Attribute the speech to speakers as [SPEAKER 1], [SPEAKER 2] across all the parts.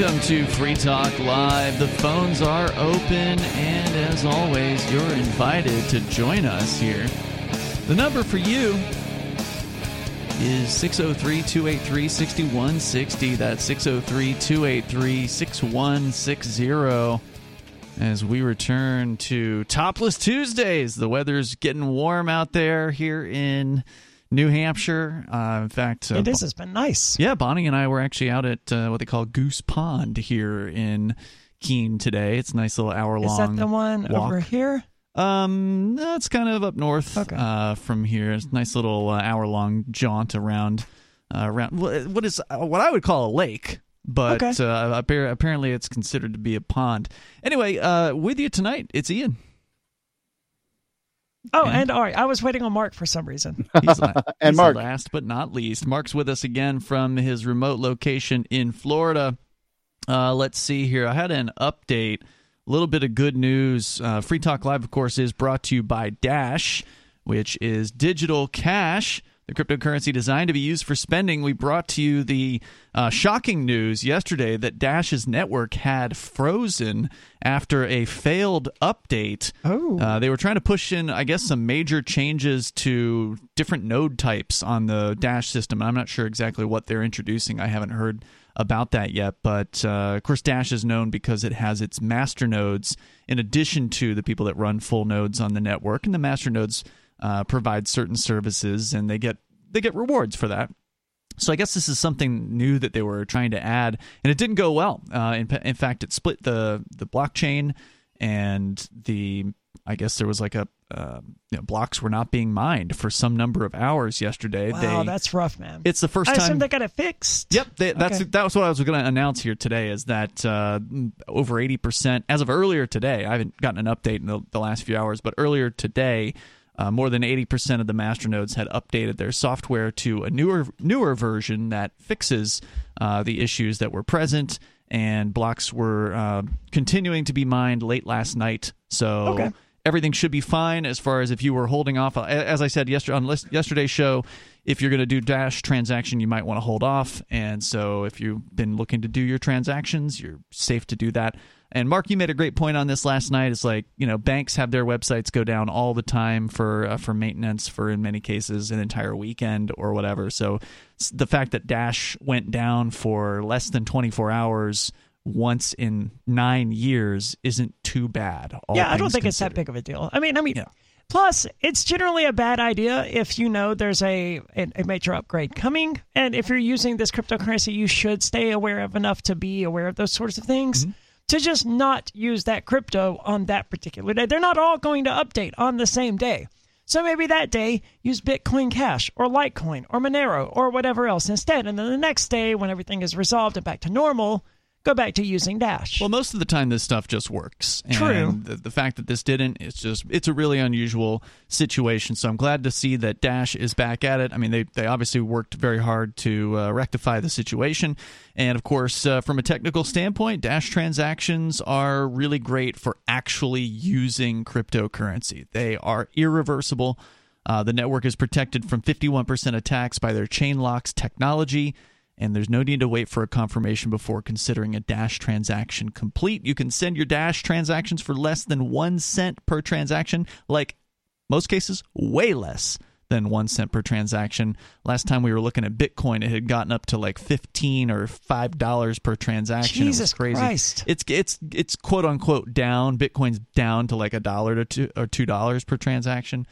[SPEAKER 1] Welcome to Free Talk Live. The phones are open, and as always, you're invited to join us here. The number for you is 603 283 6160. That's 603 283 6160. As we return to Topless Tuesdays, the weather's getting warm out there here in New Hampshire. Uh, in fact, uh,
[SPEAKER 2] It is. It's been nice.
[SPEAKER 1] yeah, Bonnie and I were actually out at uh, what they call Goose Pond here in Keene today. It's a nice little hour long.
[SPEAKER 2] Is that the one
[SPEAKER 1] walk.
[SPEAKER 2] over here?
[SPEAKER 1] Um, no, it's kind of up north
[SPEAKER 2] Okay.
[SPEAKER 1] uh, from here. It's a nice little uh, hour long jaunt around uh, around what is uh, what I would call a lake. But
[SPEAKER 2] Okay.
[SPEAKER 1] uh, apparently, it's considered to be a pond. Anyway, uh, with you tonight, it's Ian.
[SPEAKER 2] Oh,
[SPEAKER 1] And-
[SPEAKER 2] and all right. I was waiting on Mark for some reason.
[SPEAKER 1] He's, la-
[SPEAKER 3] And
[SPEAKER 1] he's
[SPEAKER 3] Mark.
[SPEAKER 1] last but not least. Mark's with us again from his remote location in Florida. Uh, let's see here. I had an update. A little bit of good news. Uh, Free Talk Live, of course, is brought to you by Dash, which is digital cash, the cryptocurrency designed to be used for spending. We brought to you the uh, shocking news yesterday that Dash's network had frozen after a failed update.
[SPEAKER 2] Oh.
[SPEAKER 1] Uh, they were trying to push in, I guess, some major changes to different node types on the Dash system. I'm not sure exactly what they're introducing. I haven't heard about that yet. But uh, of course, Dash is known because it has its master nodes in addition to the people that run full nodes on the network, and the master nodes uh, provide certain services, and they get they get rewards for that. So I guess this is something new that they were trying to add, and it didn't go well. Uh, in, in fact, it split the the blockchain, and the I guess there was like a uh, you know, blocks were not being mined for some number of hours yesterday.
[SPEAKER 2] Wow,
[SPEAKER 1] they,
[SPEAKER 2] that's rough, man.
[SPEAKER 1] it's the first
[SPEAKER 2] I
[SPEAKER 1] time
[SPEAKER 2] assume they got it fixed.
[SPEAKER 1] Yep, they, that's
[SPEAKER 2] Okay.
[SPEAKER 1] that was what I was going to announce here today. Is that uh, over eighty percent as of earlier today? I haven't gotten an update in the, the last few hours, but earlier today, uh, more than eighty percent of the masternodes had updated their software to a newer newer version that fixes uh, the issues that were present. And blocks were uh, continuing to be mined late last night, so
[SPEAKER 2] Okay.
[SPEAKER 1] everything should be fine as far as if you were holding off. As I said yesterday on yesterday's show, if you're going to do Dash transaction, you might want to hold off. And so if you've been looking to do your transactions, you're safe to do that. And Mark, you made a great point on this last night. It's like you know banks have their websites go down all the time for uh, for maintenance for in many cases an entire weekend or whatever. So the fact that Dash went down for less than 24 hours once in nine years isn't too bad.
[SPEAKER 2] yeah, I don't think it's that big of a deal. I mean, I mean,
[SPEAKER 1] Yeah.
[SPEAKER 2] plus it's generally a bad idea if you know there's a, a a major upgrade coming, and if you're using this cryptocurrency, you should stay aware of enough to be aware of those sorts of things.
[SPEAKER 1] Mm-hmm.
[SPEAKER 2] To just not use that crypto on that particular day. They're not all going to update on the same day. So maybe that day use Bitcoin Cash or Litecoin or Monero or whatever else instead. And then the next day, when everything is resolved and back to normal, go back to using Dash.
[SPEAKER 1] Well, most of the time, this stuff just works. And
[SPEAKER 2] True.
[SPEAKER 1] The, the fact that this didn't, it's just it's a really unusual situation. So I'm glad to see that Dash is back at it. I mean, they they obviously worked very hard to uh, rectify the situation, and of course, uh, from a technical standpoint, Dash transactions are really great for actually using cryptocurrency. They are irreversible. Uh, the network is protected from 51% attacks by their Chainlocks technology and there's no need to wait for a confirmation before considering a Dash transaction complete. You can send your Dash transactions for less than one cent per transaction, like most cases, way less than one cent per transaction. Last time we were looking at Bitcoin, it had gotten up to like fifteen or five dollars per transaction. it was
[SPEAKER 2] Jesus
[SPEAKER 1] crazy.
[SPEAKER 2] Christ.
[SPEAKER 1] It's it's it's quote unquote down. Bitcoin's down to like a dollar to two or two dollars per transaction.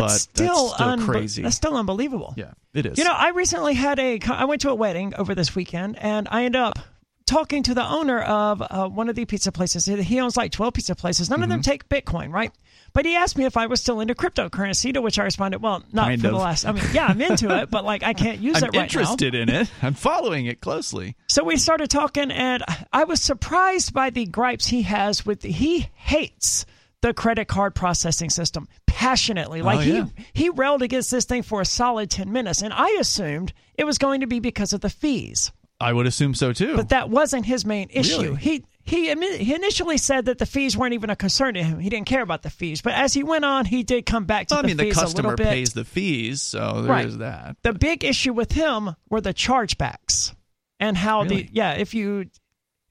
[SPEAKER 2] That's still,
[SPEAKER 1] that's still
[SPEAKER 2] unbe-
[SPEAKER 1] crazy.
[SPEAKER 2] That's still unbelievable.
[SPEAKER 1] yeah, it is.
[SPEAKER 2] You know, I recently had a. I went to a wedding over this weekend, and I ended up talking to the owner of uh, one of the pizza places. He owns like twelve pizza places. None of them
[SPEAKER 1] Mm-hmm.
[SPEAKER 2] take Bitcoin, right? But he asked me if I was still into cryptocurrency, to which I responded, "Well, not
[SPEAKER 1] Kind
[SPEAKER 2] for
[SPEAKER 1] of.
[SPEAKER 2] the last. I mean, yeah, I'm into it, but like I can't use
[SPEAKER 1] I'm
[SPEAKER 2] it right now."
[SPEAKER 1] interested in it. I'm following it closely.
[SPEAKER 2] So we started talking, and I was surprised by the gripes he has with. he hates the credit card processing system passionately. Like
[SPEAKER 1] Oh, yeah.
[SPEAKER 2] he he railed against this thing for a solid ten minutes, and I assumed it was going to be because of the fees,
[SPEAKER 1] I would assume so too.
[SPEAKER 2] but that wasn't his main issue.
[SPEAKER 1] Really?
[SPEAKER 2] He. He, he initially said that the fees weren't even a concern to him. He didn't care about the fees. But as he went on, he did come back to
[SPEAKER 1] Well, I mean, the
[SPEAKER 2] fees a
[SPEAKER 1] customer pays the fees, so there is
[SPEAKER 2] Right.
[SPEAKER 1] that.
[SPEAKER 2] The big issue with him were the chargebacks and how
[SPEAKER 1] Really?
[SPEAKER 2] the yeah, if you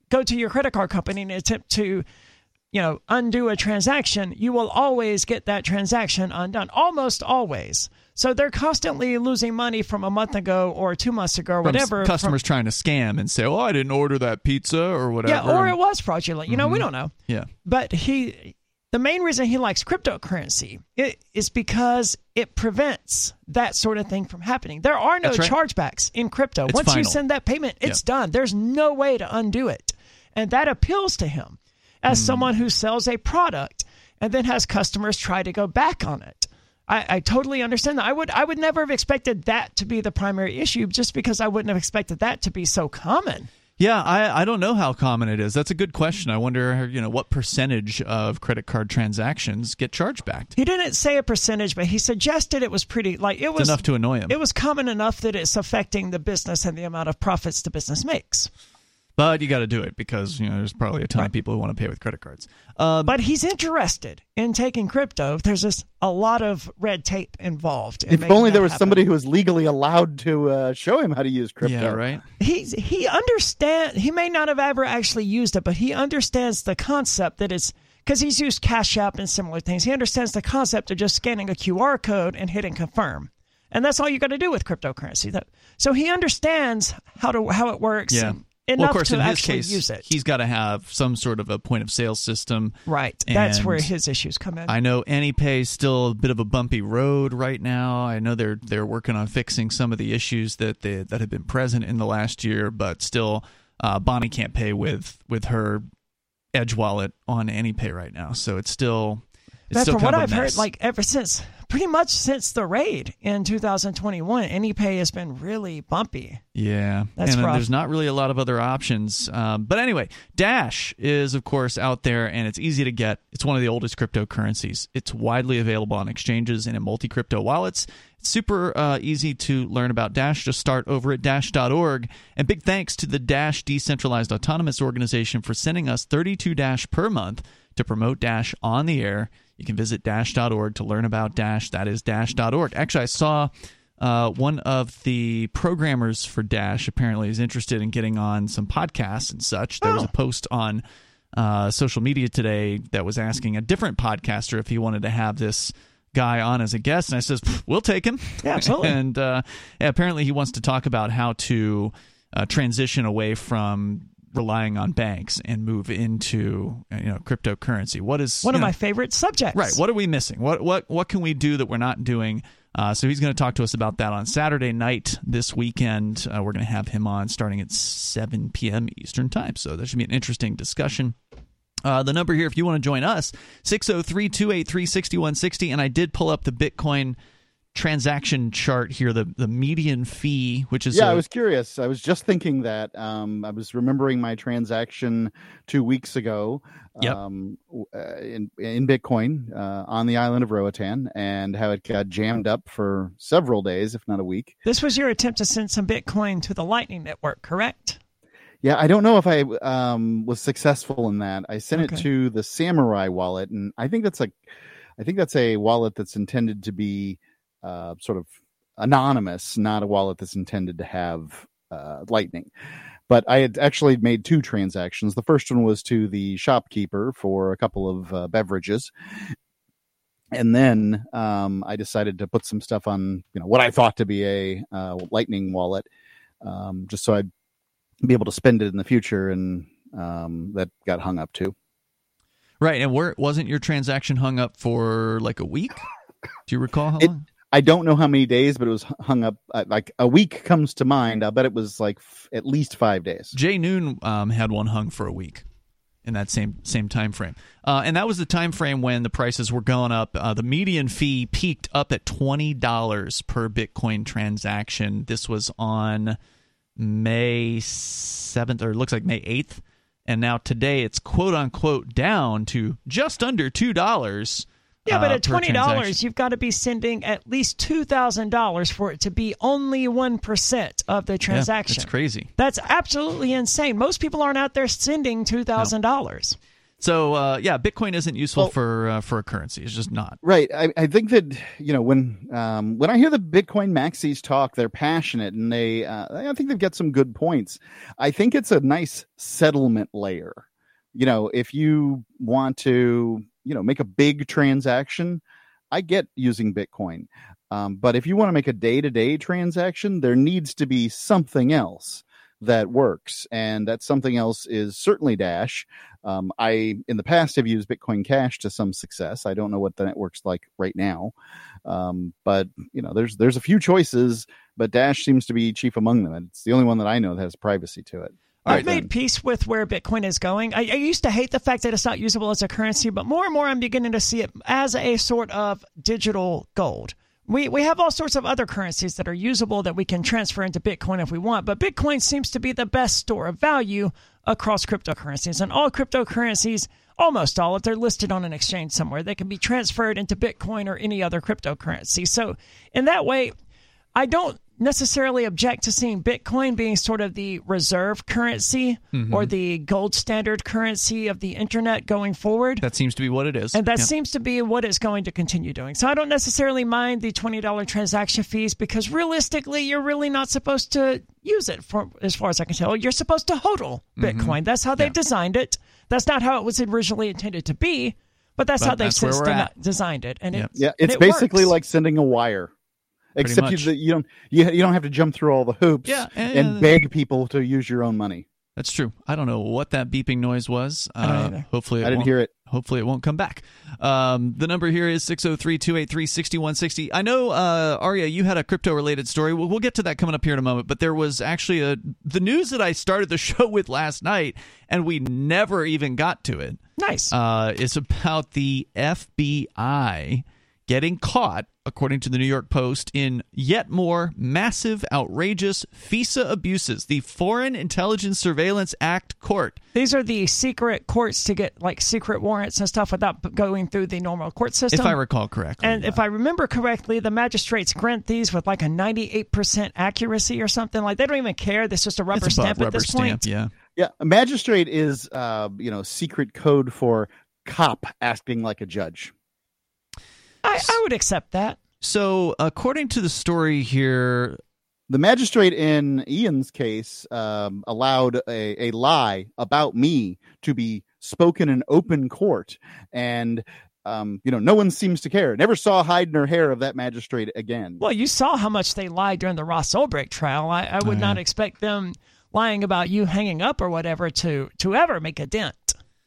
[SPEAKER 2] go to your credit card company and attempt to you know undo a transaction you will always get that transaction undone almost always so they're constantly losing money from a month ago or two months ago or
[SPEAKER 1] From
[SPEAKER 2] whatever
[SPEAKER 1] customers trying to scam and say, "Oh, I didn't order that pizza or whatever."
[SPEAKER 2] yeah or it was fraudulent you know we mm-hmm. don't know
[SPEAKER 1] yeah.
[SPEAKER 2] but he the main reason he likes cryptocurrency is because it prevents that sort of thing from happening. There are no
[SPEAKER 1] right.
[SPEAKER 2] chargebacks in crypto.
[SPEAKER 1] It's
[SPEAKER 2] Once you send that payment, it's done. There's no way to undo it. And that appeals to him as
[SPEAKER 1] Hmm.
[SPEAKER 2] someone who sells a product and then has customers try to go back on it. I, I totally understand that. I would I would never have expected that to be the primary issue just because I wouldn't have expected that to be so common.
[SPEAKER 1] Yeah, I, I don't know how common it is. That's a good question. I wonder, you know, what percentage of credit card transactions get charged back.
[SPEAKER 2] He didn't say a percentage, but he suggested it was pretty like it was
[SPEAKER 1] It's enough to annoy him.
[SPEAKER 2] it was common enough that it's affecting the business and the amount of profits the business makes.
[SPEAKER 1] But you got to do it because you know there's probably a ton of people who want to pay with credit cards. Um,
[SPEAKER 2] But he's interested in taking crypto. There's just a lot of red tape involved. in
[SPEAKER 3] If only there was
[SPEAKER 2] happen.
[SPEAKER 3] somebody who was legally allowed to uh, show him how to use crypto.
[SPEAKER 1] yeah, right.
[SPEAKER 2] He's he understand. He may not have ever actually used it, but he understands the concept that it's because he's used Cash App and similar things. He understands the concept of just scanning a QR code and hitting confirm. And that's all you got to do with cryptocurrency. That, so he understands how to how it works.
[SPEAKER 1] Yeah.
[SPEAKER 2] and
[SPEAKER 1] Well, of course,
[SPEAKER 2] to
[SPEAKER 1] in his
[SPEAKER 2] actually
[SPEAKER 1] case,
[SPEAKER 2] use it.
[SPEAKER 1] he's got to have some sort of a point of sale system.
[SPEAKER 2] Right. That's where his issues come in.
[SPEAKER 1] I know AnyPay is still a bit of a bumpy road right now. I know they're they're working on fixing some of the issues that they, that have been present in the last year, but still, uh, Bonnie can't pay with with her Edge wallet on AnyPay right now. So it's still it's
[SPEAKER 2] But
[SPEAKER 1] still
[SPEAKER 2] from what I've
[SPEAKER 1] a
[SPEAKER 2] heard, like ever since, pretty much since the raid in 2021, AnyPay has been really bumpy.
[SPEAKER 1] Yeah,
[SPEAKER 2] That's
[SPEAKER 1] and
[SPEAKER 2] rough.
[SPEAKER 1] there's not really a lot of other options. Um, but anyway, Dash is of course out there, and it's easy to get. It's one of the oldest cryptocurrencies. It's widely available on exchanges and in multi-crypto wallets. It's super uh, easy to learn about Dash. Just start over at Dash.org. And big thanks to the Dash Decentralized Autonomous Organization for sending us 32 Dash per month to promote Dash on the air. You can visit Dash.org to learn about Dash. That is Dash.org. Actually, I saw uh, one of the programmers for Dash apparently is interested in getting on some podcasts and such. There was a post on uh, social media today that was asking a different podcaster if he wanted to have this guy on as a guest, and I says we'll take him.
[SPEAKER 2] Yeah, absolutely.
[SPEAKER 1] and uh, yeah, apparently he wants to talk about how to uh, transition away from relying on banks and move into you know cryptocurrency. What is
[SPEAKER 2] One of
[SPEAKER 1] know,
[SPEAKER 2] my favorite subjects.
[SPEAKER 1] Right. What are we missing? What what what can we do that we're not doing? Uh, so he's going to talk to us about that on Saturday night this weekend. Uh, we're going to have him on starting at 7 p.m. Eastern Time. So that should be an interesting discussion. Uh, the number here, if you want to join us, 603 283 6160. And I did pull up the Bitcoin transaction chart here, the, the median fee, which is
[SPEAKER 3] Yeah,
[SPEAKER 1] I
[SPEAKER 3] I was curious. I was just thinking that. Um, I was remembering my transaction two weeks ago
[SPEAKER 1] Yep.
[SPEAKER 3] um, w- uh, in in Bitcoin uh, on the island of Roatan, and how it got jammed up for several days, if not a week.
[SPEAKER 2] This was your attempt to send some Bitcoin to the Lightning Network, correct?
[SPEAKER 3] Yeah, I don't know if I um, was successful in that. I sent it to the Samurai wallet, and I think that's like, I think that's a wallet that's intended to be uh, sort of anonymous, not a wallet that's intended to have uh, Lightning. But I had actually made two transactions. The first one was to the shopkeeper for a couple of uh, beverages, and then um, I decided to put some stuff on, you know, what I thought to be a uh, Lightning wallet, um, just so I'd be able to spend it in the future, and um, that got hung up too.
[SPEAKER 1] right. And where wasn't your transaction hung up for like a week? Do you recall how
[SPEAKER 3] It-
[SPEAKER 1] long?
[SPEAKER 3] I don't know how many days, but it was hung up. Uh, like a week comes to mind. I bet it was like f- at least five days.
[SPEAKER 1] Jay Noon um, had one hung for a week in that same same time frame, uh, and that was the time frame when the prices were going up. Uh, the median fee peaked up at twenty dollars per Bitcoin transaction. This was on May seventh, or it looks like May eighth, and now today it's quote unquote down to just under two dollars.
[SPEAKER 2] Yeah, but
[SPEAKER 1] uh,
[SPEAKER 2] at twenty dollars, you've got to be sending at least two thousand dollars for it to be only one percent of the
[SPEAKER 1] Yeah,
[SPEAKER 2] transaction.
[SPEAKER 1] it's crazy.
[SPEAKER 2] That's absolutely insane. Most people aren't out there sending two thousand dollars.
[SPEAKER 1] So uh, yeah, Bitcoin isn't useful
[SPEAKER 3] Well-
[SPEAKER 1] for uh, for a currency. It's just not.
[SPEAKER 3] Right. I, I think that you know when um, when I hear the Bitcoin maxis talk, they're passionate and they uh, I think they've got some good points. I think it's a nice settlement layer. You know, if you want to you know make a big transaction, I get using Bitcoin. Um, but if you want to make a day to day transaction, there needs to be something else that works, and that something else is certainly Dash. Um, I, in the past, have used Bitcoin Cash to some success. I don't know what the network's like right now, um, but you know, there's there's a few choices, but Dash seems to be chief among them. and It's the only one that I know that has privacy to it.
[SPEAKER 1] All
[SPEAKER 2] I've made peace with where Bitcoin is going. I, I used to hate the fact that it's not usable as a currency, but more and more I'm beginning to see it as a sort of digital gold. We, we have all sorts of other currencies that are usable that we can transfer into Bitcoin if we want, but Bitcoin seems to be the best store of value across cryptocurrencies. And all cryptocurrencies, almost all, if they're listed on an exchange somewhere, they can be transferred into Bitcoin or any other cryptocurrency. So, in that way, I don't necessarily object to seeing Bitcoin being sort of the reserve currency or the gold standard currency of the internet going forward.
[SPEAKER 1] That seems to be what it is.
[SPEAKER 2] And that
[SPEAKER 1] Yeah.
[SPEAKER 2] seems to be what it's going to continue doing. So I don't necessarily mind the $20 transaction fees because realistically, you're really not supposed to use it, for, as far as I can tell. You're supposed to hodl
[SPEAKER 1] Mm-hmm.
[SPEAKER 2] Bitcoin. That's how they designed it. That's not how it was originally intended to be, but that's
[SPEAKER 1] But
[SPEAKER 2] how they've
[SPEAKER 1] that's where
[SPEAKER 2] since
[SPEAKER 1] we're
[SPEAKER 2] de-
[SPEAKER 1] at.
[SPEAKER 2] designed it. And
[SPEAKER 1] Yep.
[SPEAKER 2] it,
[SPEAKER 3] Yeah,
[SPEAKER 2] and
[SPEAKER 3] it's
[SPEAKER 2] it
[SPEAKER 3] basically
[SPEAKER 2] works.
[SPEAKER 3] like sending a wire, except you, that you don't you, you don't have to jump through all the hoops
[SPEAKER 1] Yeah, and-
[SPEAKER 3] and beg people to use your own money.
[SPEAKER 1] That's true. I don't know what that beeping noise was. Uh, hopefully, it
[SPEAKER 3] I didn't hear it.
[SPEAKER 1] Hopefully, it won't come back. Um, the number here is 603 283 6160. I know, uh, Aria, you had a crypto related story. We'll, we'll get to that coming up here in a moment. But there was actually a the news that I started the show with last night, and we never even got to it.
[SPEAKER 2] nice.
[SPEAKER 1] Uh, it's about the FBI getting caught, according to the New York Post, in yet more massive, outrageous FISA abuses. The Foreign Intelligence Surveillance Act court.
[SPEAKER 2] These are the secret courts to get like secret warrants and stuff without going through the normal court system.
[SPEAKER 1] If I recall correctly,
[SPEAKER 2] and if I remember correctly, the magistrates grant these with like a 98% accuracy or something. Like they don't even care. This is just a rubber
[SPEAKER 1] it's above
[SPEAKER 2] stamp at this
[SPEAKER 1] stamp,
[SPEAKER 2] point.
[SPEAKER 1] yeah.
[SPEAKER 3] Yeah, a magistrate is uh, you know secret code for cop asking like a judge.
[SPEAKER 2] I, I would accept that.
[SPEAKER 1] So, according to the story here,
[SPEAKER 3] The magistrate in Ian's case um, allowed a, a lie about me to be spoken in open court, and um, you know no one seems to care. Never saw hide nor hair of that magistrate again.
[SPEAKER 2] Well, you saw how much they lied during the Ross Ulbricht trial. I, I would
[SPEAKER 1] Oh,
[SPEAKER 2] not expect them lying about you hanging up or whatever to to ever make a dent.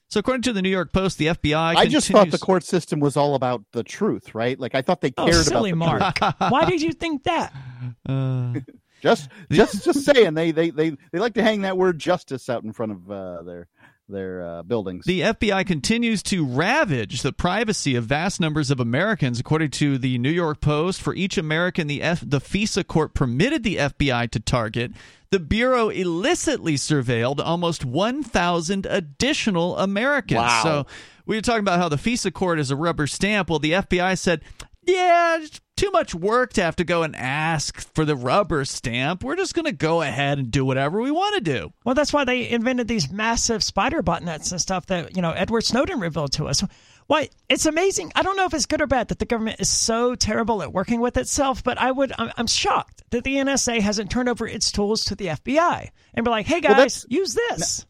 [SPEAKER 1] So according to the New York Post, the FBI.
[SPEAKER 3] I just thought the court system was all about the truth, right? Like I thought they
[SPEAKER 2] Oh,
[SPEAKER 3] cared
[SPEAKER 2] silly
[SPEAKER 3] about the truth.
[SPEAKER 2] Mark. Why did you think that?
[SPEAKER 1] Uh,
[SPEAKER 3] Just, just, just saying. They, they, they, they like to hang that word justice out in front of uh, their their uh, buildings.
[SPEAKER 1] The FBI continues to ravage the privacy of vast numbers of Americans, according to the New York Post. For each American, the F- the FISA court permitted the FBI to target. The bureau illicitly surveilled almost 1,000 additional Americans.
[SPEAKER 3] Wow.
[SPEAKER 1] So we were talking about how the FISA court is a rubber stamp. Well, the FBI said, "Yeah, too much work to have to go and ask for the rubber stamp. We're just going to go ahead and do whatever we want to do."
[SPEAKER 2] Well, that's why they invented these massive spider botnets and stuff that you know Edward Snowden revealed to us. Why it's amazing. I don't know if it's good or bad that the government is so terrible at working with itself, but I would I'm, I'm shocked that the NSA hasn't turned over its tools to the FBI and be like, "Hey guys,
[SPEAKER 3] that's-
[SPEAKER 2] use this."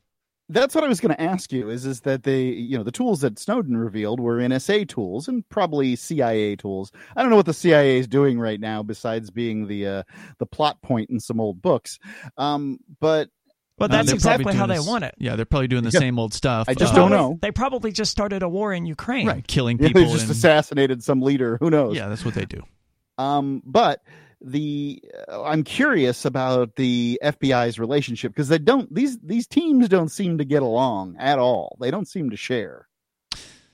[SPEAKER 3] That's what I was going to ask you. Is is that they, you know, the tools that Snowden revealed were NSA tools and probably CIA tools. I don't know what the CIA is doing right now, besides being the uh, the plot point in some old books. Um, but
[SPEAKER 2] Well,
[SPEAKER 1] Uh,
[SPEAKER 2] that's
[SPEAKER 1] they're
[SPEAKER 2] exactly how they
[SPEAKER 1] this-
[SPEAKER 2] want it.
[SPEAKER 1] Yeah, they're probably doing the
[SPEAKER 3] Yeah.
[SPEAKER 1] same old stuff.
[SPEAKER 3] I just
[SPEAKER 1] Uh,
[SPEAKER 3] don't know.
[SPEAKER 2] They probably just started a war in Ukraine.
[SPEAKER 1] Right, killing
[SPEAKER 3] yeah,
[SPEAKER 1] people.
[SPEAKER 3] they just
[SPEAKER 1] in-
[SPEAKER 3] assassinated some leader. Who knows?
[SPEAKER 1] yeah, that's what they do.
[SPEAKER 3] Um, but the uh, I'm curious about the FBI's relationship because they don't these these teams don't seem to get along at all. They don't seem to share.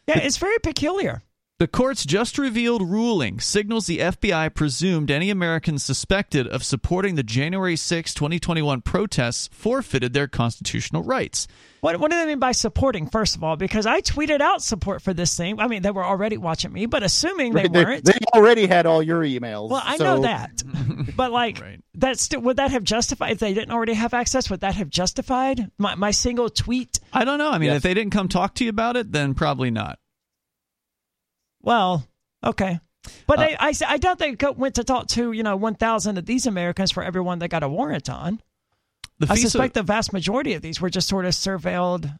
[SPEAKER 2] Yeah, it's very peculiar.
[SPEAKER 1] The court's just revealed ruling signals the FBI presumed any Americans suspected of supporting the January 6, 2021 protests forfeited their constitutional rights.
[SPEAKER 2] What, what do they mean by supporting, first of all? Because I tweeted out support for this thing. I mean, they were already watching me, but assuming they
[SPEAKER 3] Right? They,
[SPEAKER 2] weren't.
[SPEAKER 3] they already had all your emails.
[SPEAKER 2] well, I
[SPEAKER 3] so-
[SPEAKER 2] know that. but, like,
[SPEAKER 1] Right.
[SPEAKER 2] that still, would that have justified, if they didn't already have access, would that have justified my, my single tweet
[SPEAKER 1] I don't know. I mean,
[SPEAKER 3] Yes.
[SPEAKER 1] if they didn't come talk to you about it, then probably not.
[SPEAKER 2] Well, okay. But
[SPEAKER 1] Uh,
[SPEAKER 2] they, I, I doubt they went to talk to, you know, 1,000 of these Americans for everyone they got a warrant on. I suspect the vast majority of these were just sort of surveilled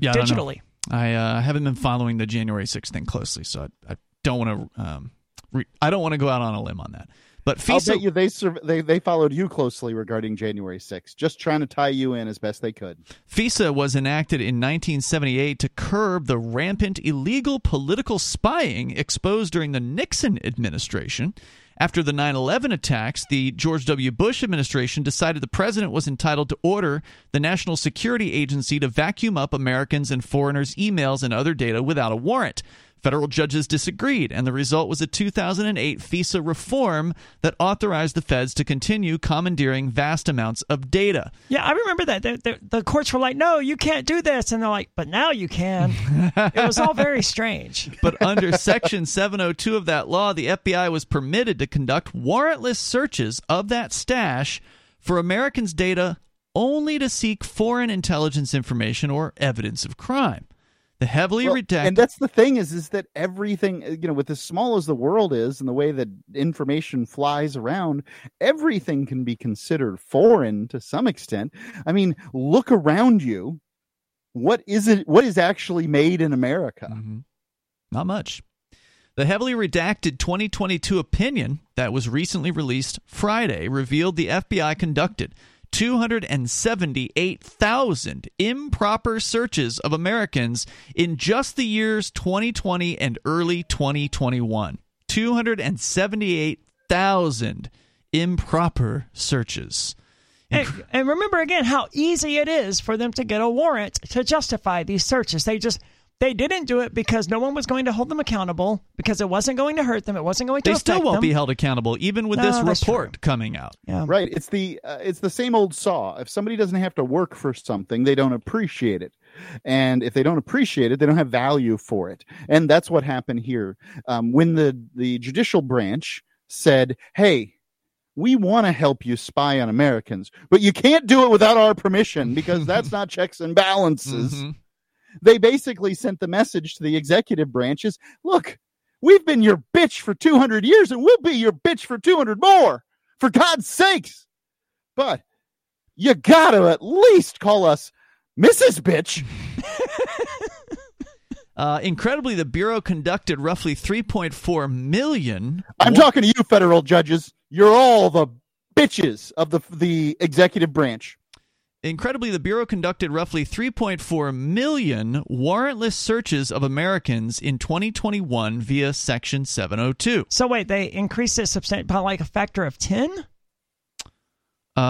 [SPEAKER 1] yeah, I
[SPEAKER 2] digitally.
[SPEAKER 1] I uh, haven't been following the January 6th thing closely, so I, I don't want to. Um, re- I don't want to go out on a limb on that. But
[SPEAKER 3] I'll
[SPEAKER 1] FISA,
[SPEAKER 3] bet you they, they they followed you closely regarding January 6th, just trying to tie you in as best they could.
[SPEAKER 1] FISA was enacted in 1978 to curb the rampant illegal political spying exposed during the Nixon administration. After the 9 11 attacks, the George W. Bush administration decided the president was entitled to order the National Security Agency to vacuum up Americans and foreigners' emails and other data without a warrant. Federal judges disagreed, and the result was a 2008 FISA reform that authorized the feds to continue commandeering vast amounts of data.
[SPEAKER 2] Yeah, I remember that. The, the, the courts were like, no, you can't do this. And they're like, but now you can. it was all very strange.
[SPEAKER 1] But under Section 702 of that law, the FBI was permitted to conduct warrantless searches of that stash for Americans' data only to seek foreign intelligence information or evidence of crime. The heavily
[SPEAKER 3] Well,
[SPEAKER 1] redacted.
[SPEAKER 3] and that's the thing is is that everything you know with as small as the world is and the way that information flies around everything can be considered foreign to some extent i mean look around you what is it what is actually made in america
[SPEAKER 1] Mhm. Not much. The heavily redacted 2022 opinion that was recently released Friday revealed the FBI conducted 278,000 improper searches of Americans in just the years 2020 and early 2021. 278,000 improper searches.
[SPEAKER 2] And, and remember again how easy it is for them to get a warrant to justify these searches. They just they didn't do it because no one was going to hold them accountable because it wasn't going to hurt them. It wasn't going to
[SPEAKER 1] They still won't
[SPEAKER 2] them.
[SPEAKER 1] be held accountable, even with
[SPEAKER 2] No,
[SPEAKER 1] this report
[SPEAKER 2] true.
[SPEAKER 1] coming out.
[SPEAKER 2] yeah.
[SPEAKER 3] right it's the uh, it's the same old saw if somebody doesn't have to work for something they don't appreciate it and if they don't appreciate it they don't have value for it and that's what happened here um, when the the judicial branch said hey we want to help you spy on americans but you can't do it without our permission because that's not checks and balances
[SPEAKER 1] Mhm.
[SPEAKER 3] They basically sent the message to the executive branches look we've been your bitch for 200 years and we'll be your bitch for 200 more for god's sakes. But you gotta at least call us mrs bitch.
[SPEAKER 1] Uh, incredibly, the Bureau conducted roughly 3.4 million.
[SPEAKER 3] i'm talking to you federal judges. You're all the bitches of the the executive branch
[SPEAKER 1] Incredibly, the Bureau conducted roughly 3.4 million warrantless searches of Americans in 2021 via Section 702.
[SPEAKER 2] So wait, they increased it substantially by like a factor of ten.
[SPEAKER 1] Um,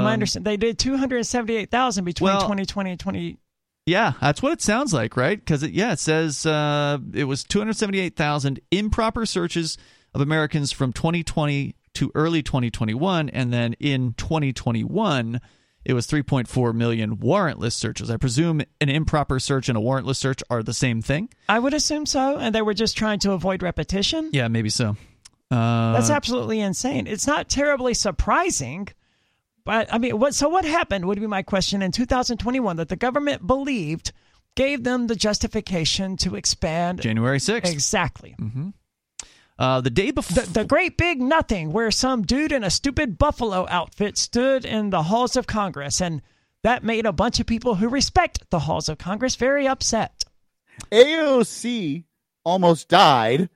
[SPEAKER 2] Am I understand? They did two hundred seventy-eight thousand between
[SPEAKER 1] well-
[SPEAKER 2] 2020 and 20.
[SPEAKER 1] Yeah, that's what it sounds like, right? Because it, yeah, it says uh, it was 278,000 improper searches of Americans from 2020 to early 2021, and then in 2021, it was 3.4 million warrantless searches. I presume an improper search and a warrantless search are the same thing.
[SPEAKER 2] I would assume so, and they were just trying to avoid repetition.
[SPEAKER 1] Yeah, maybe so. Uh,
[SPEAKER 2] That's absolutely insane. It's not terribly surprising, but I mean, what? So what happened? Would be my question in 2021 that the government believed gave them the justification to expand.
[SPEAKER 1] January 6th.
[SPEAKER 2] Exactly.
[SPEAKER 1] Uh, the day before.
[SPEAKER 2] The, the great big nothing, where some dude in a stupid buffalo outfit stood in the halls of Congress, and that made a bunch of people who respect the halls of Congress very upset.
[SPEAKER 3] aoc almost died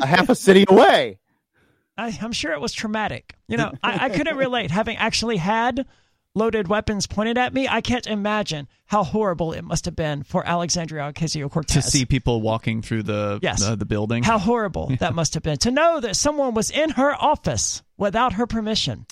[SPEAKER 3] a half a city away
[SPEAKER 2] I, I'm sure it was traumatic. You know, I, I couldn't relate. Having actually had loaded weapons pointed at me, I can't imagine how horrible it must have been for Alexandria Ocasio Cortez to
[SPEAKER 1] see people walking through the
[SPEAKER 2] Yes.
[SPEAKER 1] the, the building.
[SPEAKER 2] how horrible that must have been to know that someone was in her office without her permission.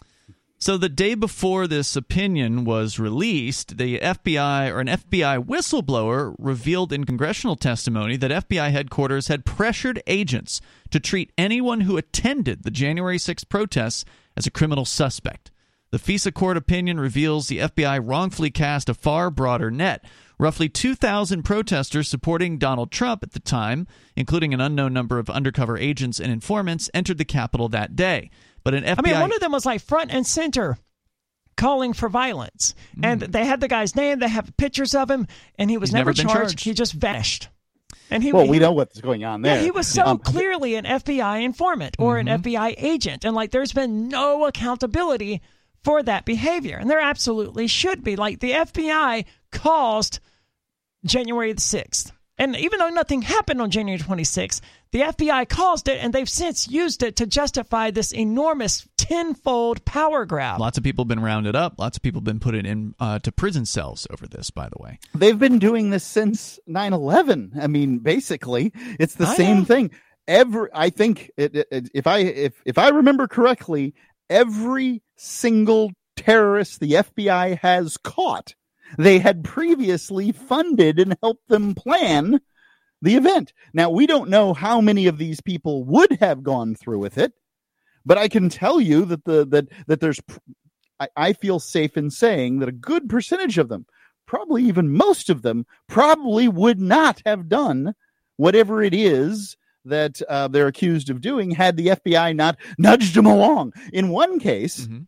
[SPEAKER 1] So the day before this opinion was released, the FBI or an FBI whistleblower revealed in congressional testimony that FBI headquarters had pressured agents to treat anyone who attended the January 6th protests as a criminal suspect. The FISA court opinion reveals the FBI wrongfully cast a far broader net. Roughly 2,000 protesters supporting Donald Trump at the time, including an unknown number of undercover agents and informants, entered the Capitol that day. But an FBI
[SPEAKER 2] I mean, one of them was like front and center calling for violence. And they had the guy's name, they have pictures of him, and he was
[SPEAKER 1] He's
[SPEAKER 2] never,
[SPEAKER 1] never
[SPEAKER 2] charged.
[SPEAKER 1] charged.
[SPEAKER 2] He just vanished. And he,
[SPEAKER 3] Well,
[SPEAKER 2] he-
[SPEAKER 3] we know what's going on there.
[SPEAKER 2] yeah, he was so
[SPEAKER 3] Um,
[SPEAKER 2] clearly an FBI informant or an FBI agent. And like, there's been no accountability for that behavior. And there absolutely should be. Like, the FBI caused January the 6th. And even though nothing happened on January 26th, the FBI caused it and they've since used it to justify this enormous tenfold power grab.
[SPEAKER 1] Lots of people have been rounded up. Lots of people have been put in uh, to prison cells over this. By the way,
[SPEAKER 3] they've been doing this since 9-11 i mean basically it's the
[SPEAKER 2] I
[SPEAKER 3] same
[SPEAKER 2] know.
[SPEAKER 3] thing every i think it, it- it- if i if if i remember correctly every single terrorist the fbi has caught they had previously funded and helped them plan the event. Now we don't know how many of these people would have gone through with it but i can tell you that the that that there's I, I feel safe in saying that a good percentage of them probably even most of them probably would not have done whatever it is that uh, they're accused of doing had the FBI not nudged them along. In one case,
[SPEAKER 1] Mhm.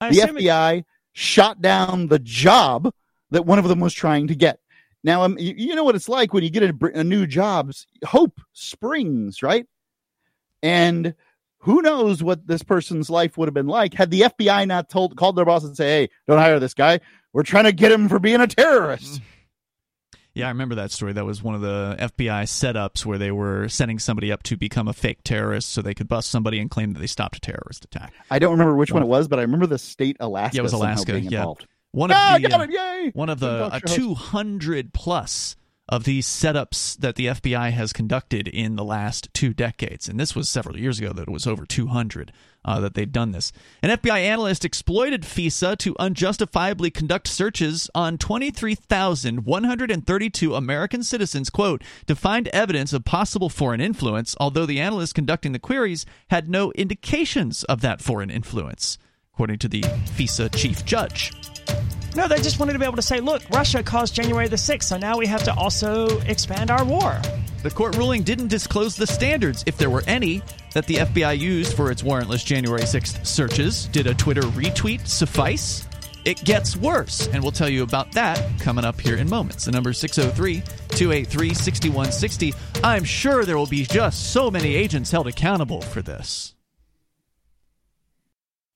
[SPEAKER 3] The
[SPEAKER 2] assume it-
[SPEAKER 3] FBI shot down the job that one of them was trying to get. Now, um, you, you know what it's like when you get a, a new job, hope springs, right? And who knows what this person's life would have been like had the FBI not told called their boss and say, "Hey, don't hire this guy. We're trying to get him for being a terrorist."
[SPEAKER 1] Yeah, I remember that story. That was one of the FBI setups where they were setting somebody up to become a fake terrorist, so they could bust somebody and claim that they stopped a terrorist attack.
[SPEAKER 3] I don't remember which one it was, but I remember the state Alaska.
[SPEAKER 1] Yeah, it was Alaska,
[SPEAKER 3] being
[SPEAKER 1] yeah.
[SPEAKER 3] involved.
[SPEAKER 1] One of
[SPEAKER 3] Ah,
[SPEAKER 1] the
[SPEAKER 3] got it! Yay!
[SPEAKER 1] one of the uh, 200 plus of these setups that the FBI has conducted in the last two decades. And this was several years ago that it was over 200 uh, that they'd done this. An FBI analyst exploited FISA to unjustifiably conduct searches on 23,132 American citizens, quote, to find evidence of possible foreign influence, although the analyst conducting the queries had no indications of that foreign influence, according to the FISA chief judge.
[SPEAKER 2] No, they just wanted to be able to say, look, Russia caused January the 6th, so now we have to also expand our war.
[SPEAKER 1] The court ruling didn't disclose the standards, if there were any, that the FBI used for its warrantless January 6th searches. Did a Twitter retweet suffice? It gets worse, and we'll tell you about that coming up here in moments. The number is 603 283 6160. I'm sure there will be just so many agents held accountable for this.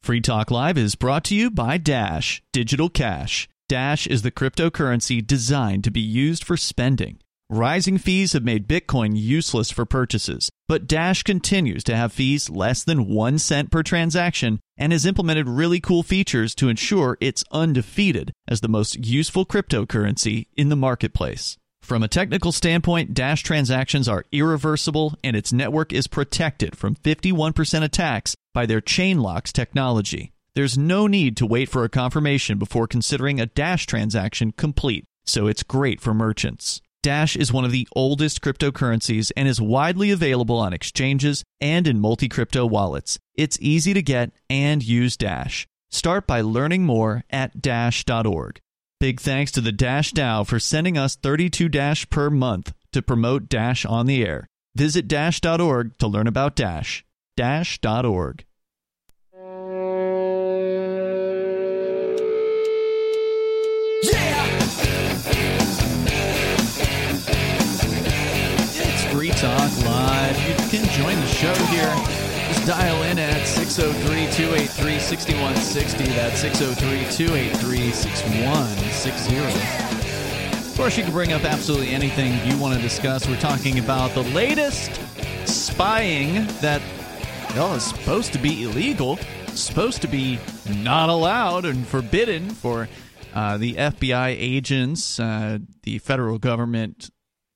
[SPEAKER 1] Free Talk Live is brought to you by Dash Digital Cash. Dash is the cryptocurrency designed to be used for spending. Rising fees have made Bitcoin useless for purchases, but Dash continues to have fees less than 1 cent per transaction and has implemented really cool features to ensure it's undefeated as the most useful cryptocurrency in the marketplace. From a technical standpoint, Dash transactions are irreversible and its network is protected from 51% attacks by their Chainlocks technology. There's no need to wait for a confirmation before considering a Dash transaction complete, so it's great for merchants. Dash is one of the oldest cryptocurrencies and is widely available on exchanges and in multi crypto wallets. It's easy to get and use Dash. Start by learning more at Dash.org. Big thanks to the Dash DAO for sending us 32 Dash per month to promote Dash on the air. Visit Dash.org to learn about Dash. Dash.org. Yeah! It's Free Talk Live. You can join the show here. Just dial in at 603 283 6160. That's 603 283 6160. Of course, you can bring up absolutely anything you want to discuss. We're talking about the latest spying that well, is supposed to be illegal, supposed to be not allowed and forbidden for uh, the FBI agents, uh, the federal government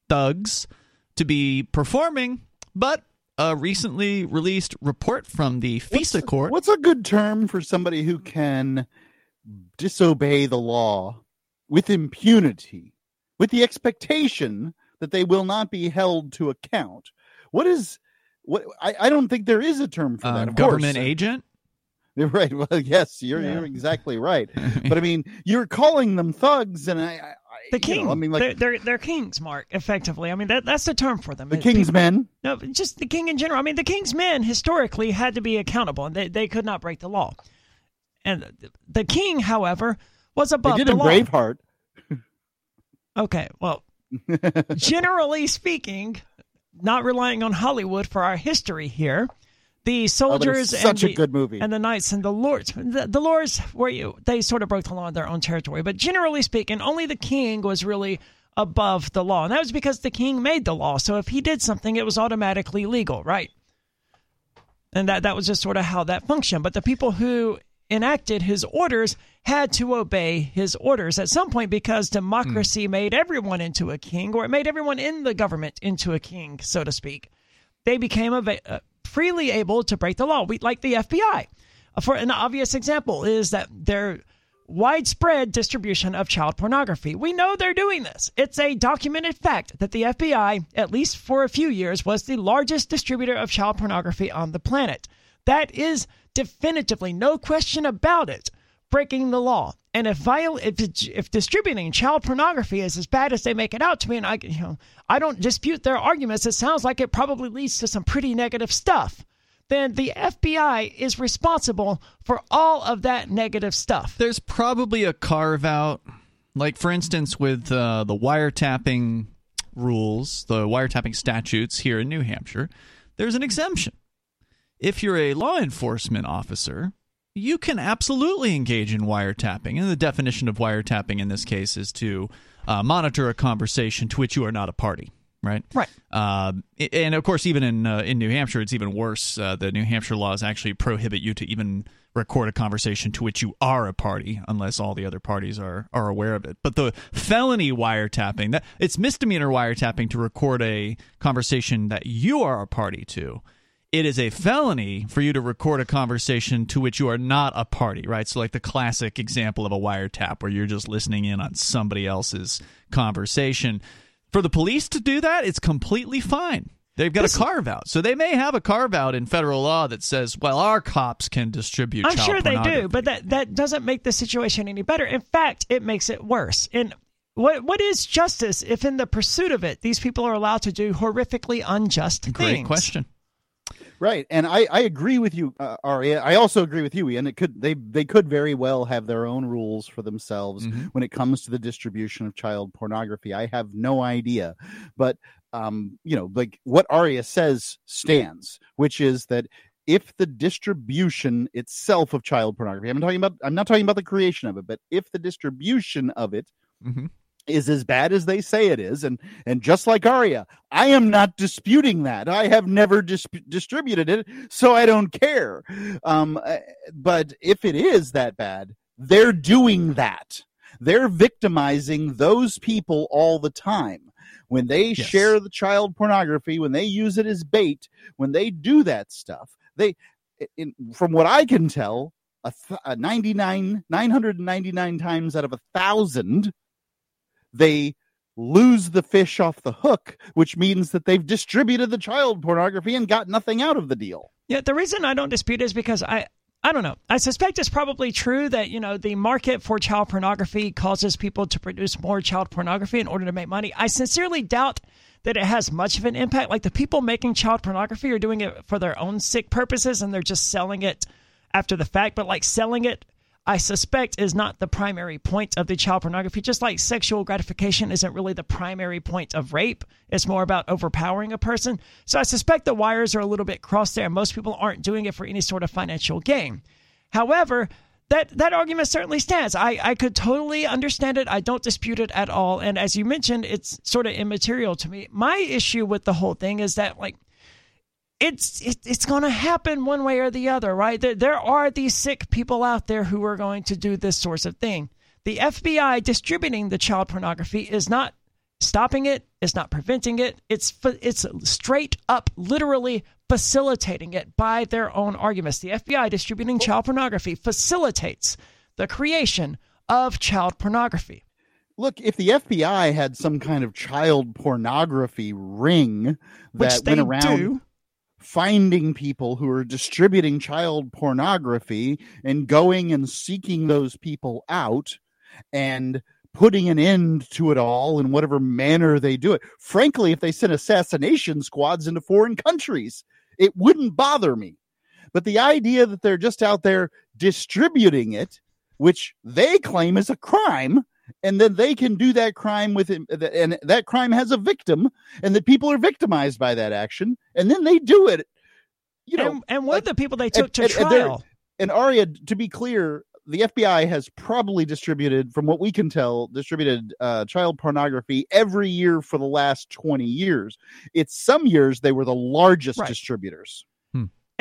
[SPEAKER 1] thugs to be performing, but a recently released report from the FISA
[SPEAKER 3] What's-
[SPEAKER 1] court.
[SPEAKER 3] What's a good term for somebody who can disobey the law with impunity, with the expectation that they will not be held to account? What is what? I, I don't think there is a term for
[SPEAKER 1] uh,
[SPEAKER 3] that. Of
[SPEAKER 1] government
[SPEAKER 3] course.
[SPEAKER 1] agent?
[SPEAKER 3] Right. Well, yes, you're
[SPEAKER 2] Yeah.
[SPEAKER 3] you're exactly right. But I mean, you're calling them thugs, and I, I I-
[SPEAKER 2] The
[SPEAKER 3] you
[SPEAKER 2] king.
[SPEAKER 3] know, I mean, like
[SPEAKER 2] they're, they're they're kings, Mark. Effectively, I mean that that's the term for them.
[SPEAKER 3] the
[SPEAKER 2] It-
[SPEAKER 3] king's
[SPEAKER 2] people-
[SPEAKER 3] men.
[SPEAKER 2] No, just the king in general. I mean, the king's men historically had to be accountable, and they they could not break the law. And the king, however, was above
[SPEAKER 3] they did
[SPEAKER 2] the
[SPEAKER 3] in
[SPEAKER 2] law.
[SPEAKER 3] Braveheart.
[SPEAKER 2] Okay, well, generally speaking, not relying on Hollywood for our history here, the
[SPEAKER 3] Oh,
[SPEAKER 2] soldiers and
[SPEAKER 3] such a
[SPEAKER 2] the,
[SPEAKER 3] good movie.
[SPEAKER 2] and the knights and the lords, the, the lords were you they sort of broke the law in their own territory, but generally speaking, only the king was really above the law, and that was because the king made the law. So if he did something, it was automatically legal, right? And that that was just sort of how that functioned. But the people who enacted his orders had to obey his orders at some point because democracy made everyone into a king, or it made everyone in the government into a king, so to speak. They became ava- uh, freely able to break the law. We like the FBI. Uh, For an obvious example is that their widespread distribution of child pornography. We know they're doing this. It's a documented fact that the FBI, at least for a few years, was the largest distributor of child pornography on the planet. That is definitively no question about it breaking the law. And if viol- if, if distributing child pornography is as bad as they make it out to me, and I you know I don't dispute their arguments, it sounds like it probably leads to some pretty negative stuff. Then the FBI is responsible for all of that negative stuff.
[SPEAKER 1] There's probably a carve out, like for instance, with uh, the wiretapping rules, the wiretapping statutes here in New Hampshire. There's an exemption. If you're a law enforcement officer, you can absolutely engage in wiretapping. And the definition of wiretapping in this case is to uh, monitor a conversation to which you are not a party. Right.
[SPEAKER 2] Right.
[SPEAKER 1] Uh, and of course, even in uh, in New Hampshire, it's even worse. Uh, the New Hampshire laws actually prohibit you to even record a conversation to which you are a party, unless all the other parties are are aware of it. But the felony wiretapping that it's misdemeanor wiretapping to record a conversation that you are a party to. It is a felony for you to record a conversation to which you are not a party, right? So, like the classic example of a wiretap where you're just listening in on somebody else's conversation for the police to do that, it's completely fine. They've got a carve out. So they may have a carve out in federal law that says, well, our cops can distribute
[SPEAKER 2] I'm sure they do, but that, that doesn't make the situation any better. In fact, it makes it worse. And what what is justice if in the pursuit of it these people are allowed to do horrifically unjust
[SPEAKER 1] Great
[SPEAKER 2] things?
[SPEAKER 1] Great question.
[SPEAKER 3] Right, and I, I agree with you, uh, Ari. I also agree with you, Ian. It could they they could very well have their own rules for themselves
[SPEAKER 1] Mhm.
[SPEAKER 3] when it comes to the distribution of child pornography. I have no idea, but um, you know, like what Aria says stands, which is that if the distribution itself of child pornography, I'm talking about, I'm not talking about the creation of it, but if the distribution of it
[SPEAKER 1] hmm
[SPEAKER 3] is as bad as they say it is and and just like aria i am not disputing that. I have never dis- distributed it so i don't care. Um uh, but if it is that bad they're doing that. They're victimizing those people all the time. When they
[SPEAKER 1] Yes.
[SPEAKER 3] share the child pornography when they use it as bait when they do that stuff they in, from what i can tell a, th- a 99 999 times out of a thousand they lose the fish off the hook, which means that they've distributed the child pornography and got nothing out of the deal.
[SPEAKER 2] Yeah, the reason I don't dispute is because I I don't know. I suspect it's probably true that, you know, the market for child pornography causes people to produce more child pornography in order to make money. I sincerely doubt that it has much of an impact. Like the people making child pornography are doing it for their own sick purposes and they're just selling it after the fact, but like selling it I suspect is not the primary point of the child pornography. Just like sexual gratification isn't really the primary point of rape, it's more about overpowering a person. So I suspect the wires are a little bit crossed there. Most people aren't doing it for any sort of financial gain. However, that that argument certainly stands. I, I could totally understand it. I don't dispute it at all. And as you mentioned, it's sort of immaterial to me. My issue with the whole thing is that like it's it, it's going to happen one way or the other, right? There, there are these sick people out there who are going to do this sort of thing. The FBI distributing the child pornography is not stopping it. It's not preventing it. It's it's straight up, literally facilitating it by their own arguments. The FBI distributing oh. child pornography facilitates the creation of child pornography.
[SPEAKER 3] Look, if the FBI had some kind of child pornography ring
[SPEAKER 2] Which
[SPEAKER 3] that
[SPEAKER 2] they
[SPEAKER 3] went around
[SPEAKER 2] do.
[SPEAKER 3] Finding people who are distributing child pornography and going and seeking those people out and putting an end to it all in whatever manner they do it. Frankly, if they sent assassination squads into foreign countries, it wouldn't bother me. But the idea that they're just out there distributing it, which they claim is a crime, and then they can do that crime with it, and that crime has a victim, and the people are victimized by that action, and then they do it. You know,
[SPEAKER 2] and, and what
[SPEAKER 3] like-
[SPEAKER 2] the people they took to
[SPEAKER 3] and- and
[SPEAKER 2] trial?
[SPEAKER 3] and Aria, to be clear, the FBI has probably distributed, from what we can tell, distributed uh, child pornography every year for the last 20 years. It's some years they were the largest
[SPEAKER 2] Right.
[SPEAKER 3] distributors.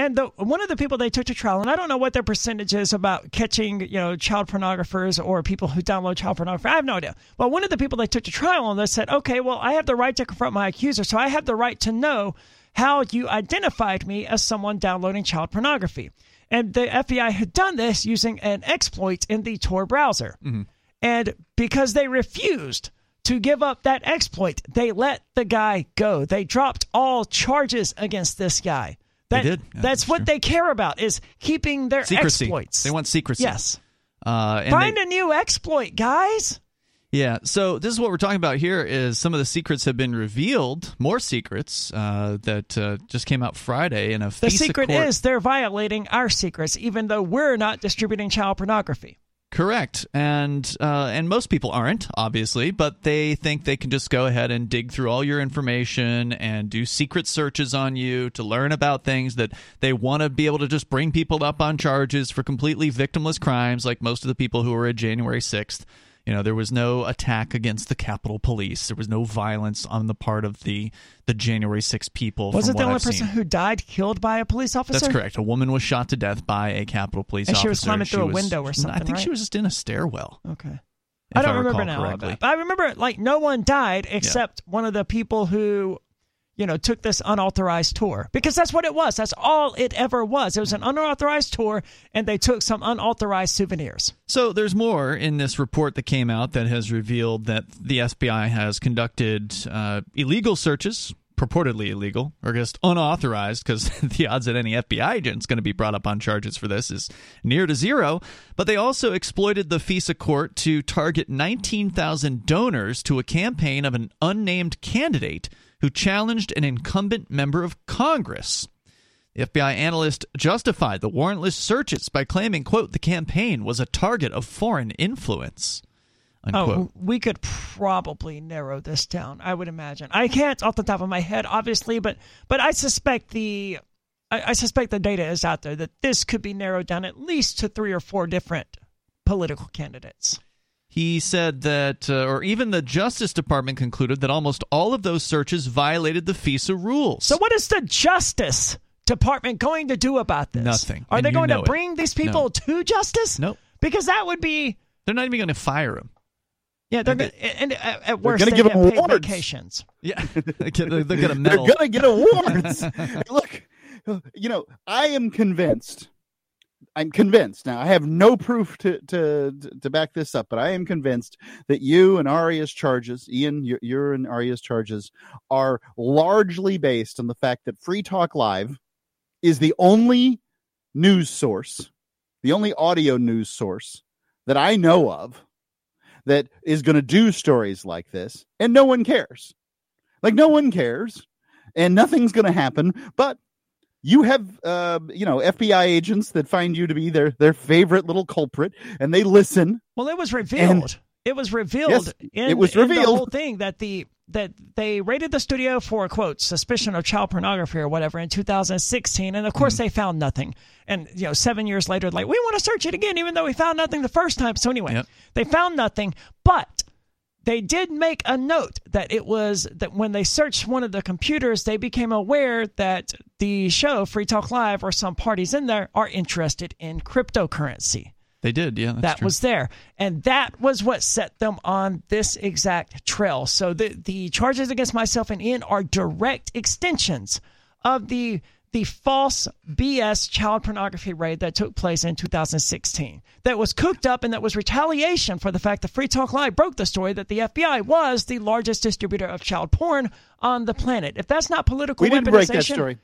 [SPEAKER 2] And the one of the people they took to trial, and I don't know what their percentage is about catching, you know, child pornographers or people who download child pornography. I have no idea. But one of the people they took to trial on this said, okay, well, I have the right to confront my accuser, so I have the right to know how you identified me as someone downloading child pornography. And the FBI had done this using an exploit in the Tor browser. Mm-hmm. And because they refused to give up that exploit, they let the guy go. They dropped all charges against this guy. That,
[SPEAKER 1] did. Yeah,
[SPEAKER 2] that's
[SPEAKER 1] that's
[SPEAKER 2] what they care about is keeping their
[SPEAKER 1] Secrecy.
[SPEAKER 2] exploits.
[SPEAKER 1] They want secrecy.
[SPEAKER 2] yes.
[SPEAKER 1] Uh, and
[SPEAKER 2] Find
[SPEAKER 1] they-
[SPEAKER 2] a new exploit, guys.
[SPEAKER 1] Yeah, so this is what we're talking about here is some of the secrets have been revealed, more secrets uh, that uh, just came out Friday in a
[SPEAKER 2] The secret
[SPEAKER 1] court.
[SPEAKER 2] is they're violating our secrets, even though we're not distributing child pornography.
[SPEAKER 1] Correct, and uh, and most people aren't obviously, but they think they can just go ahead and dig through all your information and do secret searches on you to learn about things that they want to be able to just bring people up on charges for completely victimless crimes, like most of the people who were at January sixth. You know, there was no attack against the Capitol Police. There was no violence on the part of the the January 6 people.
[SPEAKER 2] Was it the only
[SPEAKER 1] I've
[SPEAKER 2] person
[SPEAKER 1] seen.
[SPEAKER 2] who died killed by a police officer?
[SPEAKER 1] That's correct. A woman was shot to death by a Capitol Police
[SPEAKER 2] And
[SPEAKER 1] officer.
[SPEAKER 2] she was climbing through a window or something.
[SPEAKER 1] I think she was just in a stairwell.
[SPEAKER 2] Okay. I don't
[SPEAKER 1] recall
[SPEAKER 2] remember now. I remember like no one died except one of the people who, you know, took this unauthorized tour because that's what it was. That's all it ever was. It was an unauthorized tour, and they took some unauthorized souvenirs.
[SPEAKER 1] So there's more in this report that came out that has revealed that the FBI has conducted uh, illegal searches, purportedly illegal, or just unauthorized, because the odds that any FBI agent is going to be brought up on charges for this is near to zero. But they also exploited the FISA court to target 19,000 donors to a campaign of an unnamed candidate who challenged an incumbent member of Congress. The FBI analyst justified the warrantless searches by claiming, quote, the campaign was a target of foreign influence. Oh, unquote.
[SPEAKER 2] Oh, we could probably narrow this down. I would imagine. I can't off the top of my head, obviously, but but I suspect the I, I suspect the data is out there that this could be narrowed down at least to three or four different political candidates.
[SPEAKER 1] He said that, uh, or even the Justice Department concluded that almost all of those searches violated the FISA rules.
[SPEAKER 2] So, what is the Justice Department going to do about this?
[SPEAKER 1] Nothing.
[SPEAKER 2] Are
[SPEAKER 1] And
[SPEAKER 2] they going to
[SPEAKER 1] know it.
[SPEAKER 2] bring these people
[SPEAKER 1] No.
[SPEAKER 2] to justice?
[SPEAKER 1] Nope.
[SPEAKER 2] Because that would be
[SPEAKER 1] They're not even going to fire him.
[SPEAKER 2] yeah. They're
[SPEAKER 1] They-
[SPEAKER 2] gonna, and at, at worst
[SPEAKER 3] gonna
[SPEAKER 2] they
[SPEAKER 3] give
[SPEAKER 2] get
[SPEAKER 3] them
[SPEAKER 2] paid
[SPEAKER 3] awards.
[SPEAKER 2] vacations.
[SPEAKER 1] Yeah, they get, they get a
[SPEAKER 3] They're gonna get awards. Look, you know, I am convinced. I'm convinced. Now, I have no proof to to to back this up, but I am convinced that you and Aria's charges, Ian, your, your and Aria's charges, are largely based on the fact that Free Talk Live is the only news source, the only audio news source that I know of that is going to do stories like this, and no one cares. Like no one cares, and nothing's going to happen. But you have, uh, you know, FBI agents that find you to be their their favorite little culprit, and they listen.
[SPEAKER 2] Well, it was revealed. it was revealed.
[SPEAKER 3] Yes,
[SPEAKER 2] in,
[SPEAKER 3] it was
[SPEAKER 2] in the whole thing that the that they raided the studio for quote suspicion of child pornography or whatever in 2016, and of course
[SPEAKER 3] Mm-hmm.
[SPEAKER 2] they found nothing. And you know, seven years later, like we want to search it again, even though we found nothing the first time. So anyway,
[SPEAKER 1] Yep.
[SPEAKER 2] they found nothing, but they did make a note that it was that when they searched one of the computers, they became aware that the show Free Talk Live or some parties in there are interested in cryptocurrency
[SPEAKER 1] They did, yeah. That's
[SPEAKER 2] that
[SPEAKER 1] true.
[SPEAKER 2] was there and that was what set them on this exact trail so the the charges against myself and ian are direct extensions of the the false bs child pornography raid that took place in 2016 that was cooked up and that was retaliation for the fact that free talk live broke the story that the fbi was the largest distributor of child porn on the planet if that's not political
[SPEAKER 3] We didn't break that story.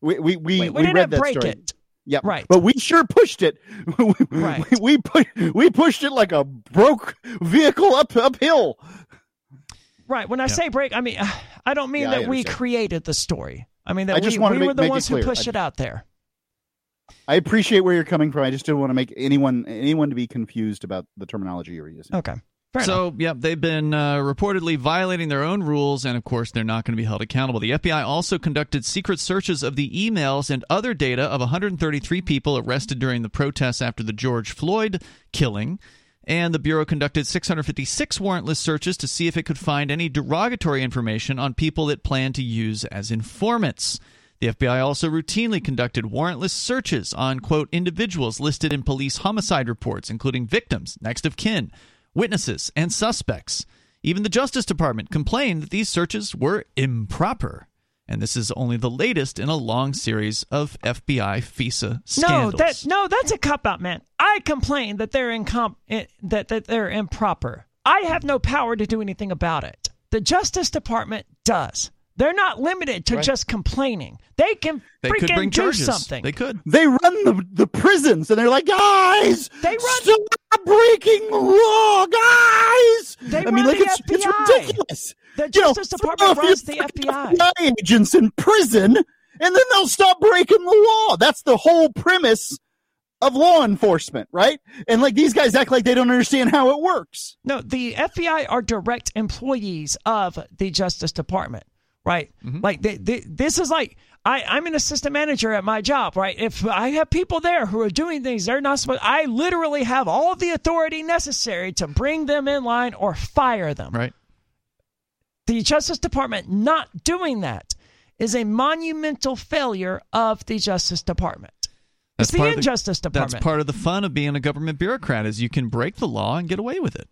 [SPEAKER 3] We we we,
[SPEAKER 2] we, we didn't
[SPEAKER 3] read that
[SPEAKER 2] break
[SPEAKER 3] story.
[SPEAKER 2] it
[SPEAKER 3] Yeah,
[SPEAKER 2] Right.
[SPEAKER 3] But we sure pushed it. we,
[SPEAKER 2] Right.
[SPEAKER 3] we, we pu- we pushed it like a broke vehicle up uphill.
[SPEAKER 2] Right. When I say break, I mean I don't mean
[SPEAKER 3] Yeah,
[SPEAKER 2] that we created the story. I mean that
[SPEAKER 3] I just
[SPEAKER 2] we,
[SPEAKER 3] wanted
[SPEAKER 2] we
[SPEAKER 3] to
[SPEAKER 2] were the
[SPEAKER 3] make it
[SPEAKER 2] ones who pushed
[SPEAKER 3] I-
[SPEAKER 2] it out there.
[SPEAKER 3] I appreciate where you're coming from. I just didn't want to make anyone anyone to be confused about the terminology you were using.
[SPEAKER 2] Okay. Fair
[SPEAKER 1] so,
[SPEAKER 2] enough.
[SPEAKER 1] yeah, they've been uh, reportedly violating their own rules, and of course, they're not going to be held accountable. The FBI also conducted secret searches of the emails and other data of 133 people arrested during the protests after the George Floyd killing. And the Bureau conducted 656 warrantless searches to see if it could find any derogatory information on people it planned to use as informants. The FBI also routinely conducted warrantless searches on, quote, individuals listed in police homicide reports, including victims, next of kin, witnesses, and suspects. Even the Justice Department complained that these searches were improper. And this is only the latest in a long series of FBI FISA scandals.
[SPEAKER 2] No, that no, that's a cop out, man. I complain that they're incom- eh, that that they're improper. I have no power to do anything about it. The Justice Department does. They're not limited to
[SPEAKER 3] Right.
[SPEAKER 2] just complaining. They can
[SPEAKER 1] they
[SPEAKER 2] freaking
[SPEAKER 1] could bring
[SPEAKER 2] do
[SPEAKER 1] charges.
[SPEAKER 2] something.
[SPEAKER 1] They could.
[SPEAKER 3] They run the the prisons, and they're like, guys,
[SPEAKER 2] They run-
[SPEAKER 3] stop breaking the law, guys.
[SPEAKER 2] They
[SPEAKER 3] I mean,
[SPEAKER 2] run
[SPEAKER 3] like
[SPEAKER 2] the
[SPEAKER 3] it's, it's
[SPEAKER 2] FBI.
[SPEAKER 3] ridiculous.
[SPEAKER 2] The
[SPEAKER 3] You know,
[SPEAKER 2] Justice
[SPEAKER 3] throw
[SPEAKER 2] Department runs the
[SPEAKER 3] freaking
[SPEAKER 2] FBI.
[SPEAKER 3] agents in prison, and then they'll stop breaking the law. That's the whole premise of law enforcement, right? And like these guys act like they don't understand how it works.
[SPEAKER 2] No, the FBI are direct employees of the Justice Department, right?
[SPEAKER 1] Mm-hmm.
[SPEAKER 2] Like they, they, this is like I, I'm an assistant manager at my job, right? If I have people there who are doing things they're not supposed, I literally have all of the authority necessary to bring them in line or fire them.
[SPEAKER 1] Right.
[SPEAKER 2] The Justice Department not doing that is a monumental failure of the Justice Department.
[SPEAKER 1] That's
[SPEAKER 2] it's the
[SPEAKER 1] of the-
[SPEAKER 2] Injustice Department.
[SPEAKER 1] That's part of the fun of being a government bureaucrat is you can break the law and get away with it.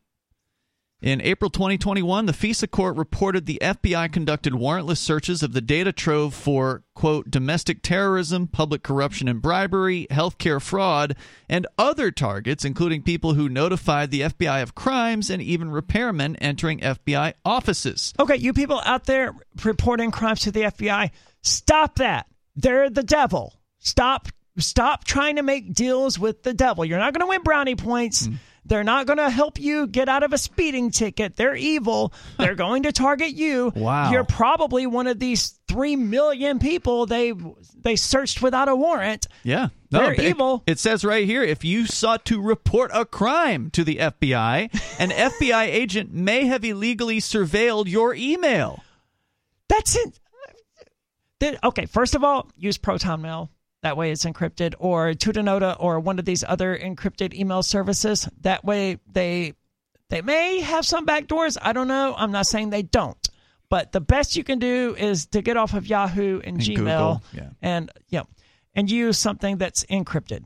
[SPEAKER 1] In April 2021, the FISA court reported the FBI conducted warrantless searches of the data trove for, quote, domestic terrorism, public corruption and bribery, healthcare fraud, and other targets, including people who notified the FBI of crimes and even repairmen entering FBI offices.
[SPEAKER 2] Okay, you people out there reporting crimes to the FBI, stop that. They're the devil. Stop stop trying to make deals with the devil. You're not going to win brownie points.
[SPEAKER 1] Hmm.
[SPEAKER 2] They're not going to help you get out of a speeding ticket. They're evil. They're going to target you.
[SPEAKER 1] Wow.
[SPEAKER 2] You're probably one of these 3 million people they they searched without a warrant.
[SPEAKER 1] Yeah.
[SPEAKER 2] They're
[SPEAKER 1] it-
[SPEAKER 2] evil.
[SPEAKER 1] It says right here if you sought to report a crime to the FBI, an FBI agent may have illegally surveilled your email.
[SPEAKER 2] That's it. Okay, first of all, use Proton Mail. That way it's encrypted, or Tutanota, or one of these other encrypted email services. That way they they may have some backdoors. I don't know. I'm not saying they don't, but the best you can do is to get off of Yahoo and,
[SPEAKER 1] And
[SPEAKER 2] Gmail,
[SPEAKER 1] yeah.
[SPEAKER 2] and yeah, and use something that's encrypted.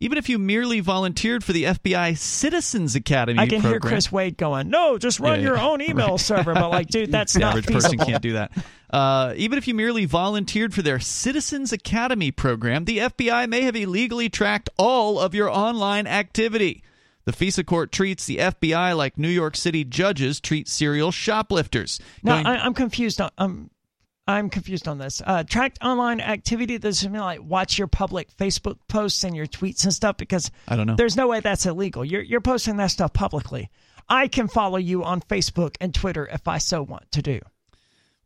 [SPEAKER 1] Even if you merely volunteered for the FBI Citizens Academy program
[SPEAKER 2] I can hear. Chris Wade going, "No, just run
[SPEAKER 1] Yeah,
[SPEAKER 2] your
[SPEAKER 1] yeah.
[SPEAKER 2] own email server." But like, dude, that's
[SPEAKER 1] the
[SPEAKER 2] not
[SPEAKER 1] average
[SPEAKER 2] feasible.
[SPEAKER 1] person can't do that. Uh, even if you merely volunteered for their Citizens Academy program, the FBI may have illegally tracked all of your online activity. The FISA court treats the FBI like New York City judges treat serial shoplifters.
[SPEAKER 2] No,
[SPEAKER 1] Going-
[SPEAKER 2] I, I'm confused. I'm I'm confused on this. Uh, tracked online activity doesn't mean like watch your public Facebook posts and your tweets and stuff because
[SPEAKER 1] I don't know.
[SPEAKER 2] there's no way that's illegal. You're you're posting that stuff publicly. I can follow you on Facebook and Twitter if I so want to do.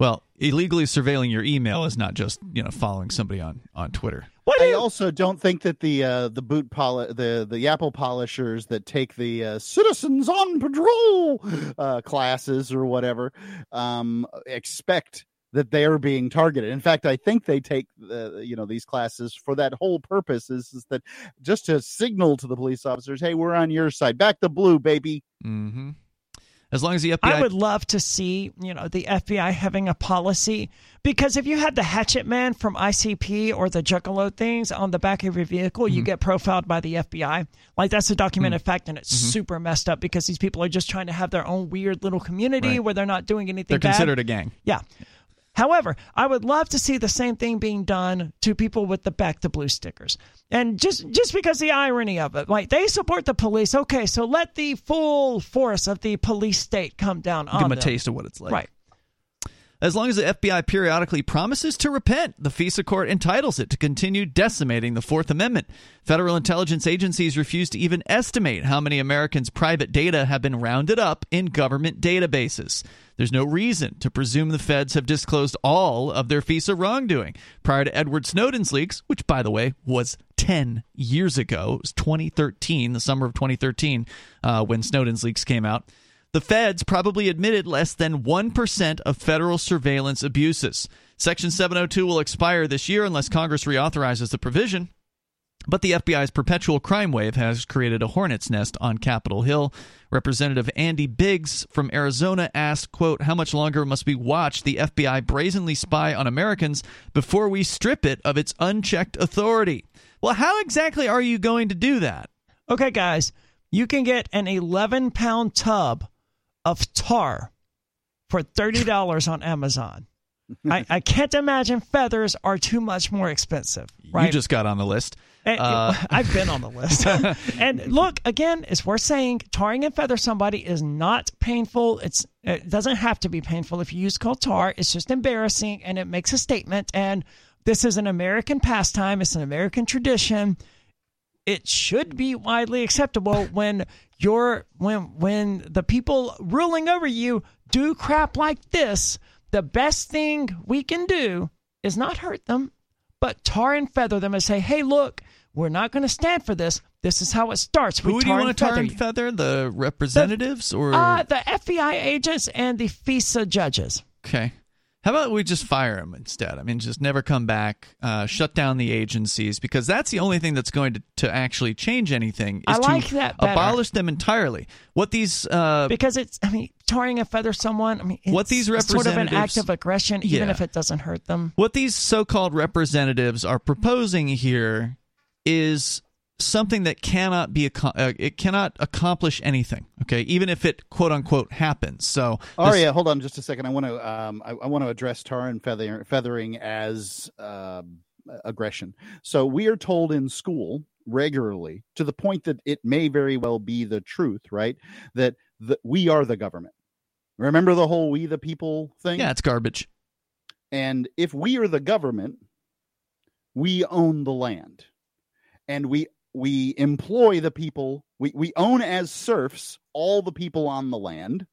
[SPEAKER 1] Well, illegally surveilling your email is not just you know following somebody on on Twitter.
[SPEAKER 2] What
[SPEAKER 3] I
[SPEAKER 2] you,
[SPEAKER 3] also don't think that the uh, the boot poli- the the Apple polishers that take the uh, citizens on patrol uh, classes or whatever um, expect that they are being targeted. In fact, I think they take the you know these classes for that whole purpose is, is that just to signal to the police officers, hey, we're on your side, back the blue, baby.
[SPEAKER 1] Mm-hmm. As long as the FBI,
[SPEAKER 2] I would love to see, you know, the FBI having a policy because if you had the Hatchet Man from ICP or the Juggalo things on the back of your vehicle,
[SPEAKER 1] Mm-hmm.
[SPEAKER 2] you get profiled by the FBI. Like that's a documented
[SPEAKER 1] Mm.
[SPEAKER 2] fact, and it's
[SPEAKER 1] Mm-hmm.
[SPEAKER 2] super messed up because these people are just trying to have their own weird little community
[SPEAKER 1] Right.
[SPEAKER 2] where they're not doing anything
[SPEAKER 1] they're
[SPEAKER 2] bad.
[SPEAKER 1] considered a gang.
[SPEAKER 2] Yeah. However, I would love to see the same thing being done to people with the back to blue stickers. And just just because the irony of it, like they support the police, okay, so let the full force of the police state come down
[SPEAKER 1] Give
[SPEAKER 2] on
[SPEAKER 1] them a
[SPEAKER 2] them.
[SPEAKER 1] A taste of what it's like.
[SPEAKER 2] Right.
[SPEAKER 1] As long as the FBI periodically promises to repent, the FISA court entitles it to continue decimating the Fourth Amendment. Federal intelligence agencies refuse to even estimate how many Americans' private data have been rounded up in government databases. There's no reason to presume the feds have disclosed all of their FISA wrongdoing. Prior to Edward Snowden's leaks, which, by the way, was 10 years ago, it was 2013, the summer of 2013, uh, when Snowden's leaks came out. The feds probably admitted less than 1% of federal surveillance abuses. Section 702 will expire this year unless Congress reauthorizes the provision. But the FBI's perpetual crime wave has created a hornet's nest on Capitol Hill. Representative Andy Biggs from Arizona asked, quote, how much longer must we watch the FBI brazenly spy on Americans before we strip it of its unchecked authority? Well, how exactly are you going to do that?
[SPEAKER 2] Okay, guys, you can get an 11 pound tub of tar for $30 on Amazon. I, I can't imagine feathers are too much more expensive. Right?
[SPEAKER 1] You just got on the list.
[SPEAKER 2] And, uh, I've been on the list. and look, again, it's worth saying tarring and feather somebody is not painful. It's it doesn't have to be painful if you use cold tar. It's just embarrassing and it makes a statement. And this is an American pastime. It's an American tradition. It should be widely acceptable when you're when when the people ruling over you do crap like this. The best thing we can do is not hurt them, but tar and feather them and say, "Hey, look, we're not going to stand for this. This is how it starts.
[SPEAKER 1] We Who do you want to tar and feather? The representatives
[SPEAKER 2] the,
[SPEAKER 1] or
[SPEAKER 2] uh, the FBI agents and the FISA judges?
[SPEAKER 1] Okay. How about we just fire him instead? I mean, just never come back, uh, shut down the agencies because that's the only thing that's going to, to actually change anything.
[SPEAKER 2] I like that. Better.
[SPEAKER 1] Abolish them entirely. What these uh,
[SPEAKER 2] because it's I mean tarring and feather someone. I mean, what these representatives sort of an act of aggression, even yeah. if it doesn't hurt them.
[SPEAKER 1] What these so-called representatives are proposing here is something that cannot be uh, it cannot accomplish anything okay even if it quote unquote happens. So
[SPEAKER 3] oh yeah hold on just a second. I want to um, I, I, want to address tar and feather, feathering as uh, aggression. So we are told in school regularly to the point that it may very well be the truth right that the, we are the government. Remember the whole we the people thing?
[SPEAKER 1] Yeah it's garbage.
[SPEAKER 3] And if we are the government we own the land. And we we employ the people we, we own as serfs all the people on the land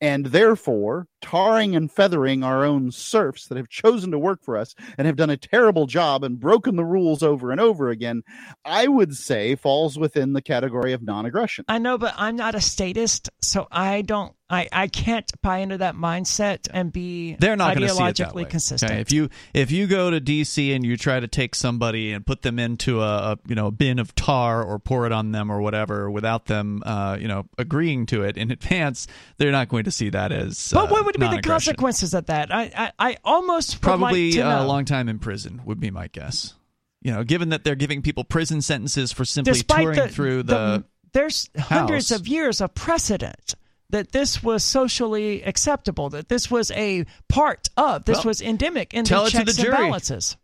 [SPEAKER 3] and therefore tarring and feathering our own serfs that have chosen to work for us and have done a terrible job and broken the rules over and over again, I would say falls within the category of non aggression.
[SPEAKER 2] I know, but I'm not a statist, so I don't I, I can't buy into that mindset and be
[SPEAKER 1] they're not
[SPEAKER 2] ideologically consistent.
[SPEAKER 1] Okay? If you if you go to DC and you try to take somebody and put them into a, a you know a bin of tar or pour it on them or whatever without them uh, you know agreeing to it in advance, they're not going to see that as.
[SPEAKER 2] But what would be the consequences of that? I I, I almost
[SPEAKER 1] probably
[SPEAKER 2] like
[SPEAKER 1] a long time in prison would be my guess. You know, given that they're giving people prison sentences for simply Despite touring the, through the, the
[SPEAKER 2] there's hundreds of years of precedent that this was socially acceptable, that this was a part of, this well, was endemic in the checks the and balances.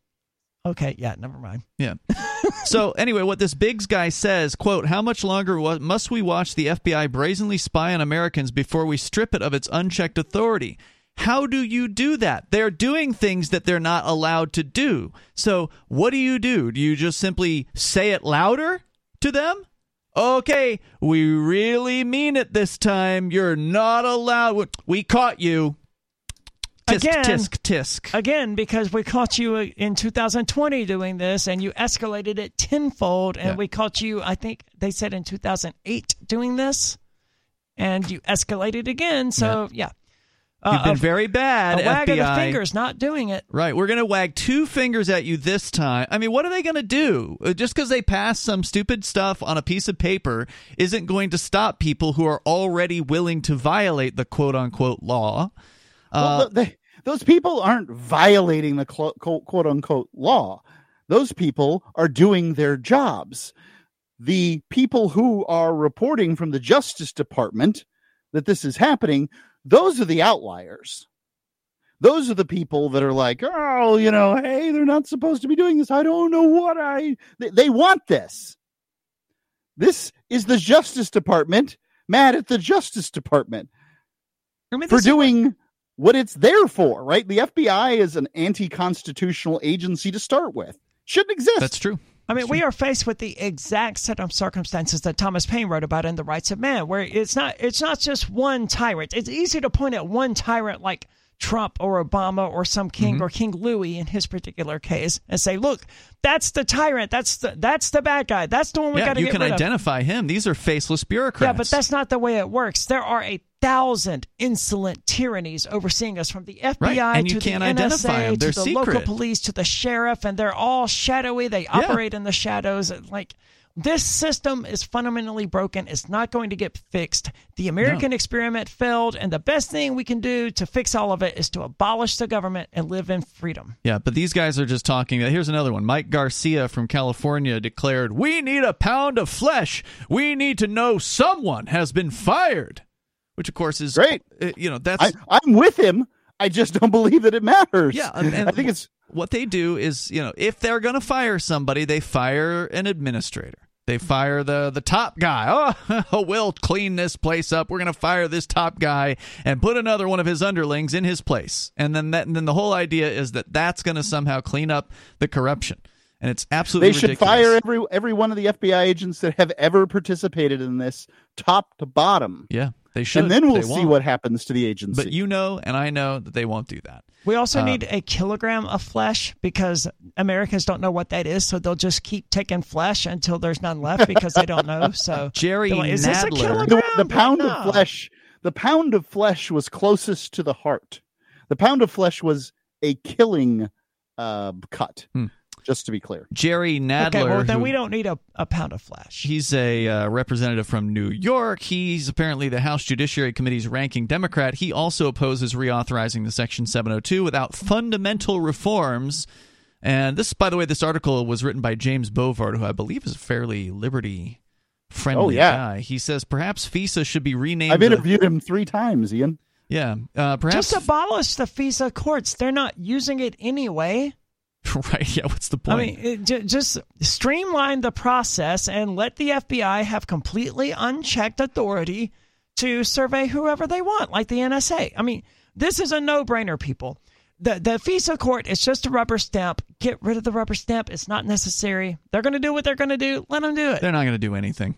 [SPEAKER 2] Okay, yeah, never mind.
[SPEAKER 1] Yeah. so anyway, what this Biggs guy says, quote, how much longer must we watch the FBI brazenly spy on Americans before we strip it of its unchecked authority? How do you do that? They're doing things that they're not allowed to do. So what do you do? Do you just simply say it louder to them? Okay, we really mean it this time. You're not allowed. We caught you. Tisk,
[SPEAKER 2] again,
[SPEAKER 1] tisk, tisk.
[SPEAKER 2] Again, because we caught you uh, in 2020 doing this and you escalated it tenfold. And yeah. we caught you, I think they said in 2008 doing this. And you escalated again. So, yeah. yeah.
[SPEAKER 1] You've uh, been very bad.
[SPEAKER 2] A wag
[SPEAKER 1] FBI.
[SPEAKER 2] of the fingers, not doing it.
[SPEAKER 1] Right. We're going to wag two fingers at you this time. I mean, what are they going to do? Uh, just because they pass some stupid stuff on a piece of paper isn't going to stop people who are already willing to violate the quote unquote law.
[SPEAKER 3] Uh, well, they, those people aren't violating the quote, quote unquote law. Those people are doing their jobs. The people who are reporting from the Justice Department that this is happening those are the outliers. Those are the people that are like, oh, you know, hey, they're not supposed to be doing this. I don't know what I. They, they want this. This is the Justice Department mad at the Justice Department I mean, for doing what it's there for, right? The FBI is an anti-constitutional agency to start with. Shouldn't exist.
[SPEAKER 1] That's true.
[SPEAKER 2] I mean, we are faced with the exact set of circumstances that Thomas Paine wrote about in The Rights of Man, where it's not it's not just one tyrant. It's easy to point at one tyrant like Trump or Obama or some king
[SPEAKER 1] Mm-hmm.
[SPEAKER 2] or King Louis in his particular case and say, "Look, that's the tyrant. That's the that's the bad guy. That's the one we got
[SPEAKER 1] yeah,
[SPEAKER 2] to
[SPEAKER 1] you
[SPEAKER 2] get
[SPEAKER 1] can
[SPEAKER 2] rid of."
[SPEAKER 1] identify him. These are faceless bureaucrats.
[SPEAKER 2] Yeah, but that's not the way it works. There are a thousand insolent tyrannies overseeing us, from the FBI
[SPEAKER 1] Right, and you
[SPEAKER 2] to
[SPEAKER 1] can't
[SPEAKER 2] the
[SPEAKER 1] identify
[SPEAKER 2] NSA to the local police to the sheriff, and they're all shadowy. They operate in the shadows. Like this system is fundamentally broken. It's not going to get fixed. The American experiment failed, and the best thing we can do to fix all of it is to abolish the government and live in freedom.
[SPEAKER 1] Yeah, but these guys are just talking. Here's another one. Mike Garcia from California declared, "We need a pound of flesh. We need to know someone has been fired." Which, of course, is
[SPEAKER 3] Great.
[SPEAKER 1] uh, You know, that's
[SPEAKER 3] I, I'm with him. I just don't believe that it matters.
[SPEAKER 1] Yeah, and- and-
[SPEAKER 3] I think it's
[SPEAKER 1] what they do is, you know, if they're going to fire somebody, they fire an administrator. They fire the the top guy. Oh, oh we'll clean this place up. We're going to fire this top guy and put another one of his underlings in his place. And then that and then the whole idea is that that's going to somehow clean up the corruption. And it's absolutely
[SPEAKER 3] they should
[SPEAKER 1] ridiculous.
[SPEAKER 3] fire every every one of the FBI agents that have ever participated in this, top to bottom,
[SPEAKER 1] Yeah, they should.
[SPEAKER 3] and then we'll
[SPEAKER 1] They
[SPEAKER 3] see
[SPEAKER 1] won't.
[SPEAKER 3] what happens to the agency.
[SPEAKER 1] But you know, and I know that they won't do that.
[SPEAKER 2] We also
[SPEAKER 1] Uh,
[SPEAKER 2] need a kilogram of flesh because Americans don't know what that is, so they'll just keep taking flesh until there's none left because they don't know. So
[SPEAKER 1] Jerry
[SPEAKER 2] like, "Is this a
[SPEAKER 1] Nadler.
[SPEAKER 2] kilogram?"
[SPEAKER 3] the, the pound
[SPEAKER 2] no.
[SPEAKER 3] of flesh, the pound of flesh was closest to the heart. The pound of flesh was a killing uh, cut.
[SPEAKER 1] Hmm.
[SPEAKER 3] Just to be clear,
[SPEAKER 1] Jerry Nadler.
[SPEAKER 2] okay, well then
[SPEAKER 1] who-
[SPEAKER 2] we don't need a, a pound of flesh.
[SPEAKER 1] He's a uh, representative from New York. He's apparently the House Judiciary Committee's ranking Democrat. He also opposes reauthorizing the Section 702 without fundamental reforms. And this, by the way, this article was written by James Bovard, who I believe is a fairly liberty friendly
[SPEAKER 3] Oh, yeah.
[SPEAKER 1] guy. He says perhaps FISA should be renamed.
[SPEAKER 3] I've
[SPEAKER 1] the-
[SPEAKER 3] interviewed him three times, Ian.
[SPEAKER 1] yeah, uh, perhaps.
[SPEAKER 2] Just abolish the FISA courts. They're not using it anyway.
[SPEAKER 1] right? Yeah. What's the point?
[SPEAKER 2] I mean, it, ju- just streamline the process and let the FBI have completely unchecked authority to survey whoever they want, like the NSA. I mean, this is a no-brainer, people. The the FISA court is just a rubber stamp. Get rid of the rubber stamp. It's not necessary. They're going to do what they're going to do. Let them do it.
[SPEAKER 1] They're not going to do anything.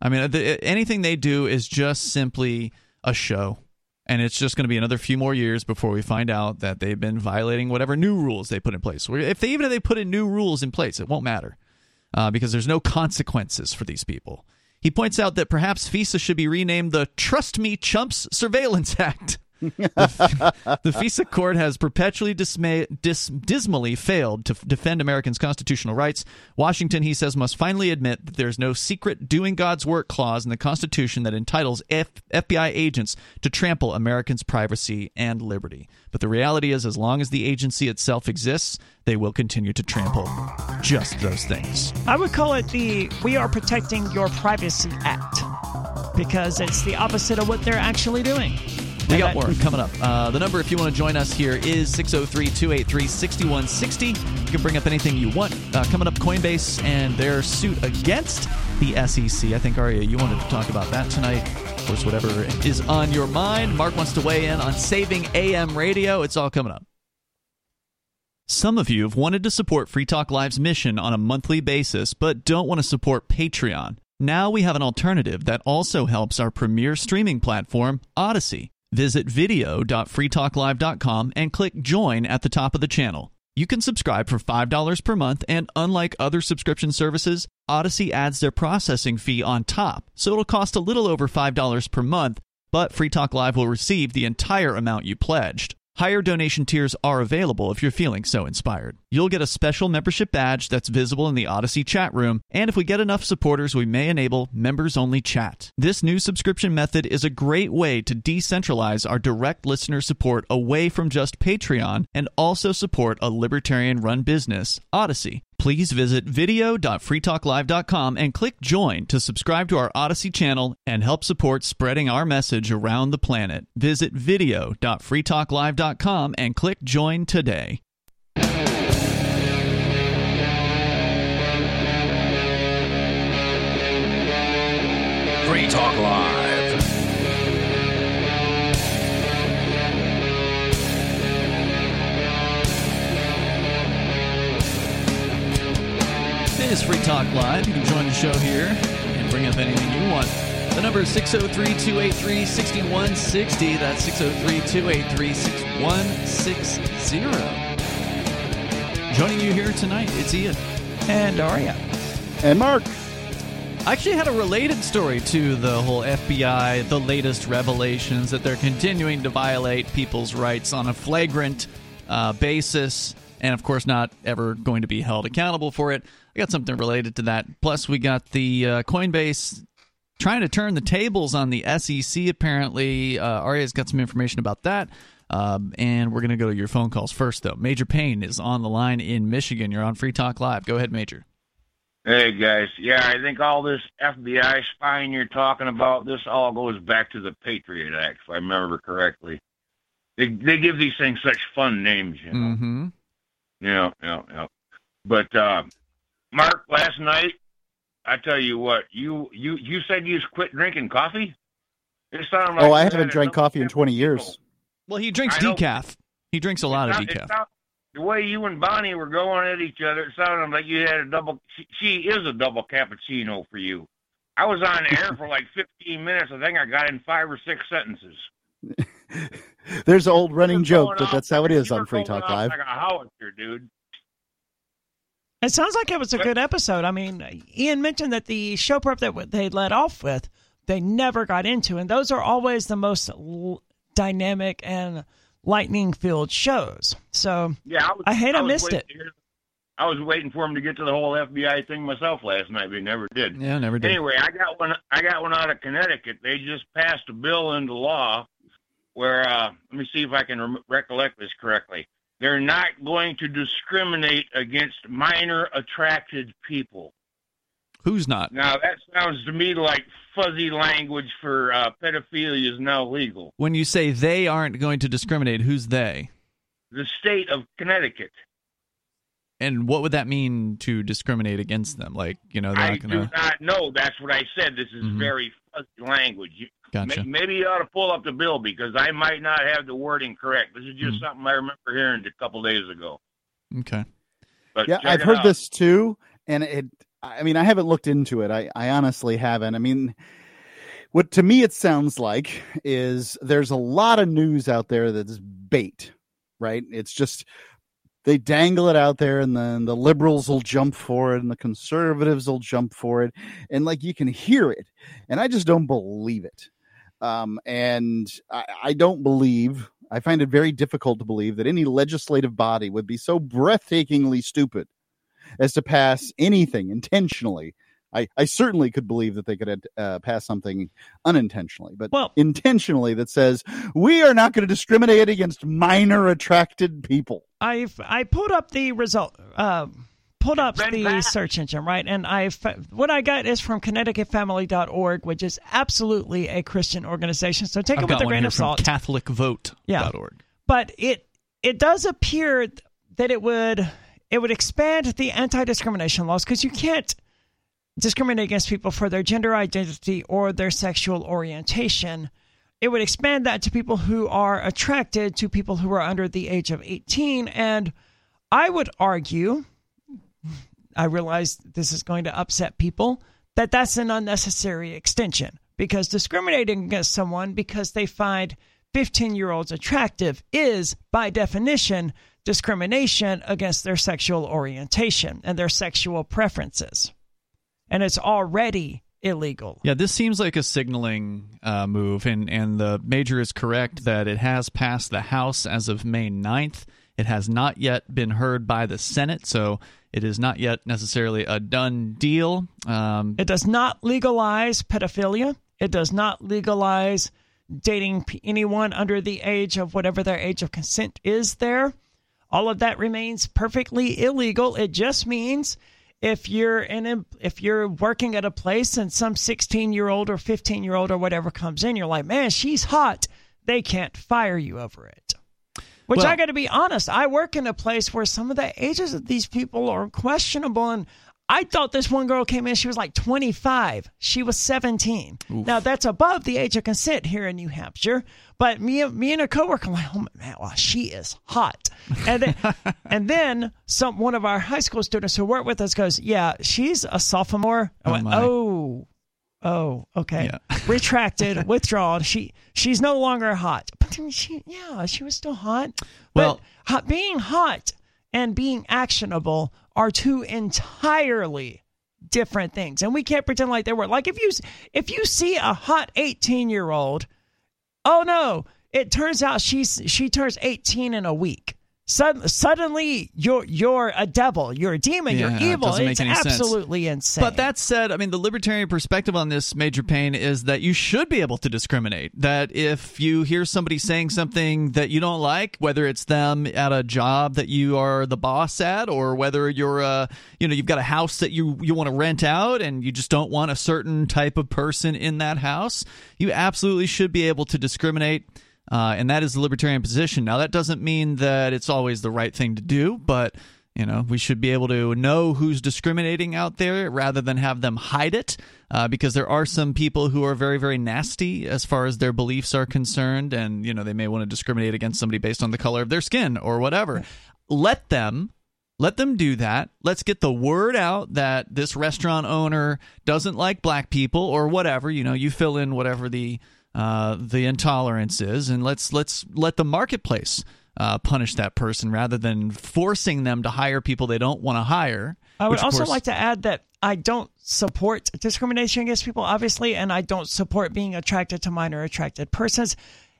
[SPEAKER 1] I mean, the, anything they do is just simply a show. And it's just going to be another few more years before we find out that they've been violating whatever new rules they put in place. If they even if they put in new rules in place, it won't matter uh, because there's no consequences for these people. He points out that perhaps FISA should be renamed the Trust Me Chumps Surveillance Act. The, the FISA court has perpetually dismay, dis, dismally failed to f- defend Americans' constitutional rights. Washington, he says, must finally admit that there's no secret doing God's work clause in the Constitution that entitles F- FBI agents to trample Americans' privacy and liberty. But the reality is, as long as the agency itself exists, they will continue to trample just those things.
[SPEAKER 2] I would call it the We Are Protecting Your Privacy Act because it's the opposite of what they're actually doing.
[SPEAKER 1] We got more coming up. Uh, the number, if you want to join us here, is 603 283 6160. You can bring up anything you want. Uh, coming up, Coinbase and their suit against the SEC. I think, Aria, you wanted to talk about that tonight. Of course, whatever is on your mind. Mark wants to weigh in on saving AM radio. It's all coming up. Some of you have wanted to support Free Talk Live's mission on a monthly basis, but don't want to support Patreon. Now we have an alternative that also helps our premier streaming platform, Odysee. Visit video.freetalklive.com and click join at the top of the channel. You can subscribe for $5 per month, and unlike other subscription services, Odysee adds their processing fee on top, so it'll cost a little over $5 per month, but Free Talk Live will receive the entire amount you pledged. Higher donation tiers are available if you're feeling so inspired. You'll get a special membership badge that's visible in the Odysee chat room, and if we get enough supporters, we may enable members only chat. This new subscription method is a great way to decentralize our direct listener support away from just Patreon and also support a libertarian run business, Odysee. Please visit video.freetalklive.com and click join to subscribe to our Odysee channel and help support spreading our message around the planet. Visit video.freetalklive.com and click join today.
[SPEAKER 4] Free Talk Live.
[SPEAKER 1] Is Free Talk Live. You can join the show here and bring up anything you want. The number is 603 283 6160. That's 603 283 6160. Joining you here tonight, it's Ian.
[SPEAKER 2] And Aria.
[SPEAKER 3] And Mark.
[SPEAKER 1] I actually had a related story to the whole FBI, the latest revelations that they're continuing to violate people's rights on a flagrant uh, basis, and of course, not ever going to be held accountable for it. I got something related to that. Plus, we got the uh, Coinbase trying to turn the tables on the SEC, apparently. Uh, Aria's got some information about that. Um, and we're going to go to your phone calls first, though. Major Payne is on the line in Michigan. You're on Free Talk Live. Go ahead, Major.
[SPEAKER 4] Hey guys, yeah, I think all this FBI spying you're talking about, this all goes back to the Patriot Act, if I remember correctly. They they give these things such fun names, you know.
[SPEAKER 1] Mm-hmm.
[SPEAKER 4] Yeah, yeah, yeah. But uh, Mark, last night, I tell you what, you you you said you quit drinking coffee. It sounded like
[SPEAKER 3] oh, I haven't drank coffee in 20 years.
[SPEAKER 4] cappuccino.
[SPEAKER 1] Well, he drinks
[SPEAKER 4] I
[SPEAKER 1] decaf. He drinks a lot of
[SPEAKER 4] It sound- it
[SPEAKER 1] decaf.
[SPEAKER 4] sound- the way you and Bonnie were going at each other, it sounded like you had a double. She, she is a double cappuccino for you. I was on air for like 15 minutes. I think I got in five or six sentences.
[SPEAKER 3] There's an old running
[SPEAKER 4] You're
[SPEAKER 3] joke
[SPEAKER 4] going
[SPEAKER 3] that that's how it
[SPEAKER 4] like-
[SPEAKER 3] is
[SPEAKER 4] you
[SPEAKER 3] on Free Talk Live.
[SPEAKER 4] Like a howitzer, dude.
[SPEAKER 2] It sounds like it was a good episode. I mean, Ian mentioned that the show prep that they led off with, they never got into, and those are always the most l- dynamic and lightning filled shows. So
[SPEAKER 4] Yeah, I, was,
[SPEAKER 2] I hate I
[SPEAKER 4] was
[SPEAKER 2] missed it.
[SPEAKER 4] I was waiting for him to get to the whole FBI thing myself last night, but he never did.
[SPEAKER 1] Yeah, never did.
[SPEAKER 4] Anyway, I got one. I got one out of Connecticut. They just passed a bill into law where uh, let me see if I can rem recollect this correctly. They're not going to discriminate against minor attracted people.
[SPEAKER 1] Who's not?
[SPEAKER 4] Now that sounds to me like fuzzy language for uh, pedophilia is now legal.
[SPEAKER 1] When you say they aren't going to discriminate, who's they?
[SPEAKER 4] The state of Connecticut.
[SPEAKER 1] And what would that mean to discriminate against them? Like, you know, they're
[SPEAKER 4] I
[SPEAKER 1] not to.
[SPEAKER 4] do not know. That's what I said. This is
[SPEAKER 1] Mhm.
[SPEAKER 4] very fuzzy language. You,
[SPEAKER 1] Gotcha.
[SPEAKER 4] May- Maybe you ought to pull up the bill because I might not have the wording correct. This is just
[SPEAKER 1] Mhm.
[SPEAKER 4] something I remember hearing a couple days ago.
[SPEAKER 1] Okay.
[SPEAKER 4] But
[SPEAKER 3] Yeah, I've heard
[SPEAKER 4] out.
[SPEAKER 3] this too, and it. I mean, I haven't looked into it. I, I honestly haven't. I mean, what to me it sounds like is there's a lot of news out there that's bait, right? It's just they dangle it out there, and then the liberals will jump for it, and the conservatives will jump for it, and like you can hear it, and I just don't believe it. Um, and I, I don't believe. I find it very difficult to believe that any legislative body would be so breathtakingly stupid as to pass anything intentionally. I, I certainly could believe that they could uh, pass something unintentionally, but
[SPEAKER 2] Well-
[SPEAKER 3] intentionally that says we are not going to discriminate against minor attracted people.
[SPEAKER 2] I've I pulled up the result. Uh, pulled up the
[SPEAKER 4] Bass.
[SPEAKER 2] search engine, right? And I what I got is from ConnecticutFamily.org, which is absolutely a Christian organization. So take
[SPEAKER 1] I've
[SPEAKER 2] it with a
[SPEAKER 1] one
[SPEAKER 2] grain
[SPEAKER 1] here
[SPEAKER 2] of
[SPEAKER 1] from
[SPEAKER 2] salt.
[SPEAKER 1] CatholicVote.org.
[SPEAKER 2] Yeah. but it it does appear that it would it would expand the anti-discrimination laws because you can't discriminate against people for their gender identity or their sexual orientation. It would expand that to people who are attracted to people who are under the age of 18 and I would argue I realize this is going to upset people that that's an unnecessary extension because discriminating against someone because they find 15 year olds attractive is, by definition, discrimination against their sexual orientation and their sexual preferences. And it's already illegal.
[SPEAKER 1] Yeah, this seems like a signaling uh, move, and, and the major is correct that it has passed the House as of May 9th. It has not yet been heard by the Senate, so it is not yet necessarily a done deal. Um,
[SPEAKER 2] It does not legalize pedophilia. It does not legalize dating anyone under the age of whatever their age of consent is there. All of that remains perfectly illegal. It just means if you're in if you're working at a place and some 16-year-old or 15-year-old or whatever comes in, you're like, "Man, she's hot." They can't fire you over it. Which
[SPEAKER 1] Well-
[SPEAKER 2] I got to be honest, I work in a place where some of the ages of these people are questionable and I thought this one girl came in, she was like 25. She was 17.
[SPEAKER 1] Oof.
[SPEAKER 2] Now, that's above the age of consent here in New Hampshire. But me, and- me and a coworker, I'm like, oh man, wow, she is hot. And then, and then some one of our high school students who worked with us goes, yeah, she's a sophomore. I
[SPEAKER 1] Oh,
[SPEAKER 2] went,
[SPEAKER 1] my.
[SPEAKER 2] oh, oh, okay,
[SPEAKER 1] Yeah.
[SPEAKER 2] retracted, withdrawn. She she's no longer hot. She, yeah, she was still hot.
[SPEAKER 1] Well-
[SPEAKER 2] but hot, being hot and being actionable are two entirely different things. And we can't pretend like they were like if you if you see a hot 18 year old oh no it turns out she's she turns 18 in a week Sud- suddenly you're you're a devil you're a demon
[SPEAKER 1] Yeah,
[SPEAKER 2] you're evil
[SPEAKER 1] make
[SPEAKER 2] it's
[SPEAKER 1] any sense.
[SPEAKER 2] absolutely insane
[SPEAKER 1] But that said, I mean, the libertarian perspective on this, Major Payne is that you should be able to discriminate. That if you hear somebody saying something that you don't like, whether it's them at a job that you are the boss at, or whether you're, uh, you know, you've got a house that you you want to rent out and you just don't want a certain type of person in that house, you absolutely should be able to discriminate. Uh, and that is the libertarian position. Now, that doesn't mean that it's always the right thing to do, but you know, we should be able to know who's discriminating out there rather than have them hide it, uh, because there are some people who are very, very nasty as far as their beliefs are concerned, and you know they may want to discriminate against somebody based on the color of their skin or whatever. Let them. Let them do that. Let's get the word out that this restaurant owner doesn't like black people or whatever. You know, you fill in whatever the uh, the intolerance is, and let's let's let the marketplace uh, punish that person rather than forcing them to hire people they don't want to hire.
[SPEAKER 2] I would also
[SPEAKER 1] course-
[SPEAKER 2] like to add that I don't support discrimination against people, obviously, and I don't support being attracted to minor attracted persons.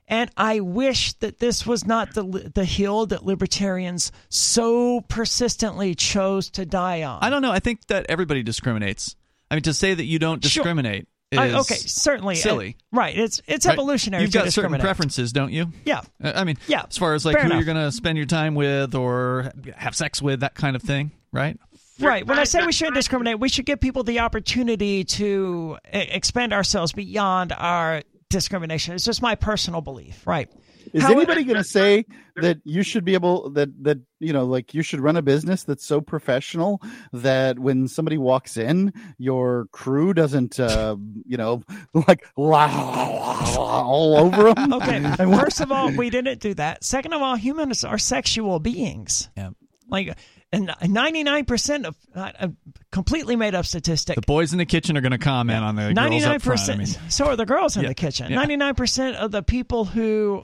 [SPEAKER 2] And I wish that this was not the the hill that libertarians so persistently chose to die on.
[SPEAKER 1] I don't know. I think that everybody discriminates. I mean, to say that you don't discriminate is
[SPEAKER 2] I- okay, certainly,
[SPEAKER 1] silly.
[SPEAKER 2] uh, right? It's it's
[SPEAKER 1] right?
[SPEAKER 2] evolutionary.
[SPEAKER 1] You've
[SPEAKER 2] to
[SPEAKER 1] got certain preferences, don't you?
[SPEAKER 2] Yeah,
[SPEAKER 1] I mean,
[SPEAKER 2] Yeah,
[SPEAKER 1] as far as like
[SPEAKER 2] fair
[SPEAKER 1] who
[SPEAKER 2] enough.
[SPEAKER 1] you're going to spend your time with or have sex with, that kind of thing, right?
[SPEAKER 2] Right. When I say we shouldn't discriminate, we should give people the opportunity to e- expand ourselves beyond our discrimination. It's just my personal belief. Right.
[SPEAKER 3] Is
[SPEAKER 2] How-
[SPEAKER 3] anybody going to say that you should be able that that you know like you should run a business that's so professional that when somebody walks in, your crew doesn't uh, you know like all over them?
[SPEAKER 2] Okay. First of all, we didn't do that. Second of all, humans are sexual beings.
[SPEAKER 1] Yeah.
[SPEAKER 2] Like, and 99% of, uh, a completely made up statistic.
[SPEAKER 1] The boys in the kitchen are going to comment on the girls
[SPEAKER 2] Ninety nine
[SPEAKER 1] up front. I
[SPEAKER 2] percent.
[SPEAKER 1] mean,
[SPEAKER 2] So are the girls in
[SPEAKER 1] Yeah,
[SPEAKER 2] the kitchen.
[SPEAKER 1] yeah.
[SPEAKER 2] Ninety nine percent of the people who.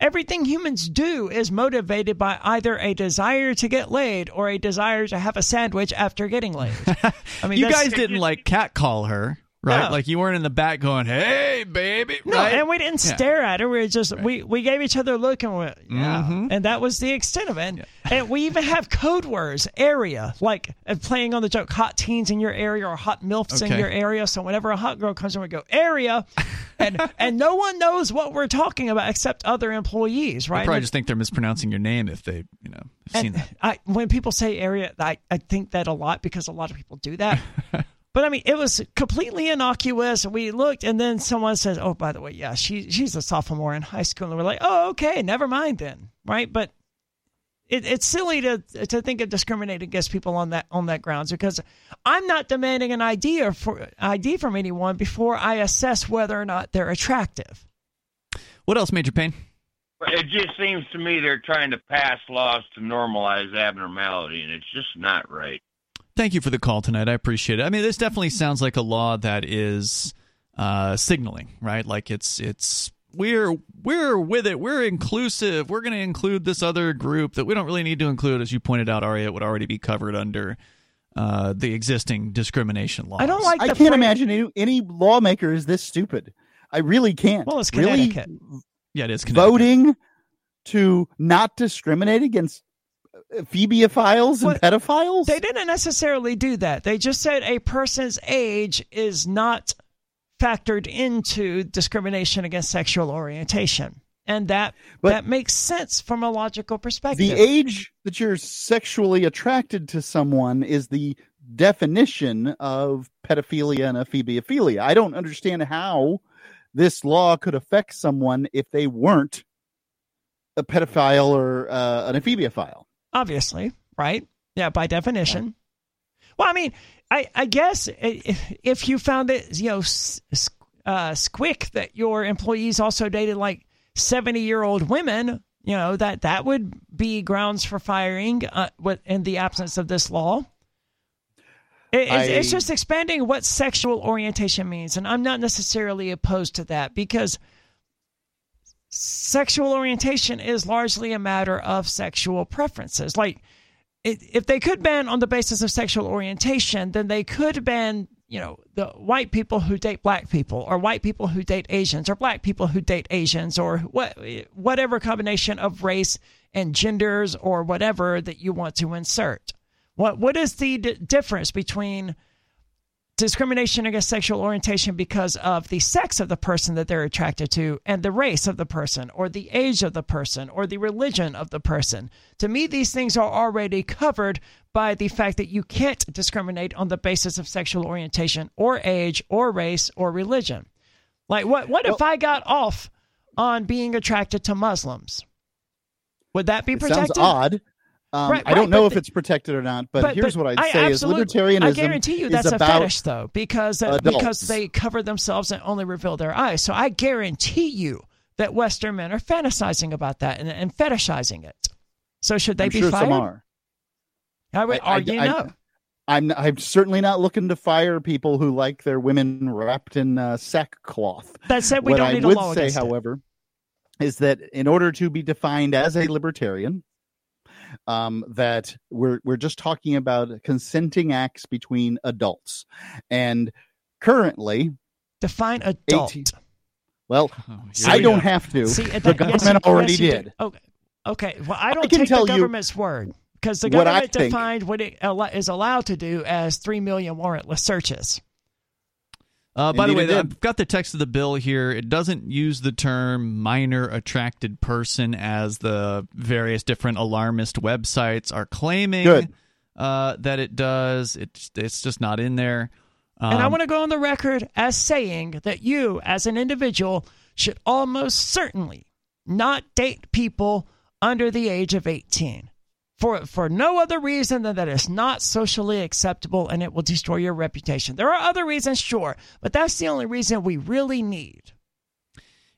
[SPEAKER 2] Everything humans do is motivated by either a desire to get laid or a desire to have a sandwich after getting laid. I mean,
[SPEAKER 1] you guys didn't like catcall her, right? Like you weren't in the back going, "Hey, baby,"
[SPEAKER 2] No,
[SPEAKER 1] right?
[SPEAKER 2] and we didn't
[SPEAKER 1] Yeah.
[SPEAKER 2] stare at her. We were just we we gave each other a look and went, yeah,
[SPEAKER 1] Mhm.
[SPEAKER 2] and that was the extent of it. And, and we even have code words, area, like uh, playing on the joke, hot teens in your area or hot milfs in your area. So whenever a hot girl comes in, we go area, and and no one knows what we're talking about except other employees,
[SPEAKER 1] I
[SPEAKER 2] right?
[SPEAKER 1] probably
[SPEAKER 2] And-
[SPEAKER 1] just think they're mispronouncing your name if they, you know, seen that.
[SPEAKER 2] I, when people say area, I, I think that a lot because a lot of people do that. but I mean, it was completely innocuous. We looked, and then someone says, "Oh, by the way, yeah, she she's a sophomore in high school," and we're like, "Oh, okay, never mind then." Right? But it, it's silly to to think of discriminating against people on that on that grounds because I'm not demanding an ID or for ID from anyone before I assess whether or not they're attractive.
[SPEAKER 1] What else, Major Payne?
[SPEAKER 4] It just seems to me they're trying to pass laws to normalize abnormality, and it's just not right.
[SPEAKER 1] Thank you for the call tonight. I appreciate it. I mean, this definitely sounds like a law that is uh, signaling, right? Like it's it's we're we're with it. We're inclusive. We're going to include this other group that we don't really need to include, as you pointed out, Aria. It would already be covered under uh, the existing discrimination laws.
[SPEAKER 2] I don't like.
[SPEAKER 3] I can't
[SPEAKER 2] phrase-
[SPEAKER 3] imagine any, any lawmaker is this stupid. I really can't.
[SPEAKER 2] Well, it's
[SPEAKER 3] really
[SPEAKER 2] Connecticut.
[SPEAKER 1] Yeah, it is Connecticut.
[SPEAKER 3] voting to not discriminate against phoebiophiles and
[SPEAKER 2] What-
[SPEAKER 3] pedophiles.
[SPEAKER 2] They didn't necessarily do that. They just said a person's age is not factored into discrimination against sexual orientation. And that
[SPEAKER 3] But-
[SPEAKER 2] that makes sense from a logical perspective.
[SPEAKER 3] the age that you're sexually attracted to someone is the definition of pedophilia and ephebophilia. I don't understand how this law could affect someone if they weren't a pedophile or uh, an ephebophile.
[SPEAKER 2] Obviously, right? Yeah, by definition. Well, I mean, I, I guess if you found it, you know, uh, squick that your employees also dated like 70 year old women, you know, that that would be grounds for firing uh, in the absence of this law. It, I, it's just expanding what sexual orientation means. And I'm not necessarily opposed to that because sexual orientation is largely a matter of sexual preferences. Like, if they could ban on the basis of sexual orientation, then they could ban, you know, the white people who date black people, or white people who date Asians, or black people who date Asians, or what, whatever combination of race and genders or whatever that you want to insert. What what is the d- difference between discrimination against sexual orientation because of the sex of the person that they're attracted to and the race of the person or the age of the person or the religion of the person. To me, these things are already covered by the fact that you can't discriminate on the basis of sexual orientation or age or race or religion. Like, what, what well, if I got off on being attracted to Muslims? Would that be protected?
[SPEAKER 3] sounds odd. Um, right, I don't know if it's protected or not, but, but here's but what I'd say: is libertarianism. I
[SPEAKER 2] guarantee you that's a fetish, though, because uh, because they cover themselves and only reveal their eyes. So I guarantee you that Western men are fantasizing about that and, and fetishizing it. So should they
[SPEAKER 3] I'm
[SPEAKER 2] be
[SPEAKER 3] sure
[SPEAKER 2] fired?
[SPEAKER 3] Some are.
[SPEAKER 2] I would I, argue I, no.
[SPEAKER 3] I'm I'm certainly not looking to fire people who like their women wrapped in uh, sackcloth.
[SPEAKER 2] That said, we
[SPEAKER 3] what
[SPEAKER 2] don't
[SPEAKER 3] I
[SPEAKER 2] need
[SPEAKER 3] would
[SPEAKER 2] a law
[SPEAKER 3] say, however, it. is that in order to be defined as a libertarian, um, that we're we're just talking about consenting acts between adults, and currently
[SPEAKER 2] define adult.
[SPEAKER 3] 18, well, oh, I don't have to. See, the government yes, already yes, did.
[SPEAKER 2] did. Okay. Okay. Well, I don't I take the government's word because the government what defined what it is allowed to do as three million warrantless searches.
[SPEAKER 1] Uh, by the way, I've got the text of the bill here. It doesn't use the term minor attracted person as the various different alarmist websites are claiming uh, that it does. It's, it's just not in there.
[SPEAKER 2] Um, and I um, want to go on the record as saying that you, as an individual, should almost certainly not date people under the age of 18 for for no other reason than that it's not socially acceptable and it will destroy your reputation. There are other reasons, sure, but that's the only reason we really need.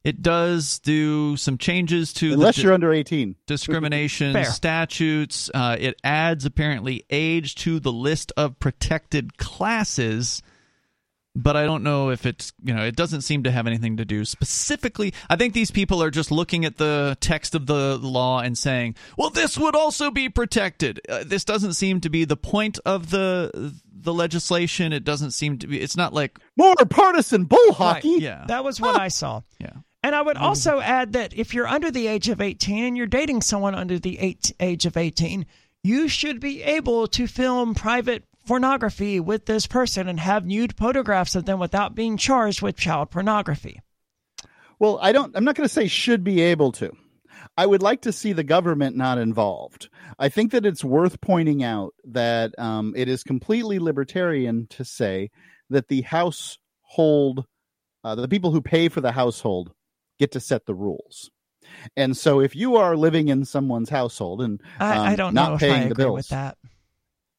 [SPEAKER 1] It does do some changes to
[SPEAKER 3] unless you're under 18
[SPEAKER 1] discrimination statutes. Uh, it adds apparently age to the list of protected classes but I don't know if it's you know it doesn't seem to have anything to do specifically. I think these people are just looking at the text of the law and saying, "Well, this would also be protected." Uh, this doesn't seem to be the point of the the legislation. It doesn't seem to be. It's not like
[SPEAKER 3] more partisan bull hockey.
[SPEAKER 2] Right. Yeah, that was what I saw.
[SPEAKER 1] Yeah.
[SPEAKER 2] And I would also add that if you're under the age of 18 and you're dating someone under the eight, age of 18, you should be able to film private pornography with this person and have nude photographs of them without being charged with child pornography.
[SPEAKER 3] Well, I don't I'm not going to say should be able to. I would like to see the government not involved. I think that it's worth pointing out that um, it is completely libertarian to say that the household, uh, the people who pay for the household, get to set the rules. And so, if you are living in someone's household and um,
[SPEAKER 2] I, I, um, don't
[SPEAKER 3] not
[SPEAKER 2] know
[SPEAKER 3] paying
[SPEAKER 2] the
[SPEAKER 3] bills,
[SPEAKER 2] with that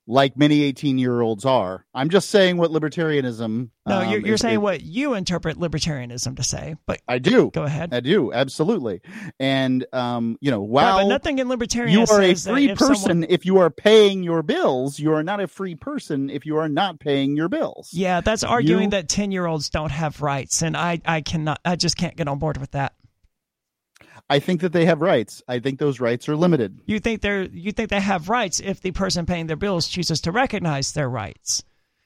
[SPEAKER 3] like many 18 year olds are. I'm just saying what libertarianism.
[SPEAKER 2] No, you're, um, you're is, saying is, what you interpret libertarianism to say, but
[SPEAKER 3] I do.
[SPEAKER 2] Go ahead.
[SPEAKER 3] I do absolutely. And um, you know, while
[SPEAKER 2] but nothing in libertarianism
[SPEAKER 3] you are a
[SPEAKER 2] free
[SPEAKER 3] if person
[SPEAKER 2] someone...
[SPEAKER 3] if you are paying your bills. You are not a free person if you are not paying your bills.
[SPEAKER 2] Yeah, that's arguing you... that 10 year olds don't have rights, and I I cannot I just can't get on board with that.
[SPEAKER 3] I think that they have rights. I think those rights are limited.
[SPEAKER 2] You think they're you think they have rights if the person paying their bills chooses to recognize their rights,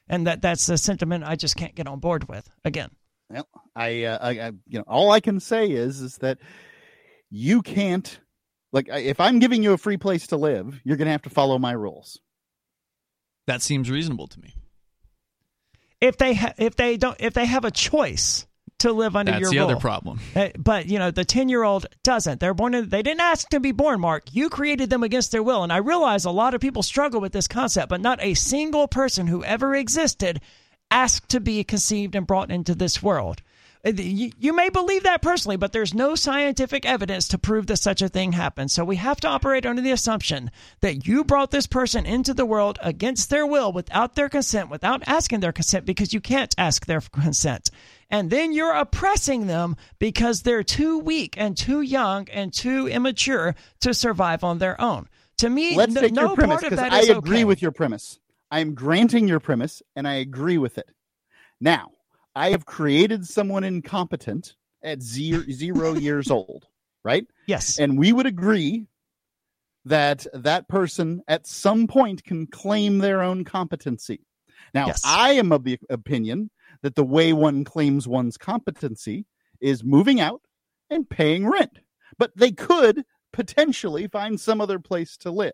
[SPEAKER 2] and that that's a sentiment I just can't get on board with. Again,
[SPEAKER 3] well, I, uh, I, I you know all I can say is is that you can't like if I'm giving you a free place to live, you're going to have to follow my rules.
[SPEAKER 1] That seems reasonable to me.
[SPEAKER 2] If they ha- if they don't if they have a choice to live under
[SPEAKER 1] That's
[SPEAKER 2] your
[SPEAKER 1] the
[SPEAKER 2] rule.
[SPEAKER 1] other problem.
[SPEAKER 2] Uh, but you know, the ten-year-old doesn't. They're born. In, they didn't ask to be born, Mark. You created them against their will, and I realize a lot of people struggle with this concept. But not a single person who ever existed asked to be conceived and brought into this world. Uh, You, may believe that personally, but there's no scientific evidence to prove that such a thing happened. So we have to operate under the assumption that you brought this person into the world against their will, without their consent, without asking their consent, because you can't ask their consent. And then you're oppressing them because they're too weak and too young and too immature to survive on their own. To me,
[SPEAKER 3] Let's
[SPEAKER 2] no,
[SPEAKER 3] take
[SPEAKER 2] no
[SPEAKER 3] your premise
[SPEAKER 2] part of
[SPEAKER 3] because
[SPEAKER 2] that
[SPEAKER 3] I agree
[SPEAKER 2] okay.
[SPEAKER 3] with your premise. I am granting your premise and I agree with it. Now, I have created someone incompetent at zero, zero years old, right?
[SPEAKER 2] Yes.
[SPEAKER 3] And we would agree that that person at some point can claim their own competency. Now,
[SPEAKER 2] Yes.
[SPEAKER 3] I am of the opinion that the way one claims one's competency is moving out and paying rent. But they could potentially find some other place to live,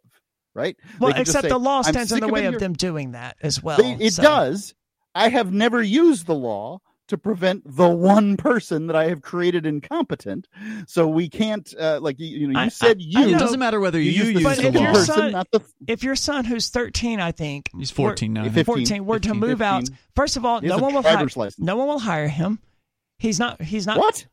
[SPEAKER 3] right?
[SPEAKER 2] Well, except
[SPEAKER 3] say,
[SPEAKER 2] the law stands in the way of
[SPEAKER 3] here."
[SPEAKER 2] them doing that as well.
[SPEAKER 3] They- it
[SPEAKER 2] so-
[SPEAKER 3] does. I have never used the law to prevent the one person that I have created incompetent. So we can't, uh, like you, you know,
[SPEAKER 2] I-
[SPEAKER 3] you said
[SPEAKER 2] I-
[SPEAKER 3] you.
[SPEAKER 1] It doesn't matter whether you,
[SPEAKER 3] used the
[SPEAKER 1] use
[SPEAKER 2] But
[SPEAKER 1] the
[SPEAKER 2] your
[SPEAKER 1] law.
[SPEAKER 3] person,
[SPEAKER 2] son-
[SPEAKER 3] not the
[SPEAKER 2] If your son, who's 13, I think,
[SPEAKER 1] He's 14 now.
[SPEAKER 3] 15.
[SPEAKER 2] 14 were to
[SPEAKER 3] 15,
[SPEAKER 2] move out. First of all, no one will hire.
[SPEAKER 3] license.
[SPEAKER 2] No one will hire him. He's not. He's not.
[SPEAKER 3] what?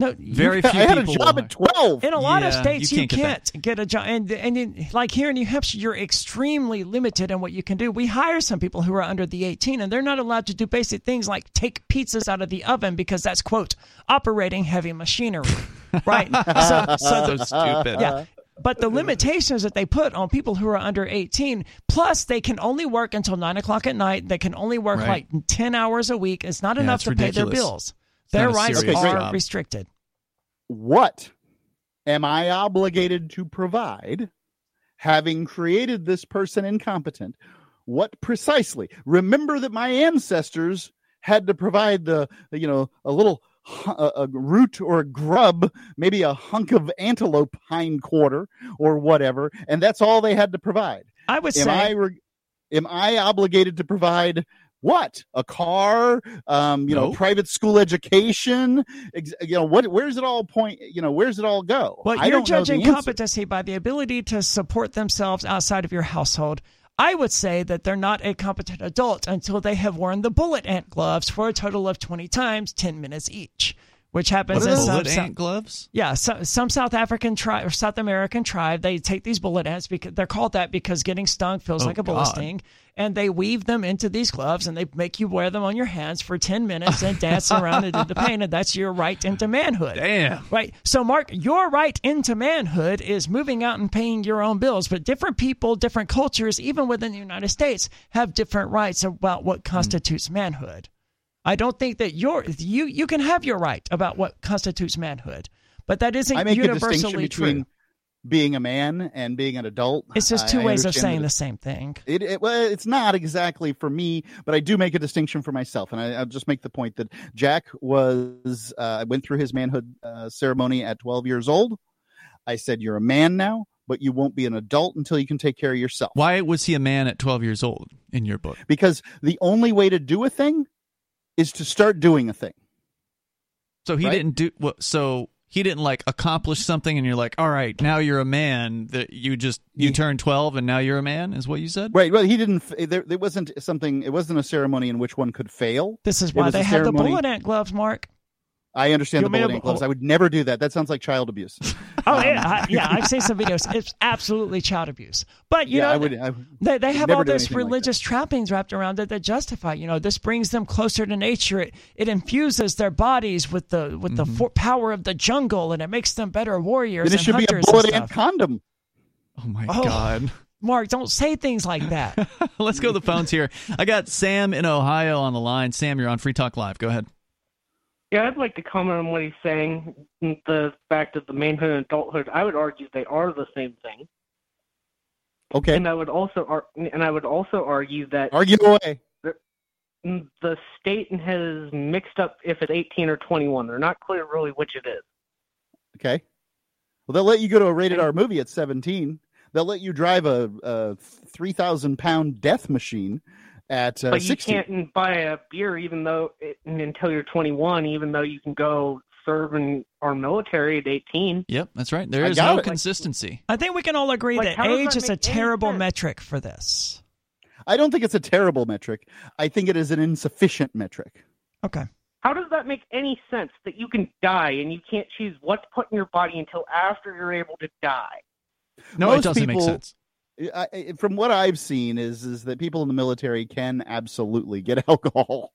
[SPEAKER 2] No.
[SPEAKER 1] Very few
[SPEAKER 3] I had a job at twelve.
[SPEAKER 2] in a lot of states,
[SPEAKER 1] you
[SPEAKER 2] you
[SPEAKER 1] can't
[SPEAKER 2] can't,
[SPEAKER 1] get
[SPEAKER 2] get, a job, and and in, like here in New Hampshire, you're extremely limited in what you can do. We hire some people who are under the 18, and they're not allowed to do basic things like take pizzas out of the oven because that's quote operating heavy machinery, right? so, so
[SPEAKER 1] so stupid.
[SPEAKER 2] yeah. But the limitations that they put on people who are under 18, plus they can only work until nine o'clock at night. They can only work
[SPEAKER 1] Right.
[SPEAKER 2] like 10 hours a week. It's not
[SPEAKER 1] Yeah,
[SPEAKER 2] enough
[SPEAKER 1] it's
[SPEAKER 2] to pay their bills.
[SPEAKER 1] Not
[SPEAKER 2] Their rights
[SPEAKER 3] serious
[SPEAKER 2] are
[SPEAKER 1] job.
[SPEAKER 2] restricted.
[SPEAKER 3] what am I obligated to provide, having created this person incompetent? What precisely? Remember that my ancestors had to provide the, you know, a little a, a root or a grub, maybe a hunk of antelope hind quarter or whatever, and that's all they had to provide.
[SPEAKER 2] I was
[SPEAKER 3] Am I re- am I obligated to provide what? A car? Um you know private school education? Ex- you know what where's it all point you know where's it all go?
[SPEAKER 2] Well,
[SPEAKER 3] I
[SPEAKER 2] you're
[SPEAKER 3] don't know the
[SPEAKER 2] judging competency by the ability to support themselves outside of your household. I would say that they're not a competent adult until they have worn the bullet ant gloves for a total of 20 times, 10 minutes each, which happens in some,
[SPEAKER 1] ant gloves?
[SPEAKER 2] yeah, so, some South African tribe or South American tribe, they take these bullet ants because they're called that because getting stung feels
[SPEAKER 1] Oh,
[SPEAKER 2] like a bullet sting, and they weave them into these gloves and they make you wear them on your hands for 10 minutes and dance around and do the pain, and that's your rite into manhood.
[SPEAKER 1] Damn.
[SPEAKER 2] Right. So, Mark, your rite into manhood is moving out and paying your own bills. But different people, different cultures, even within the United States, have different rights about what constitutes manhood. I don't think that your you you can have your right about what constitutes manhood, but that isn't
[SPEAKER 3] I make a distinction between
[SPEAKER 2] true.
[SPEAKER 3] being a man and being an adult
[SPEAKER 2] It's just two
[SPEAKER 3] I
[SPEAKER 2] ways of saying the same thing.
[SPEAKER 3] It, it well, it's not exactly for me, but I do make a distinction for myself, and I, I'll just make the point that Jack was uh, went through his manhood uh, ceremony at 12 years old. I said, "You're a man now, but you won't be an adult until you can take care of yourself."
[SPEAKER 1] Why was he a man at 12 years old in your book?
[SPEAKER 3] Because the only way to do a thing is to start doing a thing.
[SPEAKER 1] So he
[SPEAKER 3] Right?
[SPEAKER 1] didn't do what? So he didn't like accomplish something, and you're like, all right, now you're a man. That you just you
[SPEAKER 3] Yeah.
[SPEAKER 1] turned 12, and now you're a man. Is what you said?
[SPEAKER 3] Right. Well, he didn't. There, there wasn't something. It wasn't a ceremony in which one could fail.
[SPEAKER 2] This is why
[SPEAKER 3] was a
[SPEAKER 2] they have the
[SPEAKER 3] ceremony-
[SPEAKER 2] bullet ant gloves, Mark.
[SPEAKER 3] I understand
[SPEAKER 2] You
[SPEAKER 3] the
[SPEAKER 2] may
[SPEAKER 3] bullet
[SPEAKER 2] have-
[SPEAKER 3] ant gloves. I would never do that. That sounds like child abuse.
[SPEAKER 2] Oh um, yeah, I, yeah. I've seen some videos. It's absolutely child abuse. But you
[SPEAKER 3] yeah,
[SPEAKER 2] know,
[SPEAKER 3] I would. I, would-
[SPEAKER 2] They, they have all
[SPEAKER 3] do
[SPEAKER 2] this
[SPEAKER 3] anything like
[SPEAKER 2] religious trappings wrapped around it that justify, you know, this brings them closer to nature. It, it infuses their bodies with the with the mm-hmm. for- power of the jungle, and it makes them better warriors
[SPEAKER 3] then it
[SPEAKER 2] and
[SPEAKER 3] should be a bullet
[SPEAKER 2] and
[SPEAKER 3] ant
[SPEAKER 2] stuff.
[SPEAKER 3] condom.
[SPEAKER 1] Oh my
[SPEAKER 2] Oh.
[SPEAKER 1] god.
[SPEAKER 2] Mark, don't say things like that.
[SPEAKER 1] Let's go to the phones here. I got Sam in Ohio on the line. Sam, you're on Free Talk Live. Go ahead.
[SPEAKER 5] Yeah, I'd like to comment on what he's saying. The fact of the manhood and adulthood, I would argue they are the same thing,
[SPEAKER 3] Okay,
[SPEAKER 5] and I would also ar- and I would also argue that
[SPEAKER 3] argue away.
[SPEAKER 5] the state has mixed up if it's 18 or 21. They're not clear really which it is.
[SPEAKER 3] Okay. Well, they'll let you go to a rated R movie at 17. They'll let you drive a, a 3,000 pound death machine at uh,
[SPEAKER 5] but you
[SPEAKER 3] 16.
[SPEAKER 5] can't buy a beer even though it, until you're 21, even though you can go serve in our military at 18.
[SPEAKER 1] Yep, that's right. There
[SPEAKER 3] I
[SPEAKER 1] is no
[SPEAKER 3] it.
[SPEAKER 1] consistency.
[SPEAKER 2] I think we can all agree
[SPEAKER 5] Like,
[SPEAKER 2] that age
[SPEAKER 5] that
[SPEAKER 2] is a terrible
[SPEAKER 5] sense?
[SPEAKER 2] metric for this.
[SPEAKER 3] I don't think it's a terrible metric. I think it is an insufficient metric.
[SPEAKER 2] Okay.
[SPEAKER 5] How does that make any sense that you can die and you can't choose what's put in your body until after you're able to die?
[SPEAKER 1] No, it doesn't make sense.
[SPEAKER 3] I, from what I've seen is is that people in the military can absolutely get alcohol,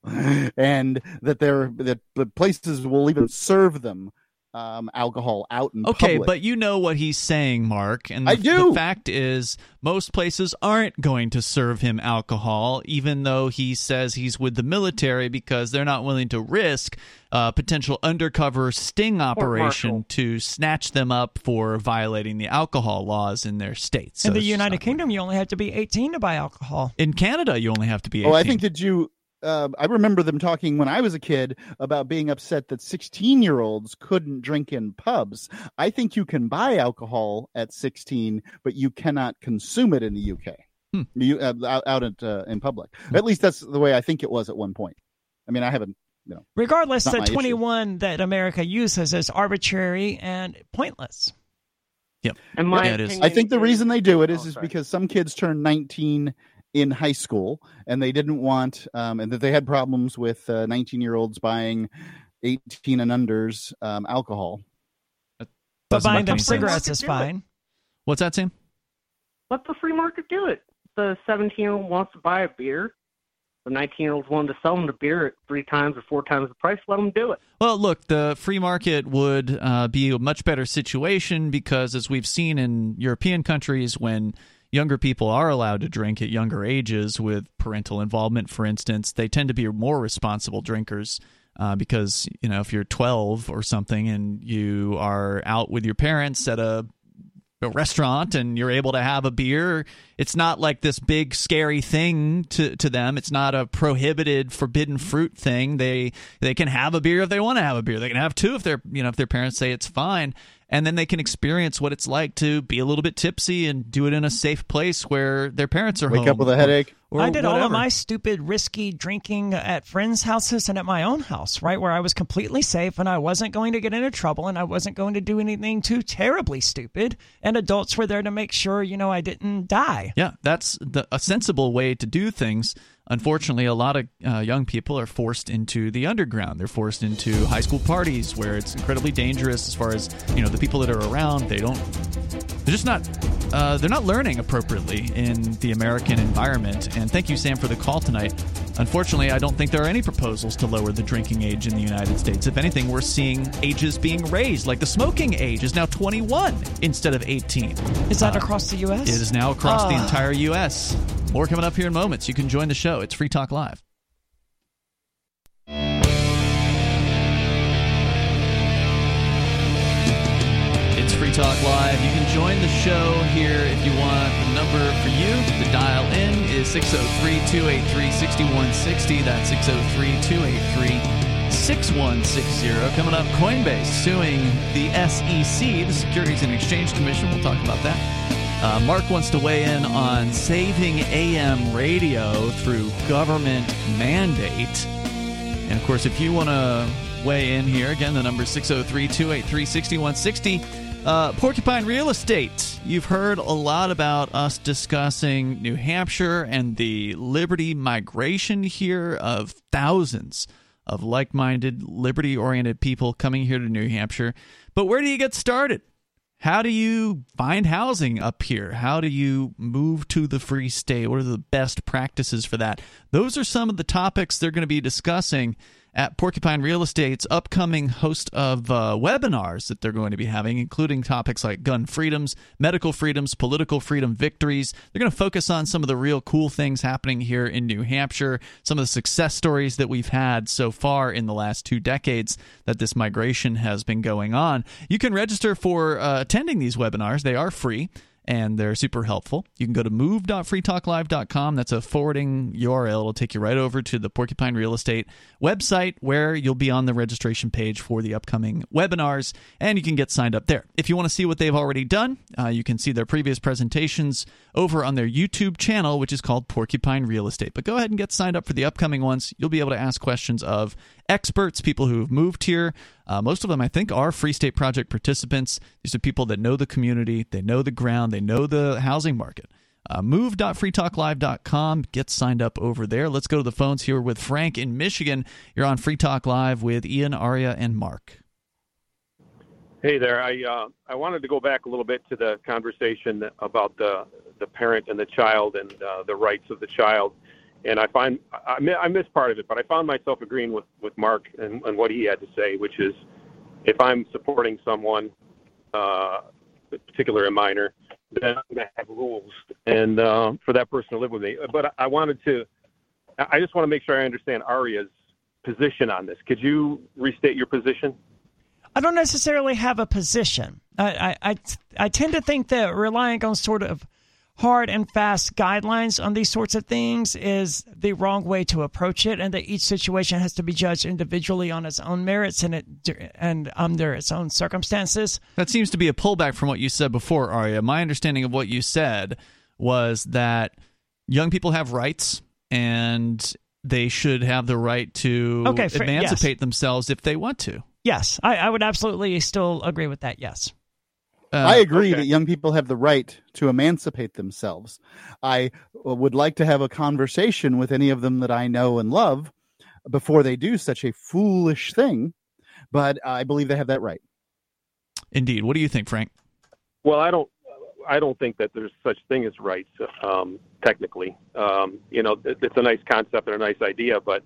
[SPEAKER 3] and that they're that places will even serve them um, alcohol out in
[SPEAKER 1] Okay,
[SPEAKER 3] public.
[SPEAKER 1] but you know what he's saying, Mark. And the,
[SPEAKER 3] I do.
[SPEAKER 1] The fact is, most places aren't going to serve him alcohol, even though he says he's with the military because they're not willing to risk a potential undercover sting operation to snatch them up for violating the alcohol laws in their states.
[SPEAKER 2] In the United Kingdom, you only have to be 18 to buy alcohol.
[SPEAKER 1] In Canada, you only have to be 18.
[SPEAKER 3] Oh, I think that you. Uh, I remember them talking when I was a kid about being upset that 16 year olds couldn't drink in pubs. I think you can buy alcohol at 16, but you cannot consume it in the UK.
[SPEAKER 1] Hmm.
[SPEAKER 3] You uh, out, out at, uh, in public. At least that's the way I think it was at one point. I mean, I haven't.
[SPEAKER 2] You know, Regardless,
[SPEAKER 3] Not
[SPEAKER 2] the
[SPEAKER 3] my issue.
[SPEAKER 2] 21 that America uses is arbitrary and pointless.
[SPEAKER 5] In my
[SPEAKER 1] Yeah, it is.
[SPEAKER 5] opinion,
[SPEAKER 3] I think the reason they do it is,
[SPEAKER 5] Oh,
[SPEAKER 3] is because some kids turn 19 in high school and they didn't want, um, and that they had problems with 19 year olds buying 18 and unders um, alcohol.
[SPEAKER 2] But buying them cigarettes is
[SPEAKER 5] Do it.
[SPEAKER 2] fine.
[SPEAKER 1] What's that, Sam?
[SPEAKER 5] let the free market do it. The 17 year old wants to buy a beer. The 19 year old's willing to sell them the beer at three times or four times the price. Let them do it.
[SPEAKER 1] Well, look, the free market would uh, be a much better situation because, as we've seen in European countries, when younger people are allowed to drink at younger ages with parental involvement, for instance, they tend to be more responsible drinkers. Uh, because you know, if you're 12 or something and you are out with your parents at a a restaurant and you're able to have a beer it's not like this big scary thing to, to them. It's not a prohibited forbidden fruit thing. They they can have a beer if they want to have a beer. They can have two if their you know if their parents say it's fine and then they can experience what it's like to be a little bit tipsy and do it in a safe place where their parents are
[SPEAKER 3] Wake
[SPEAKER 1] home
[SPEAKER 3] up with a headache.
[SPEAKER 1] or
[SPEAKER 2] I did all of my stupid, risky drinking at friends' houses and at my own house, right? Where I was completely safe and I wasn't going to get into trouble and I wasn't going to do anything too terribly stupid. And adults were there to make sure, you know, I didn't die.
[SPEAKER 1] Yeah, that's the, a sensible way to do things. Unfortunately, a lot of uh, young people are forced into the underground. They're forced into high school parties where it's incredibly dangerous. As far as you know, the people that are around, they don't. They're just not. Uh, they're not learning appropriately in the American environment. And thank you, Sam, for the call tonight. Unfortunately, I don't think there are any proposals to lower the drinking age in the United States. If anything, we're seeing ages being raised. Like the smoking age is now 21 instead of 18.
[SPEAKER 2] Is that across the U.S.?
[SPEAKER 1] It is now across the
[SPEAKER 2] Ah.
[SPEAKER 1] entire U.S. More coming up here in moments. You can join the show. It's Free Talk Live. It's Free Talk Live. You can join the show here if you want. The number for you to dial in is 603 283 6160. That's 603 283 6160. Coming up, Coinbase suing the SEC, the Securities and Exchange Commission. We'll talk about that. Uh, Mark wants to weigh in on saving AM radio through government mandate. And of course, if you want to weigh in here, again, the number is 603 283 6160. Uh, Porcupine Real Estate. You've heard a lot about us discussing New Hampshire and the liberty migration here of thousands of like minded, liberty oriented people coming here to New Hampshire. But where do you get started? How do you find housing up here? How do you move to the free state? What are the best practices for that? Those are some of the topics they're going to be discussing at Porcupine Real Estate's upcoming host of uh, webinars that they're going to be having, including topics like gun freedoms, medical freedoms, political freedom victories. They're going to focus on some of the real cool things happening here in New Hampshire, some of the success stories that we've had so far in the last two decades that this migration has been going on. You can register for uh, attending these webinars, they are free and they're super helpful. You can go to move.freetalklive.com. That's a forwarding URL. It'll take you right over to the Porcupine Real Estate website where you'll be on the registration page for the upcoming webinars and you can get signed up there. If you want to see what they've already done, uh, you can see their previous presentations over on their YouTube channel, which is called Porcupine Real Estate. But go ahead and get signed up for the upcoming ones. You'll be able to ask questions of experts, people who have moved here. Uh, most of them, I think, are Free State Project participants. These are people that know the community, they know the ground, they know the housing market. Uh, move.freetalklive.com. Get signed up over there. Let's go to the phones here with Frank in Michigan. You're on Free Talk Live with Ian, Aria, and Mark.
[SPEAKER 6] Hey there. I uh, I wanted to go back a little bit to the conversation about the the parent and the child and uh, the rights of the child. And I find I, I part of it, but I found myself agreeing with with Mark and, and what he had to say, which is if I'm supporting someone, uh, particular a minor, then I'm going to have rules and uh, for that person to live with me. But I wanted to, I just want to make sure I understand Aria's position on this. Could you restate your position?
[SPEAKER 2] I don't necessarily have a position. I, I, I, I tend to think that relying on sort of hard and fast guidelines on these sorts of things is the wrong way to approach it, and that each situation has to be judged individually on its own merits and it and under its own circumstances.
[SPEAKER 1] That seems to be a pullback from what you said before, Aria. My understanding of what you said was that young people have rights and they should have the right to
[SPEAKER 2] okay, for,
[SPEAKER 1] emancipate
[SPEAKER 2] yes.
[SPEAKER 1] themselves if they want to.
[SPEAKER 2] Yes, I, I would absolutely still agree with that. Yes.
[SPEAKER 3] Uh, I agree okay. that young people have the right to emancipate themselves. I would like to have a conversation with any of them that I know and love before they do such a foolish thing, but I believe they have that right.
[SPEAKER 1] Indeed. What do you think, Frank?
[SPEAKER 6] Well, I don't. I don't think that there's such thing as rights. Um, technically, um, you know, it's a nice concept and a nice idea, but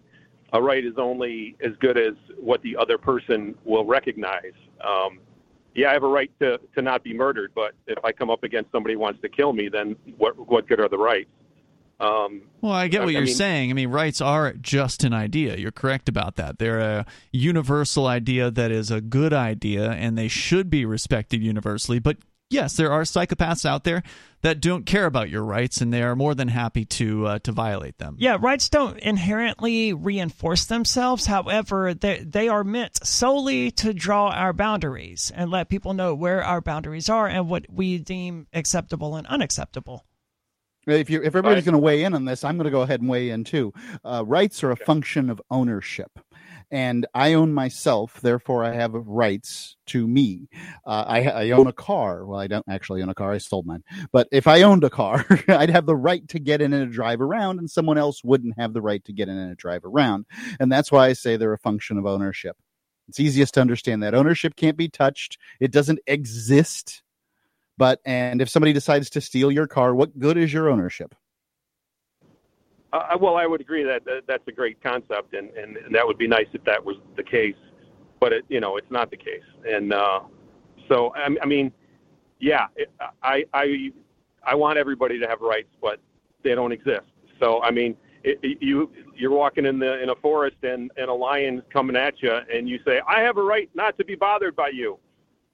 [SPEAKER 6] a right is only as good as what the other person will recognize. Um, yeah, I have a right to, to not be murdered, but if I come up against somebody who wants to kill me, then what what good are the rights?
[SPEAKER 1] Um, well, I get what I, you're mean, saying. I mean, rights are just an idea. You're correct about that. They're a universal idea that is a good idea, and they should be respected universally. But yes, there are psychopaths out there that don't care about your rights, and they are more than happy to uh, to violate them.
[SPEAKER 2] Yeah, rights don't inherently reinforce themselves. However, they they are meant solely to draw our boundaries and let people know where our boundaries are and what we deem acceptable and unacceptable.
[SPEAKER 3] If you if everybody's going to weigh in on this, I'm going to go ahead and weigh in too. Uh, rights are a function of ownership and I own myself, therefore I have rights to me. Uh, I, I, own a car. Well, I don't actually own a car. I sold mine. But if I owned a car, I'd have the right to get in and drive around, and someone else wouldn't have the right to get in and drive around. And that's why I say they're a function of ownership. It's easiest to understand that ownership can't be touched. It doesn't exist. But and if somebody decides to steal your car, what good is your ownership?
[SPEAKER 6] Uh, well, I would agree that, that that's a great concept, and, and, and that would be nice if that was the case. But it, you know, it's not the case, and uh, so I, I mean, yeah, I I I want everybody to have rights, but they don't exist. So I mean, it, it, you you're walking in the in a forest and and a lion coming at you, and you say, I have a right not to be bothered by you.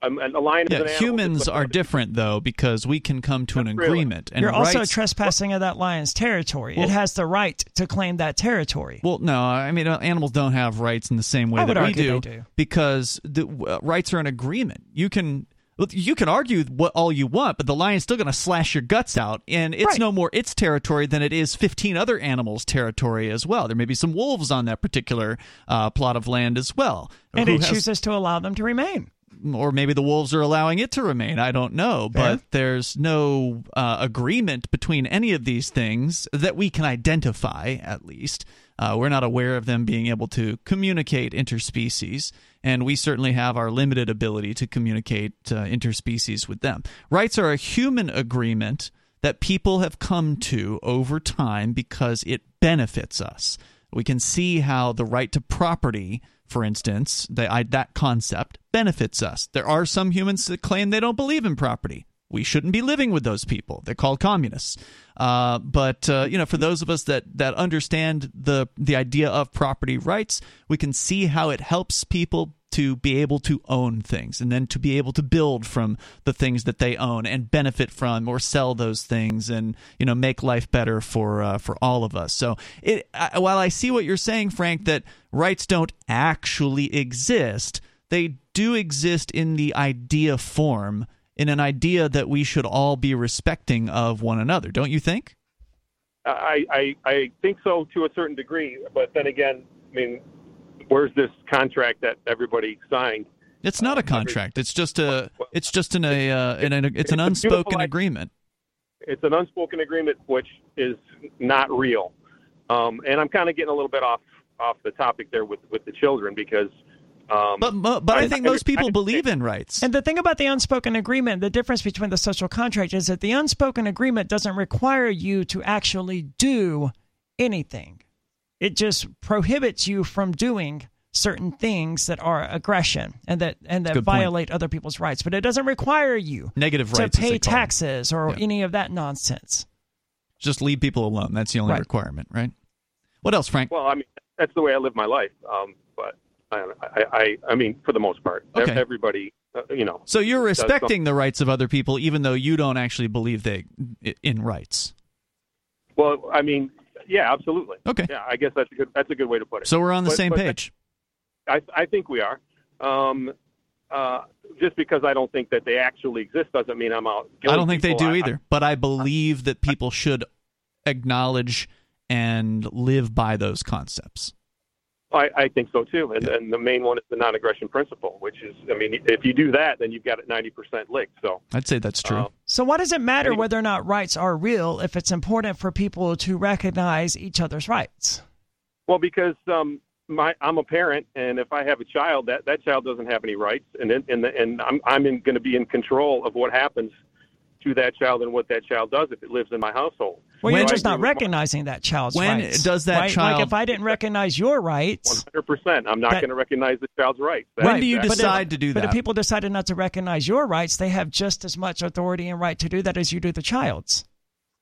[SPEAKER 6] Um, and a lion
[SPEAKER 1] yeah, humans are different though because we can come to an agreement. And
[SPEAKER 2] You're
[SPEAKER 1] rights,
[SPEAKER 2] also trespassing of that lion's territory. Well, it has the right to claim that territory.
[SPEAKER 1] Well, no, I mean uh, animals don't have rights in the same way
[SPEAKER 2] I
[SPEAKER 1] that
[SPEAKER 2] we
[SPEAKER 1] do,
[SPEAKER 2] do,
[SPEAKER 1] because the uh, rights are an agreement. You can you can argue what all you want, but the lion's still going to slash your guts out, and it's
[SPEAKER 2] right.
[SPEAKER 1] no more its territory than it is 15 other animals' territory as well. There may be some wolves on that particular uh, plot of land as well,
[SPEAKER 2] and it has, chooses to allow them to remain
[SPEAKER 1] or maybe the wolves are allowing it to remain. I don't know, but there's no uh, agreement between any of these things that we can identify. At least uh, we're not aware of them being able to communicate interspecies, and we certainly have our limited ability to communicate uh, interspecies with them. Rights are a human agreement that people have come to over time because it benefits us. We can see how the right to property for instance, they, I, that concept benefits us. There are some humans that claim they don't believe in property. We shouldn't be living with those people. They're called communists. Uh, but uh, you know, for those of us that that understand the the idea of property rights, we can see how it helps people to be able to own things and then to be able to build from the things that they own and benefit from or sell those things and you know make life better for uh, for all of us. So it I, while i see what you're saying frank that rights don't actually exist they do exist in the idea form in an idea that we should all be respecting of one another. Don't you think?
[SPEAKER 6] I, I, I think so to a certain degree, but then again, I mean, where's this contract that everybody signed?
[SPEAKER 1] It's not a contract. It's just a. It's just in a. Uh, in a it's an unspoken agreement.
[SPEAKER 6] it's an unspoken agreement which is not real. Um, and I'm kind of getting a little bit off off the topic there with with the children because. Um,
[SPEAKER 1] but but I, I think most people I, believe in rights.
[SPEAKER 2] And the thing about the unspoken agreement, the difference between the social contract is that the unspoken agreement doesn't require you to actually do anything. It just prohibits you from doing certain things that are aggression and that and that violate point. other people's rights, but it doesn't require you
[SPEAKER 1] negative
[SPEAKER 2] to
[SPEAKER 1] rights to
[SPEAKER 2] pay taxes or yeah. any of that nonsense.
[SPEAKER 1] Just leave people alone. That's the only right. requirement, right? What else, Frank?
[SPEAKER 6] Well, I mean, that's the way I live my life. Um, but I, I, I, mean, for the most part, okay. everybody, uh, you know.
[SPEAKER 1] So you're respecting the rights of other people, even though you don't actually believe they in rights.
[SPEAKER 6] Well, I mean, yeah, absolutely.
[SPEAKER 1] Okay.
[SPEAKER 6] Yeah, I guess that's a good that's a good way to put it.
[SPEAKER 1] So we're on the but, same
[SPEAKER 6] but
[SPEAKER 1] page.
[SPEAKER 6] I, I think we are. Um, uh, just because I don't think that they actually exist doesn't mean I'm out.
[SPEAKER 1] I don't think people. they do either, I, but I believe that people should acknowledge and live by those concepts.
[SPEAKER 6] I, I think so too, and, yeah. and the main one is the non-aggression principle, which is, I mean, if you do that, then you've got it ninety percent licked. So
[SPEAKER 1] I'd say that's true. Uh,
[SPEAKER 2] so why does it matter anyway. whether or not rights are real if it's important for people to recognize each other's rights?
[SPEAKER 6] Well, because um, my I'm a parent, and if I have a child, that that child doesn't have any rights, and and and I'm I'm going to be in control of what happens to that child and what that child does if it lives in my household.
[SPEAKER 2] Well, you're just not recognizing my, that child's
[SPEAKER 1] when
[SPEAKER 2] rights.
[SPEAKER 1] does that
[SPEAKER 2] right?
[SPEAKER 1] child?
[SPEAKER 2] Like if I didn't recognize your rights,
[SPEAKER 6] 100. percent I'm not going to recognize the child's rights.
[SPEAKER 1] That, when do you decide
[SPEAKER 2] if,
[SPEAKER 1] to do
[SPEAKER 2] that?
[SPEAKER 1] But
[SPEAKER 2] if people decided not to recognize your rights, they have just as much authority and right to do that as you do the child's.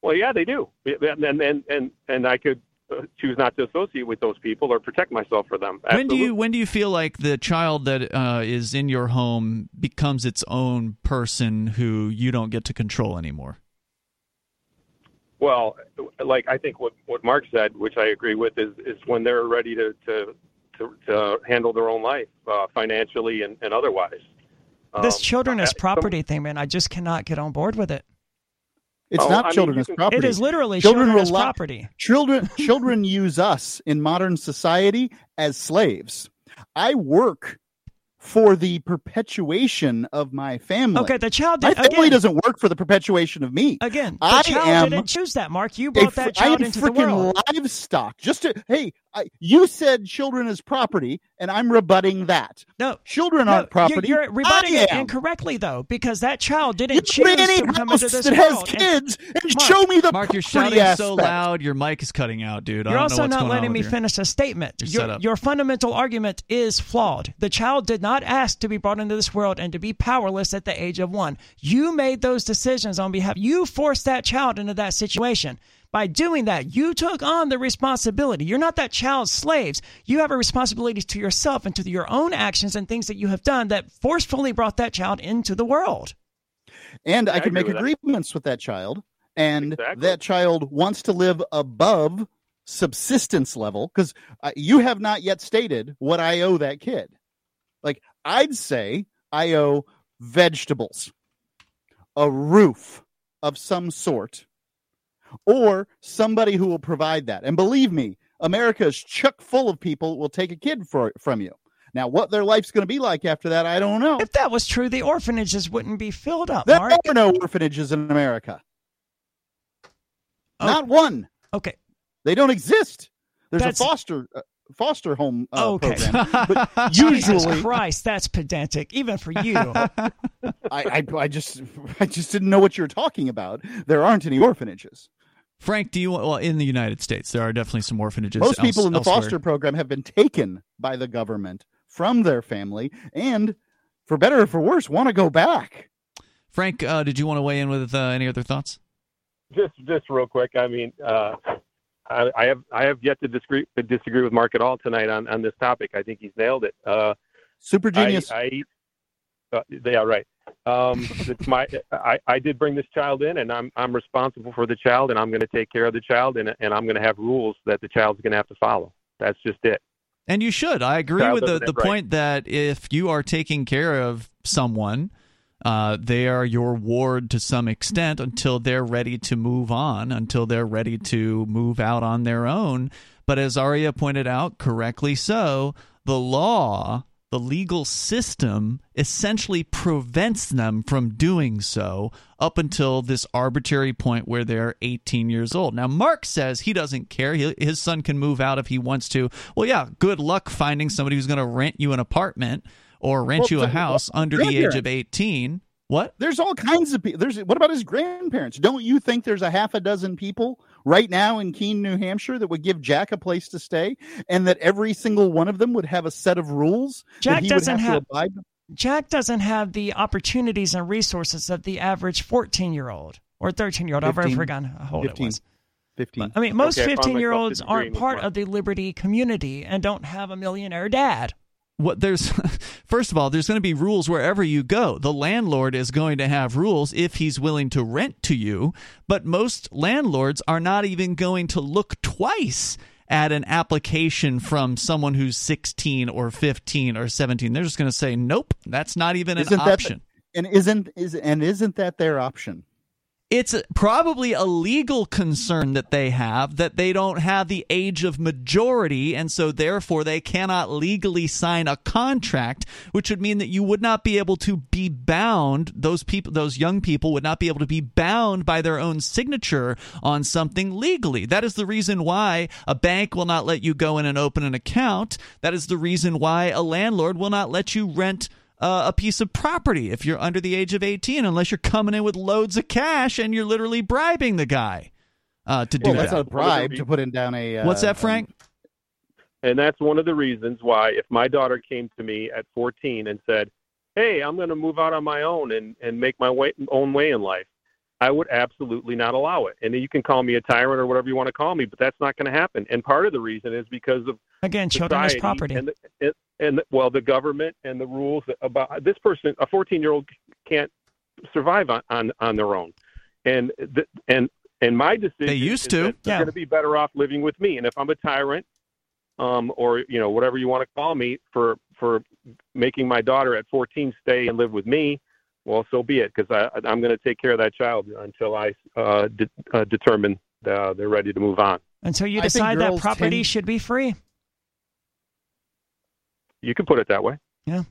[SPEAKER 6] Well, yeah, they do, and and and and I could choose not to associate with those people or protect myself for them.
[SPEAKER 1] Absolutely. When do you when do you feel like the child that uh, is in your home becomes its own person who you don't get to control anymore?
[SPEAKER 6] Well, like I think what what Mark said, which I agree with, is is when they're ready to to to, to handle their own life uh, financially and, and otherwise.
[SPEAKER 2] This um, children as property some, thing, man, I just cannot get on board with it.
[SPEAKER 3] It's oh, not I children mean, as can, property.
[SPEAKER 2] It is literally children, children as property.
[SPEAKER 3] Children children use us in modern society as slaves. I work for the perpetuation of my family.
[SPEAKER 2] Okay, the child.
[SPEAKER 3] Did, my family again, doesn't work for the perpetuation of me.
[SPEAKER 2] Again, the I child am didn't choose that. Mark, you brought that child into the world.
[SPEAKER 3] livestock. Just to hey, I, you said children is property, and I'm rebutting that.
[SPEAKER 2] No,
[SPEAKER 3] children
[SPEAKER 2] no,
[SPEAKER 3] aren't property.
[SPEAKER 2] You're, you're rebutting it incorrectly, though, because that child didn't
[SPEAKER 3] you
[SPEAKER 2] choose
[SPEAKER 3] any
[SPEAKER 2] to come
[SPEAKER 3] house
[SPEAKER 2] into this
[SPEAKER 3] that
[SPEAKER 2] world.
[SPEAKER 3] has kids and,
[SPEAKER 2] and
[SPEAKER 3] Mark, show me the
[SPEAKER 1] Mark. You're shouting
[SPEAKER 3] aspect.
[SPEAKER 1] so loud, your mic is cutting out, dude.
[SPEAKER 2] You're also not letting me
[SPEAKER 1] your,
[SPEAKER 2] finish a statement. Your, your fundamental argument is flawed. The child did not ask to be brought into this world and to be powerless at the age of one. You made those decisions on behalf. You forced that child into that situation. By doing that, you took on the responsibility. You're not that child's slaves. You have a responsibility to yourself and to your own actions and things that you have done that forcefully brought that child into the world.
[SPEAKER 3] And I, I could make with agreements that. with that child, and exactly. that child wants to live above subsistence level because uh, you have not yet stated what I owe that kid. Like, I'd say I owe vegetables, a roof of some sort, or somebody who will provide that. And believe me, America is chock full of people will take a kid for, from you. Now, what their life's going to be like after that, I don't know.
[SPEAKER 2] If that was true, the orphanages wouldn't be filled up.
[SPEAKER 3] There
[SPEAKER 2] Mark.
[SPEAKER 3] are no orphanages in America. Oh. Not one.
[SPEAKER 2] Okay.
[SPEAKER 3] They don't exist. There's That's... a foster uh, foster home uh,
[SPEAKER 2] okay.
[SPEAKER 3] program. But usually,
[SPEAKER 2] Christ, that's pedantic, even for you.
[SPEAKER 3] I, I, I just, I just didn't know what you're talking about. There aren't any orphanages.
[SPEAKER 1] Frank, do you well in the United States? There are definitely some orphanages.
[SPEAKER 3] Most people in the
[SPEAKER 1] elsewhere.
[SPEAKER 3] foster program have been taken by the government from their family, and for better or for worse, want to go back.
[SPEAKER 1] Frank, uh, did you want to weigh in with uh, any other thoughts?
[SPEAKER 6] Just, just real quick. I mean, uh, I, I, have, I have yet to disagree, to disagree with Mark at all tonight on, on this topic. I think he's nailed it. Uh,
[SPEAKER 3] Super genius.
[SPEAKER 6] I, I uh, yeah, right. Um, it's my I, I did bring this child in, and I'm I'm responsible for the child, and I'm going to take care of the child, and and I'm going to have rules that the child's going to have to follow. That's just it.
[SPEAKER 1] And you should. I agree child with the the right. point that if you are taking care of someone. Uh, they are your ward to some extent until they're ready to move on, until they're ready to move out on their own. But as Aria pointed out, correctly so, the law the legal system essentially prevents them from doing so up until this arbitrary point where they're 18 years old. Now, Mark says he doesn't care. He, his son can move out if he wants to. Well, yeah, good luck finding somebody who's going to rent you an apartment or rent
[SPEAKER 3] Well,
[SPEAKER 1] you a
[SPEAKER 3] the-
[SPEAKER 1] house under the age of 18. What?
[SPEAKER 3] There's all kinds of people. There's what about his grandparents? Don't you think there's a half a dozen people right now in Keene, New Hampshire, that would give Jack a place to stay, and that every single one of them would have a set of rules
[SPEAKER 2] Jack
[SPEAKER 3] that he
[SPEAKER 2] doesn't
[SPEAKER 3] would have,
[SPEAKER 2] have-
[SPEAKER 3] to abide.
[SPEAKER 2] Jack doesn't have the opportunities and resources of the average 14 year old or 13 year old. I've
[SPEAKER 3] 15.
[SPEAKER 2] forgotten how old it
[SPEAKER 3] 15.
[SPEAKER 2] was.
[SPEAKER 3] Fifteen.
[SPEAKER 2] I mean, most
[SPEAKER 6] Okay, fifteen-year-olds
[SPEAKER 2] aren't part of the Liberty community and don't have a millionaire dad.
[SPEAKER 1] What there's first of all there's going to be rules wherever you go. The landlord is going to have rules if he's willing to rent to you but most landlords are not even going to look twice at an application from someone who's 16 or 15 or 17 they're just going to say nope that's not even an
[SPEAKER 3] Isn't that-
[SPEAKER 1] option.
[SPEAKER 3] And isn't is and isn't that their option?
[SPEAKER 1] It's probably a legal concern that they have that they don't have the age of majority and so therefore they cannot legally sign a contract which would mean that you would not be able to be bound those people those young people would not be able to be bound by their own signature on something legally. That is the reason why a bank will not let you go in and open an account. That is the reason why a landlord will not let you rent uh, a piece of property if you're under the age of 18 unless you're coming in with loads of cash and you're literally bribing the guy uh, to do
[SPEAKER 3] Well, that's
[SPEAKER 1] that.
[SPEAKER 3] a bribe to put in down a. Uh,
[SPEAKER 1] What's that, Frank?
[SPEAKER 6] And that's one of the reasons why, if my daughter came to me at 14 and said, "Hey, I'm going to move out on my own and and make my way, own way in life," I would absolutely not allow it. And you can call me a tyrant or whatever you want to call me, but that's not going to happen. And part of the reason is because of
[SPEAKER 2] Again, children as property.
[SPEAKER 6] and the, and, and well, the government and the rules about this person. A 14 year old can't survive on on, on their own, and the, and and my decision.
[SPEAKER 1] They used
[SPEAKER 6] is
[SPEAKER 1] to.
[SPEAKER 6] that They're
[SPEAKER 2] Yeah.
[SPEAKER 6] going to be better off living with me. And if I'm a tyrant, um, or you know whatever you want to call me for for making my daughter at 14 stay and live with me, well, so be it. Because i i'm going to take care of that child until I uh, de- uh, determine uh, they're ready to move on.
[SPEAKER 2] Until you
[SPEAKER 3] I
[SPEAKER 2] decide that property
[SPEAKER 3] tend-
[SPEAKER 2] should be free.
[SPEAKER 6] You can put it that way. Yeah.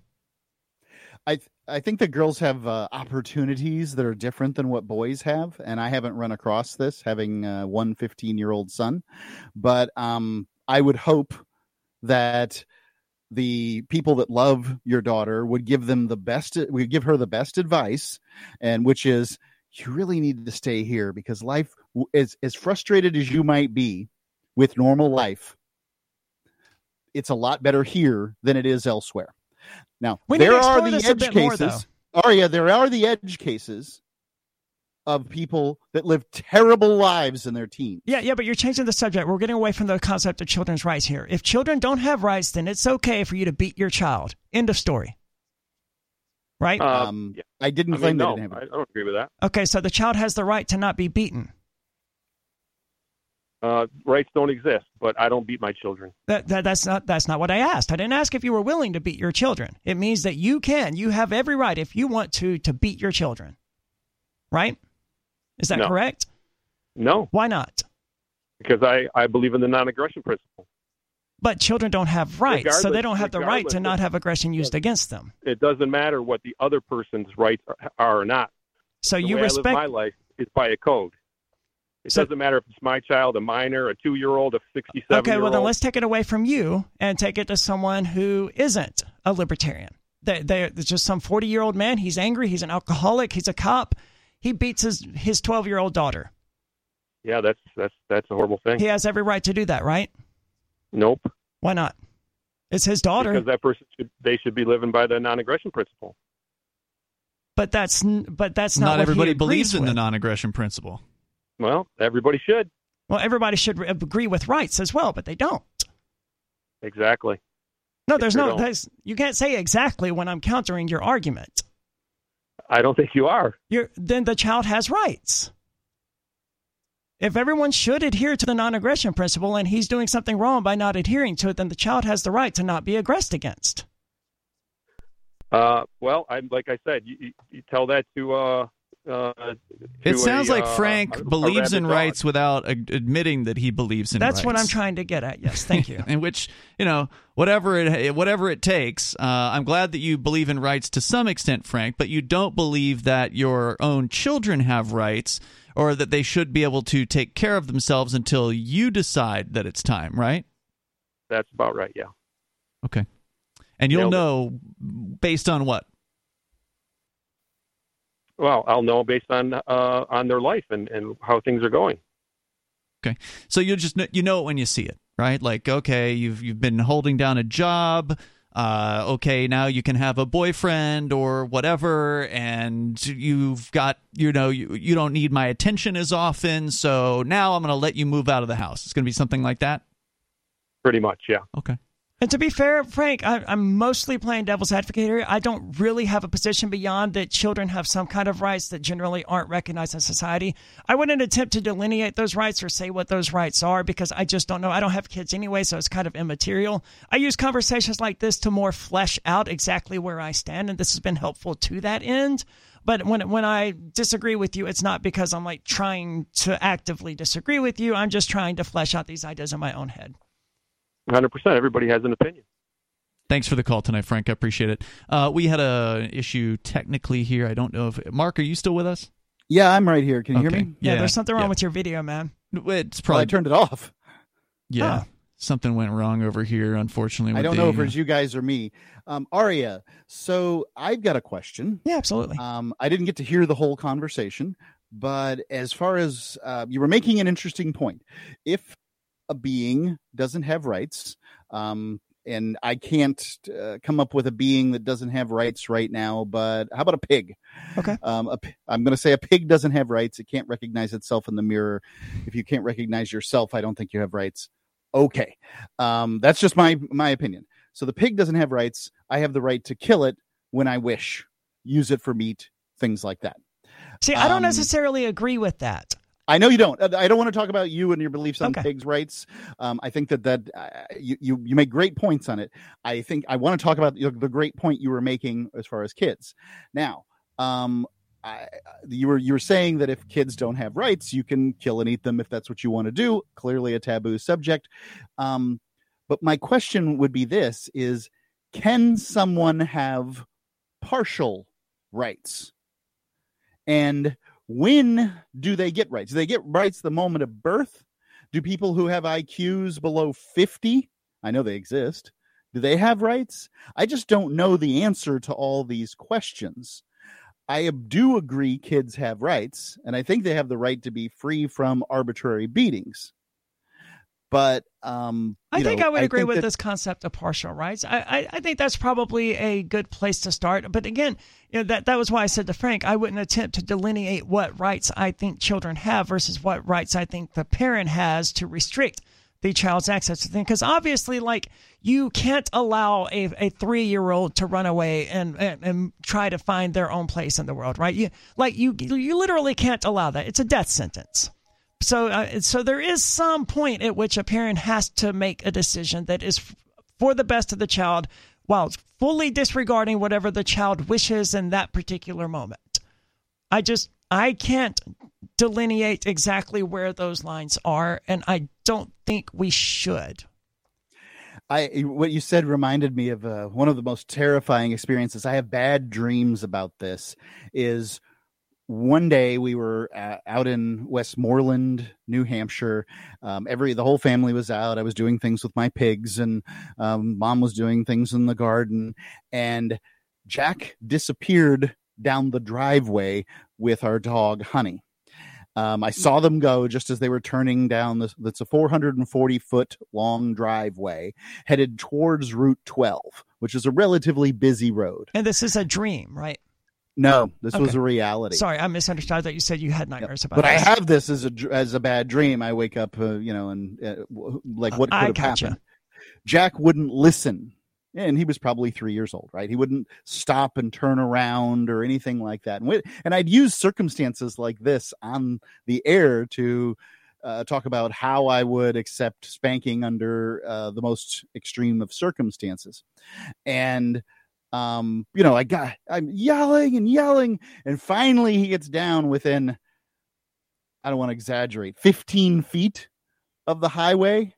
[SPEAKER 3] I th- I think that girls have uh, opportunities that are different than what boys have, and I haven't run across this having uh, one 15 year old son, but um, I would hope that the people that love your daughter would give them the best would give her the best advice and which is you really need to stay here because life is as frustrated as you might be with normal life it's a lot better here than it is elsewhere now
[SPEAKER 2] We
[SPEAKER 3] there are the edge
[SPEAKER 2] bit more,
[SPEAKER 3] cases oh yeah there are the edge cases of people that live terrible lives in their teens
[SPEAKER 2] Yeah, yeah, but you're changing the subject. We're getting away from the concept of children's rights here. If children don't have rights, then it's okay for you to beat your child. End of story. Right?
[SPEAKER 6] Uh,
[SPEAKER 3] um,
[SPEAKER 6] yeah.
[SPEAKER 3] I didn't
[SPEAKER 6] I
[SPEAKER 3] claim
[SPEAKER 6] mean,
[SPEAKER 3] they
[SPEAKER 6] no,
[SPEAKER 3] didn't have it.
[SPEAKER 6] I don't agree with that.
[SPEAKER 2] okay, so the child has the right to not be beaten.
[SPEAKER 6] Uh, rights don't exist, but I don't beat my children.
[SPEAKER 2] That, that that's not that's not what I asked. I didn't ask if you were willing to beat your children. It means that you can. You have every right if you want to to beat your children. Right? Is that
[SPEAKER 6] No.
[SPEAKER 2] correct?
[SPEAKER 6] No,
[SPEAKER 2] Why not?
[SPEAKER 6] because I, I believe in the non-aggression principle.
[SPEAKER 2] But children don't have rights, so they don't have the right to not have aggression used against them.
[SPEAKER 6] It doesn't matter what the other person's rights are, are or not.
[SPEAKER 2] So
[SPEAKER 6] The
[SPEAKER 2] you respect
[SPEAKER 6] my life is by a code. It
[SPEAKER 2] So-
[SPEAKER 6] doesn't matter if it's my child, a minor, a two-year-old, a sixty-seven.
[SPEAKER 2] Okay, well then let's take it away from you and take it to someone who isn't a libertarian. They, they, there's just some 40 year old man. He's angry. He's an alcoholic. He's a cop. He beats his his 12 year old daughter.
[SPEAKER 6] Yeah, that's that's that's a horrible thing.
[SPEAKER 2] He has every right to do that, right?
[SPEAKER 6] Nope,
[SPEAKER 2] Why not? It's his daughter,
[SPEAKER 6] because that person should they should be living by the non-aggression principle.
[SPEAKER 2] but that's but that's not,
[SPEAKER 1] Not
[SPEAKER 2] what
[SPEAKER 1] everybody
[SPEAKER 2] agrees
[SPEAKER 1] believes in the non-aggression principle.
[SPEAKER 6] Well, everybody should.
[SPEAKER 2] Well, everybody should agree with rights as well, but they don't.
[SPEAKER 6] Exactly.
[SPEAKER 2] No, there's no. There's, you can't say exactly when I'm countering your argument.
[SPEAKER 6] I don't think you are.
[SPEAKER 2] You're, then the child has rights. If everyone should adhere to the non aggression principle and he's doing something wrong by not adhering to it, then the child has the right to not be aggressed against.
[SPEAKER 6] Uh, well, I'm like I said, you, you, you tell that to uh, Uh,
[SPEAKER 1] It sounds
[SPEAKER 6] a,
[SPEAKER 1] like
[SPEAKER 6] uh,
[SPEAKER 1] Frank
[SPEAKER 6] a- a
[SPEAKER 1] believes
[SPEAKER 6] rabid
[SPEAKER 1] in
[SPEAKER 6] dog.
[SPEAKER 1] rights without ad- admitting that he believes in
[SPEAKER 2] That's
[SPEAKER 1] rights.
[SPEAKER 2] what I'm trying to get at. Yes, thank you.
[SPEAKER 1] in which you know whatever it whatever it takes. Uh, I'm glad that you believe in rights to some extent, Frank, but you don't believe that your own children have rights or that they should be able to take care of themselves until you decide that it's time, right?
[SPEAKER 6] That's about right. Yeah.
[SPEAKER 1] Okay, and you'll
[SPEAKER 6] Nailed it.
[SPEAKER 1] know based on what.
[SPEAKER 6] Well, I'll know based on uh, on their life and, and how things are going.
[SPEAKER 1] Okay, so you just kn- you know it when you see it, right? Like, okay, you've you've been holding down a job. Uh, okay, now you can have a boyfriend or whatever, and you've got you know you you don't need my attention as often. So now I'm going to let you move out of the house. It's going to be something like that.
[SPEAKER 6] Pretty much, yeah.
[SPEAKER 1] Okay.
[SPEAKER 2] And to be fair, Frank, I, I'm mostly playing devil's advocate here. I don't really have a position beyond that children have some kind of rights that generally aren't recognized in society. I wouldn't attempt to delineate those rights or say what those rights are because I just don't know. I don't have kids anyway, so it's kind of immaterial. I use conversations like this to more flesh out exactly where I stand, and this has been helpful to that end. But when when I disagree with you, it's not because I'm like trying to actively disagree with you. I'm just trying to flesh out these ideas in my own head.
[SPEAKER 6] 100%. Everybody has an opinion.
[SPEAKER 1] Thanks for the call tonight, Frank. I appreciate it. Uh, we had a issue technically here. I don't know if Mark, are you still with us?
[SPEAKER 3] Yeah, I'm right here. Can you
[SPEAKER 1] Okay.
[SPEAKER 3] hear me?
[SPEAKER 2] Yeah, there's something wrong
[SPEAKER 1] yeah.
[SPEAKER 2] with your video, man.
[SPEAKER 1] It's
[SPEAKER 3] Well, I
[SPEAKER 1] probably
[SPEAKER 3] turned it off.
[SPEAKER 1] yeah.
[SPEAKER 2] Oh.
[SPEAKER 1] Something went wrong over here, unfortunately.
[SPEAKER 3] I don't
[SPEAKER 1] the,
[SPEAKER 3] know if it's you guys or me. Um, Aria, so I've got a question.
[SPEAKER 2] Yeah, absolutely.
[SPEAKER 3] Um, I didn't get to hear the whole conversation, but as far as uh, you were making an interesting point, if a being doesn't have rights, um, and I can't uh, come up with a being that doesn't have rights right now, but how about a pig?
[SPEAKER 2] Okay.
[SPEAKER 3] Um, a, I'm going to say a pig doesn't have rights. It can't recognize itself in the mirror. If you can't recognize yourself, I don't think you have rights. Okay. Um, that's just my my opinion. So the pig doesn't have rights. I have the right to kill it when I wish, use it for meat, things like that.
[SPEAKER 2] See, I don't
[SPEAKER 3] um,
[SPEAKER 2] necessarily agree with that.
[SPEAKER 3] I know you don't. I don't want to talk about you and your beliefs on
[SPEAKER 2] Okay.
[SPEAKER 3] pigs' rights. Um, I think that that uh, you, you you make great points on it. I think I want to talk about the, the great point you were making as far as kids. Now, um, I, you were you were saying that if kids don't have rights, you can kill and eat them if that's what you want to do. Clearly, a taboo subject. Um, but my question would be this: Is can someone have partial rights? And when do they get rights? Do they get rights the moment of birth? Do people who have IQs below 50, I know they exist, do they have rights? I just don't know the answer to all these questions. I do agree kids have rights, and I think they have the right to be free from arbitrary beatings. But um,
[SPEAKER 2] I think
[SPEAKER 3] know,
[SPEAKER 2] I would agree with
[SPEAKER 3] that-
[SPEAKER 2] this concept of partial rights. I, I, I think that's probably a good place to start. But again, you know, that that was why I said to Frank, I wouldn't attempt to delineate what rights I think children have versus what rights I think the parent has to restrict the child's access to things. Because obviously, like you can't allow a, a three year old to run away and, and and try to find their own place in the world, right? You like you you literally can't allow that. It's a death sentence so uh, so there is some point at which a parent has to make a decision that is f- for the best of the child while fully disregarding whatever the child wishes in that particular moment i just i can't delineate exactly where those lines are and i don't think we should
[SPEAKER 3] I what you said reminded me of uh, one of the most terrifying experiences. I have bad dreams about this. Is one day we were uh, out in Westmoreland, New Hampshire. Um, every the whole family was out. I was doing things with my pigs, and um, mom was doing things in the garden. And Jack disappeared down the driveway with our dog Honey. Um, I saw them go just as they were turning down this. That's a 440 foot long driveway headed towards Route 12, which is a relatively busy road.
[SPEAKER 2] and this is a dream right
[SPEAKER 3] No, this was a reality.
[SPEAKER 2] sorry i misunderstood that you said you had nightmares about it.
[SPEAKER 3] but I have this as a as a bad dream. I wake up, uh, you know, and uh, like what could
[SPEAKER 2] I
[SPEAKER 3] have
[SPEAKER 2] gotcha.
[SPEAKER 3] happened. Jack wouldn't listen, and he was probably three years old, right? He wouldn't stop and turn around or anything like that. And, we, and I'd use circumstances like this on the air to uh, talk about how I would accept spanking under uh, the most extreme of circumstances, and um, you know, I got, I'm yelling and yelling, and finally he gets down within, I don't want to exaggerate, 15 feet of the highway.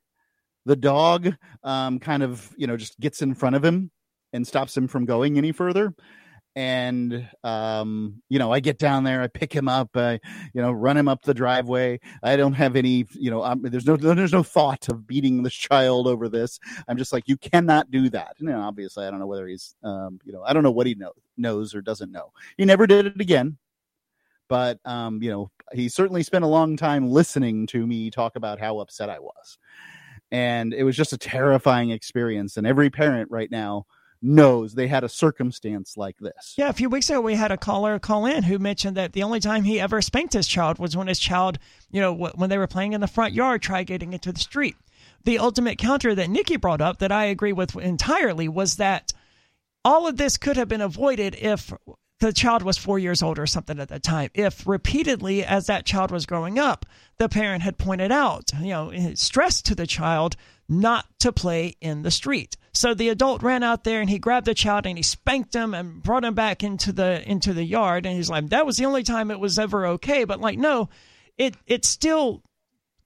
[SPEAKER 3] The dog, um, kind of, you know, just gets in front of him and stops him from going any further and um, you know, I get down there, I pick him up, I you know, run him up the driveway. I don't have any, you know, um, there's no there's no thought of beating this child over this. I'm just like, you cannot do that. And you know, obviously, I don't know whether he's, um, you know, I don't know what he know, knows or doesn't know. He never did it again, but um, you know, he certainly spent a long time listening to me talk about how upset I was, and it was just a terrifying experience. And every parent right now knows they had a circumstance like this.
[SPEAKER 2] Yeah, a few weeks ago we had a caller call in who mentioned that the only time he ever spanked his child was when his child, you know, when they were playing in the front yard, tried getting into the street. The ultimate counter that Nikki brought up that I agree with entirely was that all of this could have been avoided if the child was four years old or something at that time. If repeatedly, as that child was growing up, the parent had pointed out, you know, stressed to the child not to play in the street. So the adult ran out there and he grabbed the child and he spanked him and brought him back into the into the yard and he's like that was the only time it was ever okay but like no it it still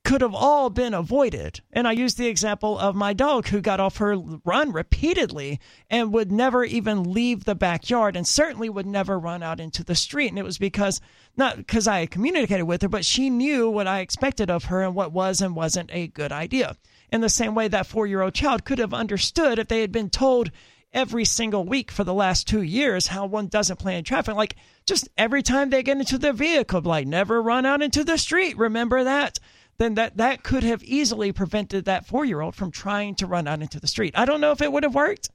[SPEAKER 2] could have all been avoided. And I used the example of my dog who got off her run repeatedly and would never even leave the backyard and certainly would never run out into the street. And it was because, not because I communicated with her, but she knew what I expected of her and what was and wasn't a good idea in the same way that four year old child could have understood if they had been told every single week for the last two years how one doesn't play in traffic. Like just every time they get into their vehicle, like never run out into the street. Remember that? Then that that could have easily prevented that four year old from trying to run out into the street. I don't know if it would have worked,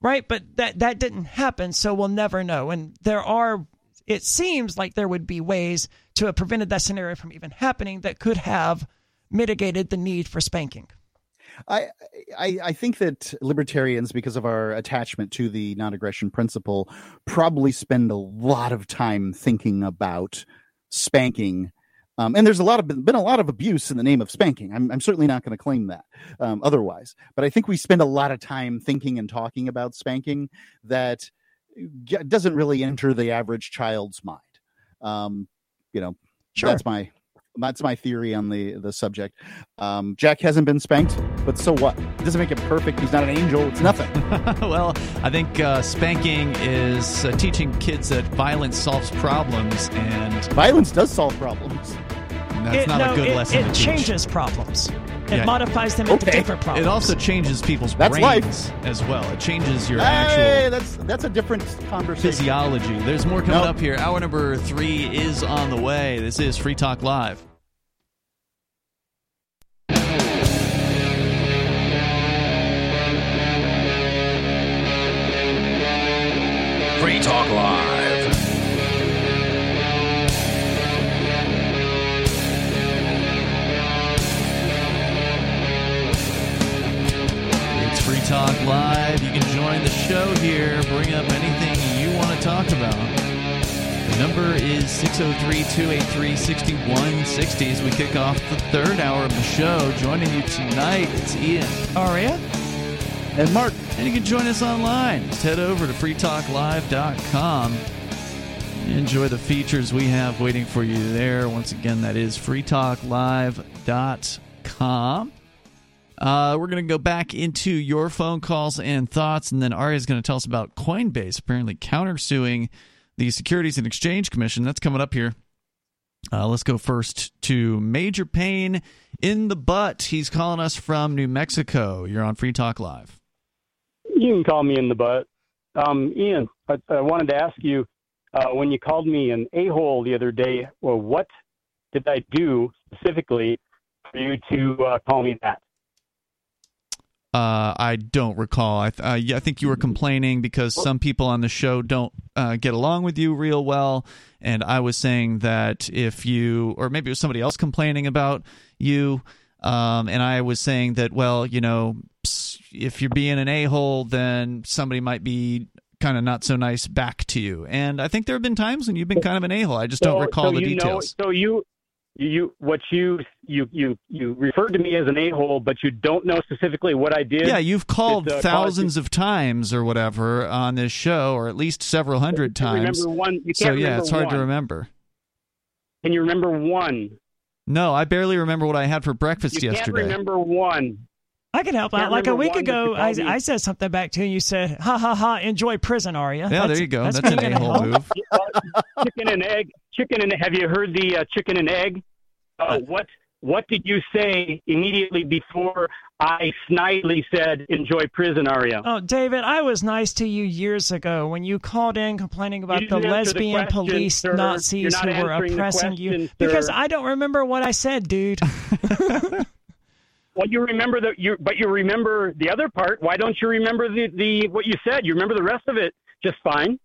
[SPEAKER 2] right? But that that didn't happen, so we'll never know. And there are. It seems like there would be ways to have prevented that scenario from even happening that could have mitigated the need for spanking.
[SPEAKER 3] I, I, I think that libertarians, because of our attachment to the non-aggression principle, probably spend a lot of time thinking about spanking. Um, and there's a lot of been a lot of abuse in the name of spanking. I'm, I'm certainly not going to claim that um, otherwise, but I think we spend a lot of time thinking and talking about spanking that doesn't really enter the average child's mind. Um, you know, sure. that's my that's my theory on the the subject. Um, Jack hasn't been spanked, but so what? It doesn't make him perfect. He's not an angel. It's nothing.
[SPEAKER 1] well, I think uh, spanking is uh, teaching kids that violence solves problems, and
[SPEAKER 3] violence does solve problems.
[SPEAKER 1] That's it, not
[SPEAKER 2] no,
[SPEAKER 1] a good
[SPEAKER 2] it,
[SPEAKER 1] lesson.
[SPEAKER 2] It changes problems. It yeah. modifies them into different problems.
[SPEAKER 1] It also changes people's
[SPEAKER 3] that's
[SPEAKER 1] brains
[SPEAKER 3] life.
[SPEAKER 1] as well. It changes your
[SPEAKER 3] hey,
[SPEAKER 1] actual
[SPEAKER 3] that's that's a different conversation.
[SPEAKER 1] Physiology. There's more coming nope. up here. Hour number three is on the way. This is Free Talk Live.
[SPEAKER 7] Free Talk Live.
[SPEAKER 1] Talk Live. You can join the show here, bring up anything you want to talk about. The number is 603 283 6160 as we kick off the third hour of the show. Joining you tonight, it's Ian.
[SPEAKER 2] Aria.
[SPEAKER 3] And Mark.
[SPEAKER 1] And you can join us online. Just head over to freetalklive.com. Enjoy the features we have waiting for you there. Once again, that is freetalklive.com. Uh, we're going to go back into your phone calls and thoughts, and then Aria is going to tell us about Coinbase apparently countersuing the Securities and Exchange Commission. That's coming up here. Uh, let's go first to Major Payne in the Butt. He's calling us from New Mexico. You're on Free Talk Live
[SPEAKER 8] you can call me in the butt. Um, Ian, I, I, wanted to ask you uh, when you called me an a hole the other day. Well, what did I do specifically for you to uh, call me that?
[SPEAKER 1] Uh, I don't recall. I, th- uh, yeah, I think you were complaining because some people on the show don't uh, get along with you real well, and I was saying that if you, or maybe it was somebody else complaining about you, um, and I was saying that, well, you know, if you're being an a hole, then somebody might be kind of not so nice back to you. And I think there have been times when you've been kind of an a hole. I just don't recall
[SPEAKER 8] so
[SPEAKER 1] the details.
[SPEAKER 8] Know, so you, you what you you you you referred to me as an a hole, but you don't know specifically what I did.
[SPEAKER 1] Yeah, you've called
[SPEAKER 8] uh,
[SPEAKER 1] thousands of times or whatever on this show, or at least several hundred times.
[SPEAKER 8] remember one. You can't
[SPEAKER 1] So yeah, it's hard
[SPEAKER 8] one.
[SPEAKER 1] to remember.
[SPEAKER 8] Can you remember one?
[SPEAKER 1] No, I barely remember what I had for breakfast
[SPEAKER 8] You
[SPEAKER 1] yesterday.
[SPEAKER 8] can't remember one.
[SPEAKER 2] I can help out. Like a week ago, I, I said something back to you. And You said, "Ha ha ha! Enjoy prison, are you?"
[SPEAKER 1] Yeah, there you go. That's, an
[SPEAKER 2] being
[SPEAKER 1] a hole move.
[SPEAKER 8] chicken and egg. Chicken and egg have you heard the uh, chicken and egg? Uh, what what did you say immediately before I snidely said enjoy prison, Aria?
[SPEAKER 2] Oh, David, I was nice to you years ago when you called in complaining about the
[SPEAKER 8] didn't the
[SPEAKER 2] lesbian
[SPEAKER 8] question,
[SPEAKER 2] police
[SPEAKER 8] sir.
[SPEAKER 2] Nazis
[SPEAKER 8] not
[SPEAKER 2] who were
[SPEAKER 8] answering the
[SPEAKER 2] oppressing you.
[SPEAKER 8] question,
[SPEAKER 2] Because. I don't remember what I said, dude.
[SPEAKER 8] Well, you remember the you, but you remember the other part. Why don't you remember the the what you said? You remember the rest of it just fine.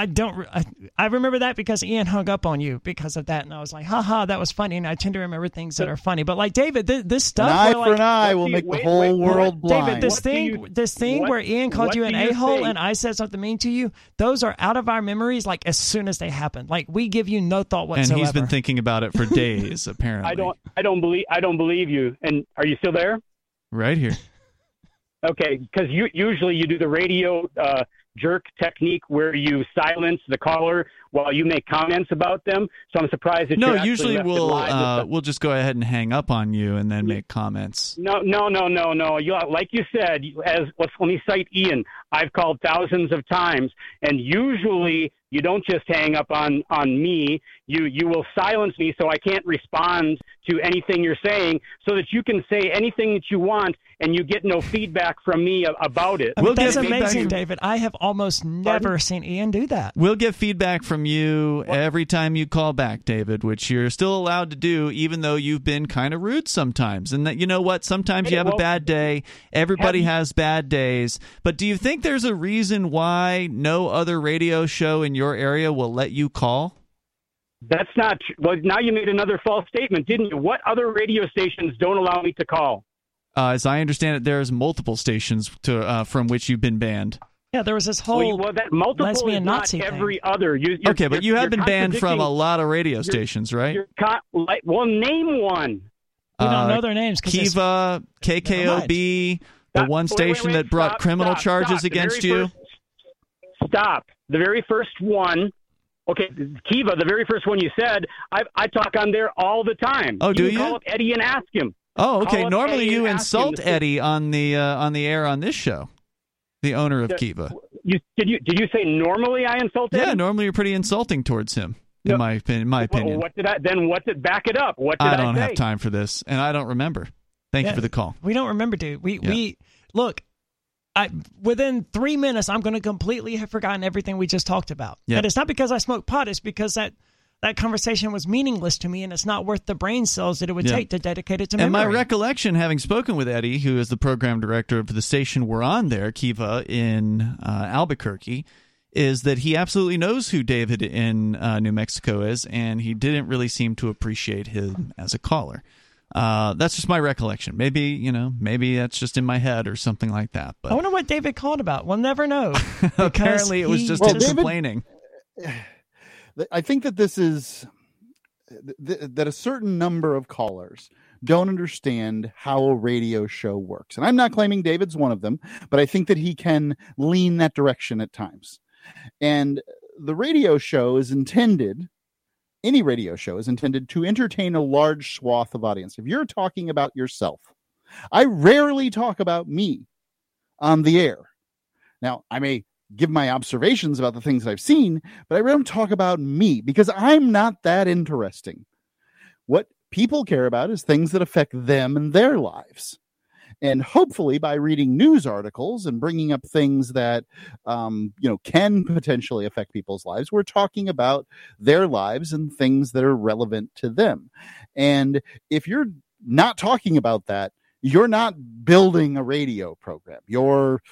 [SPEAKER 2] I don't. re- I, I remember that because Ian hung up on you because of that, and I was like, "Ha ha, that was funny." And I tend to remember things that are funny. But like David, this, this
[SPEAKER 3] An
[SPEAKER 2] stuff,
[SPEAKER 3] eye
[SPEAKER 2] where,
[SPEAKER 3] for
[SPEAKER 2] like,
[SPEAKER 3] an eye will
[SPEAKER 8] do you-
[SPEAKER 3] make the
[SPEAKER 8] wait,
[SPEAKER 3] whole
[SPEAKER 8] wait,
[SPEAKER 3] world blind.
[SPEAKER 2] David, this
[SPEAKER 8] What
[SPEAKER 2] thing,
[SPEAKER 8] you-
[SPEAKER 2] this thing
[SPEAKER 8] what-
[SPEAKER 2] where Ian called you an a hole and I said something mean to you, those are out of our memories. Like as soon as they happen, like we give you no thought whatsoever.
[SPEAKER 1] And he's been thinking about it for days, apparently.
[SPEAKER 8] I don't I don't believe I don't believe you. And are you still there?
[SPEAKER 1] Right here.
[SPEAKER 8] Okay, because you usually you do the radio uh, jerk technique where you silence the caller while you make comments about them. So I'm surprised that
[SPEAKER 1] No, usually we'll uh, we'll just go ahead and hang up on you and then make comments.
[SPEAKER 8] No, no, no, no, no. You like you said, as let me cite Ian. I've called thousands of times, and usually you don't just hang up on on me. You you will silence me so I can't respond to anything you're saying, so that you can say anything that you want, and you get no feedback from me about it.
[SPEAKER 2] I mean,
[SPEAKER 1] We'll
[SPEAKER 2] that's amazing, David. I have almost never seen Ian do that.
[SPEAKER 1] We'll get feedback from you every time you call back, David, which you're still allowed to do, even though you've been kind of rude sometimes. And that you know what? Sometimes you have a bad day. Everybody
[SPEAKER 8] have
[SPEAKER 1] has bad days. But do you think there's a reason why no other radio show in your area will let you call?
[SPEAKER 8] That's not tr- well. Now you made another false statement, didn't you? What other radio stations don't allow me to call?
[SPEAKER 1] Uh, as I understand it, there's multiple stations to uh, from which you've been banned.
[SPEAKER 2] Yeah, there was this
[SPEAKER 8] Well,
[SPEAKER 2] whole
[SPEAKER 8] you- well, that multiple
[SPEAKER 2] lesbian
[SPEAKER 8] is not
[SPEAKER 2] Nazi thing.
[SPEAKER 8] other. You, you're-
[SPEAKER 1] Okay, but
[SPEAKER 8] you're-
[SPEAKER 1] have been banned from a lot of radio stations, right?
[SPEAKER 8] You're con- like, well, name one.
[SPEAKER 2] We don't
[SPEAKER 1] Uh,
[SPEAKER 2] know their names
[SPEAKER 1] Kiva, KKOB, the
[SPEAKER 8] Stop.
[SPEAKER 1] one
[SPEAKER 8] Wait, wait,
[SPEAKER 1] station
[SPEAKER 8] wait,
[SPEAKER 1] that brought
[SPEAKER 8] stop,
[SPEAKER 1] criminal
[SPEAKER 8] stop,
[SPEAKER 1] charges
[SPEAKER 8] stop.
[SPEAKER 1] Against you.
[SPEAKER 8] first- stop. The very first one. Okay, Kiva, the very first one you said, I, I talk on there all the time.
[SPEAKER 1] Oh, do
[SPEAKER 8] can
[SPEAKER 1] you?
[SPEAKER 8] Call up Eddie and ask him.
[SPEAKER 1] Oh, okay.
[SPEAKER 8] Call
[SPEAKER 1] Normally
[SPEAKER 8] Eddie
[SPEAKER 1] you
[SPEAKER 8] and ask him
[SPEAKER 1] insult Eddie on the uh, on the air on this show, the owner of
[SPEAKER 8] The-
[SPEAKER 1] Kiva.
[SPEAKER 8] You did you did you say normally I insult
[SPEAKER 1] Yeah, normally you're pretty insulting towards him, in
[SPEAKER 8] No.
[SPEAKER 1] my opinion. In my opinion,
[SPEAKER 8] what did I then? What did back it up? What did I,
[SPEAKER 1] I don't
[SPEAKER 8] say?
[SPEAKER 1] have time for this, and I don't remember. Thank
[SPEAKER 2] Yeah.
[SPEAKER 1] you for the call.
[SPEAKER 2] we don't remember, dude. We
[SPEAKER 1] Yeah.
[SPEAKER 2] we look. I within three minutes, I'm going to completely have forgotten everything we just talked about.
[SPEAKER 1] Yeah.
[SPEAKER 2] And it's not because I smoke pot; it's because that that conversation was meaningless to me, and it's not worth the brain cells that it would
[SPEAKER 1] Yeah.
[SPEAKER 2] take to dedicate it to
[SPEAKER 1] And my recollection, having spoken with Eddie, who is the program director of the station we're on there, Kiva in uh, Albuquerque, is that he absolutely knows who David in uh, New Mexico is, and he didn't really seem to appreciate him as a caller. Uh, that's just my recollection. Maybe you know, maybe that's just in my head or something like that.
[SPEAKER 2] But I
[SPEAKER 1] But
[SPEAKER 2] wonder what David called about. We'll never know.
[SPEAKER 1] apparently, it was just
[SPEAKER 3] Well,
[SPEAKER 1] him
[SPEAKER 3] David-
[SPEAKER 1] complaining.
[SPEAKER 3] I think that this is th- th- that a certain number of callers don't understand how a radio show works. And I'm not claiming David's one of them, but I think that he can lean that direction at times. And the radio show is intended any radio show is intended to entertain a large swath of audience. If you're talking about yourself, I rarely talk about me on the air. Now, I may give my observations about the things that I've seen, but I don't talk about me because I'm not that interesting. What people care about is things that affect them and their lives. And hopefully, by reading news articles and bringing up things that um, you know can potentially affect people's lives, we're talking about their lives and things that are relevant to them. And if you're not talking about that, you're not building a radio program. You're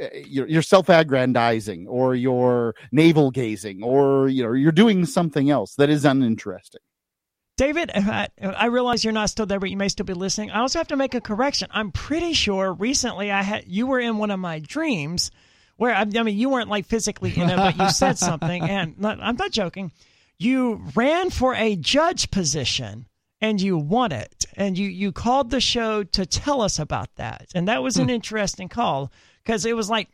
[SPEAKER 3] uh, you're, you're self-aggrandizing or you're navel gazing or you know you're doing something else that is uninteresting
[SPEAKER 2] David, I, I realize you're not still there, but you may still be listening. I also have to make a correction. I'm pretty sure recently I had you were in one of my dreams, where I, I mean you weren't like physically in it, but you said something, and not, I'm not joking. you ran for a judge position and you won it. And you, you called the show to tell us about that. And that was an hmm. interesting call because it was like,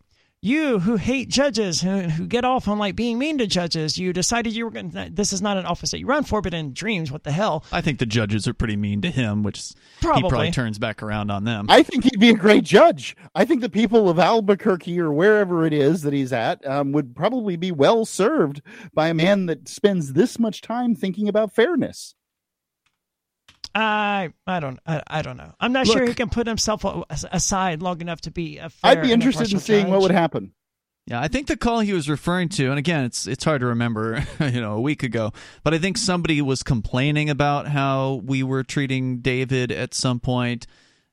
[SPEAKER 2] you who hate judges who, who get off on like being mean to judges you decided you were going to this is not an office that you run for but in dreams what the hell
[SPEAKER 1] I think the judges are pretty mean to him, which he
[SPEAKER 2] Probably.
[SPEAKER 1] probably turns back around on them.
[SPEAKER 3] I think he'd be a great judge. I think the people of Albuquerque or wherever it is that he's at um, would probably be well served by a man that spends this much time thinking about fairness.
[SPEAKER 2] I I don't I, I don't know. I'm not sure he can put himself aside long enough to be a fair
[SPEAKER 3] I'd be interested in
[SPEAKER 2] impartial
[SPEAKER 3] seeing what would happen.
[SPEAKER 1] Yeah, I think the call he was referring to, and again, it's it's hard to remember, you know, a week ago, but I think somebody was complaining about how we were treating David at some point,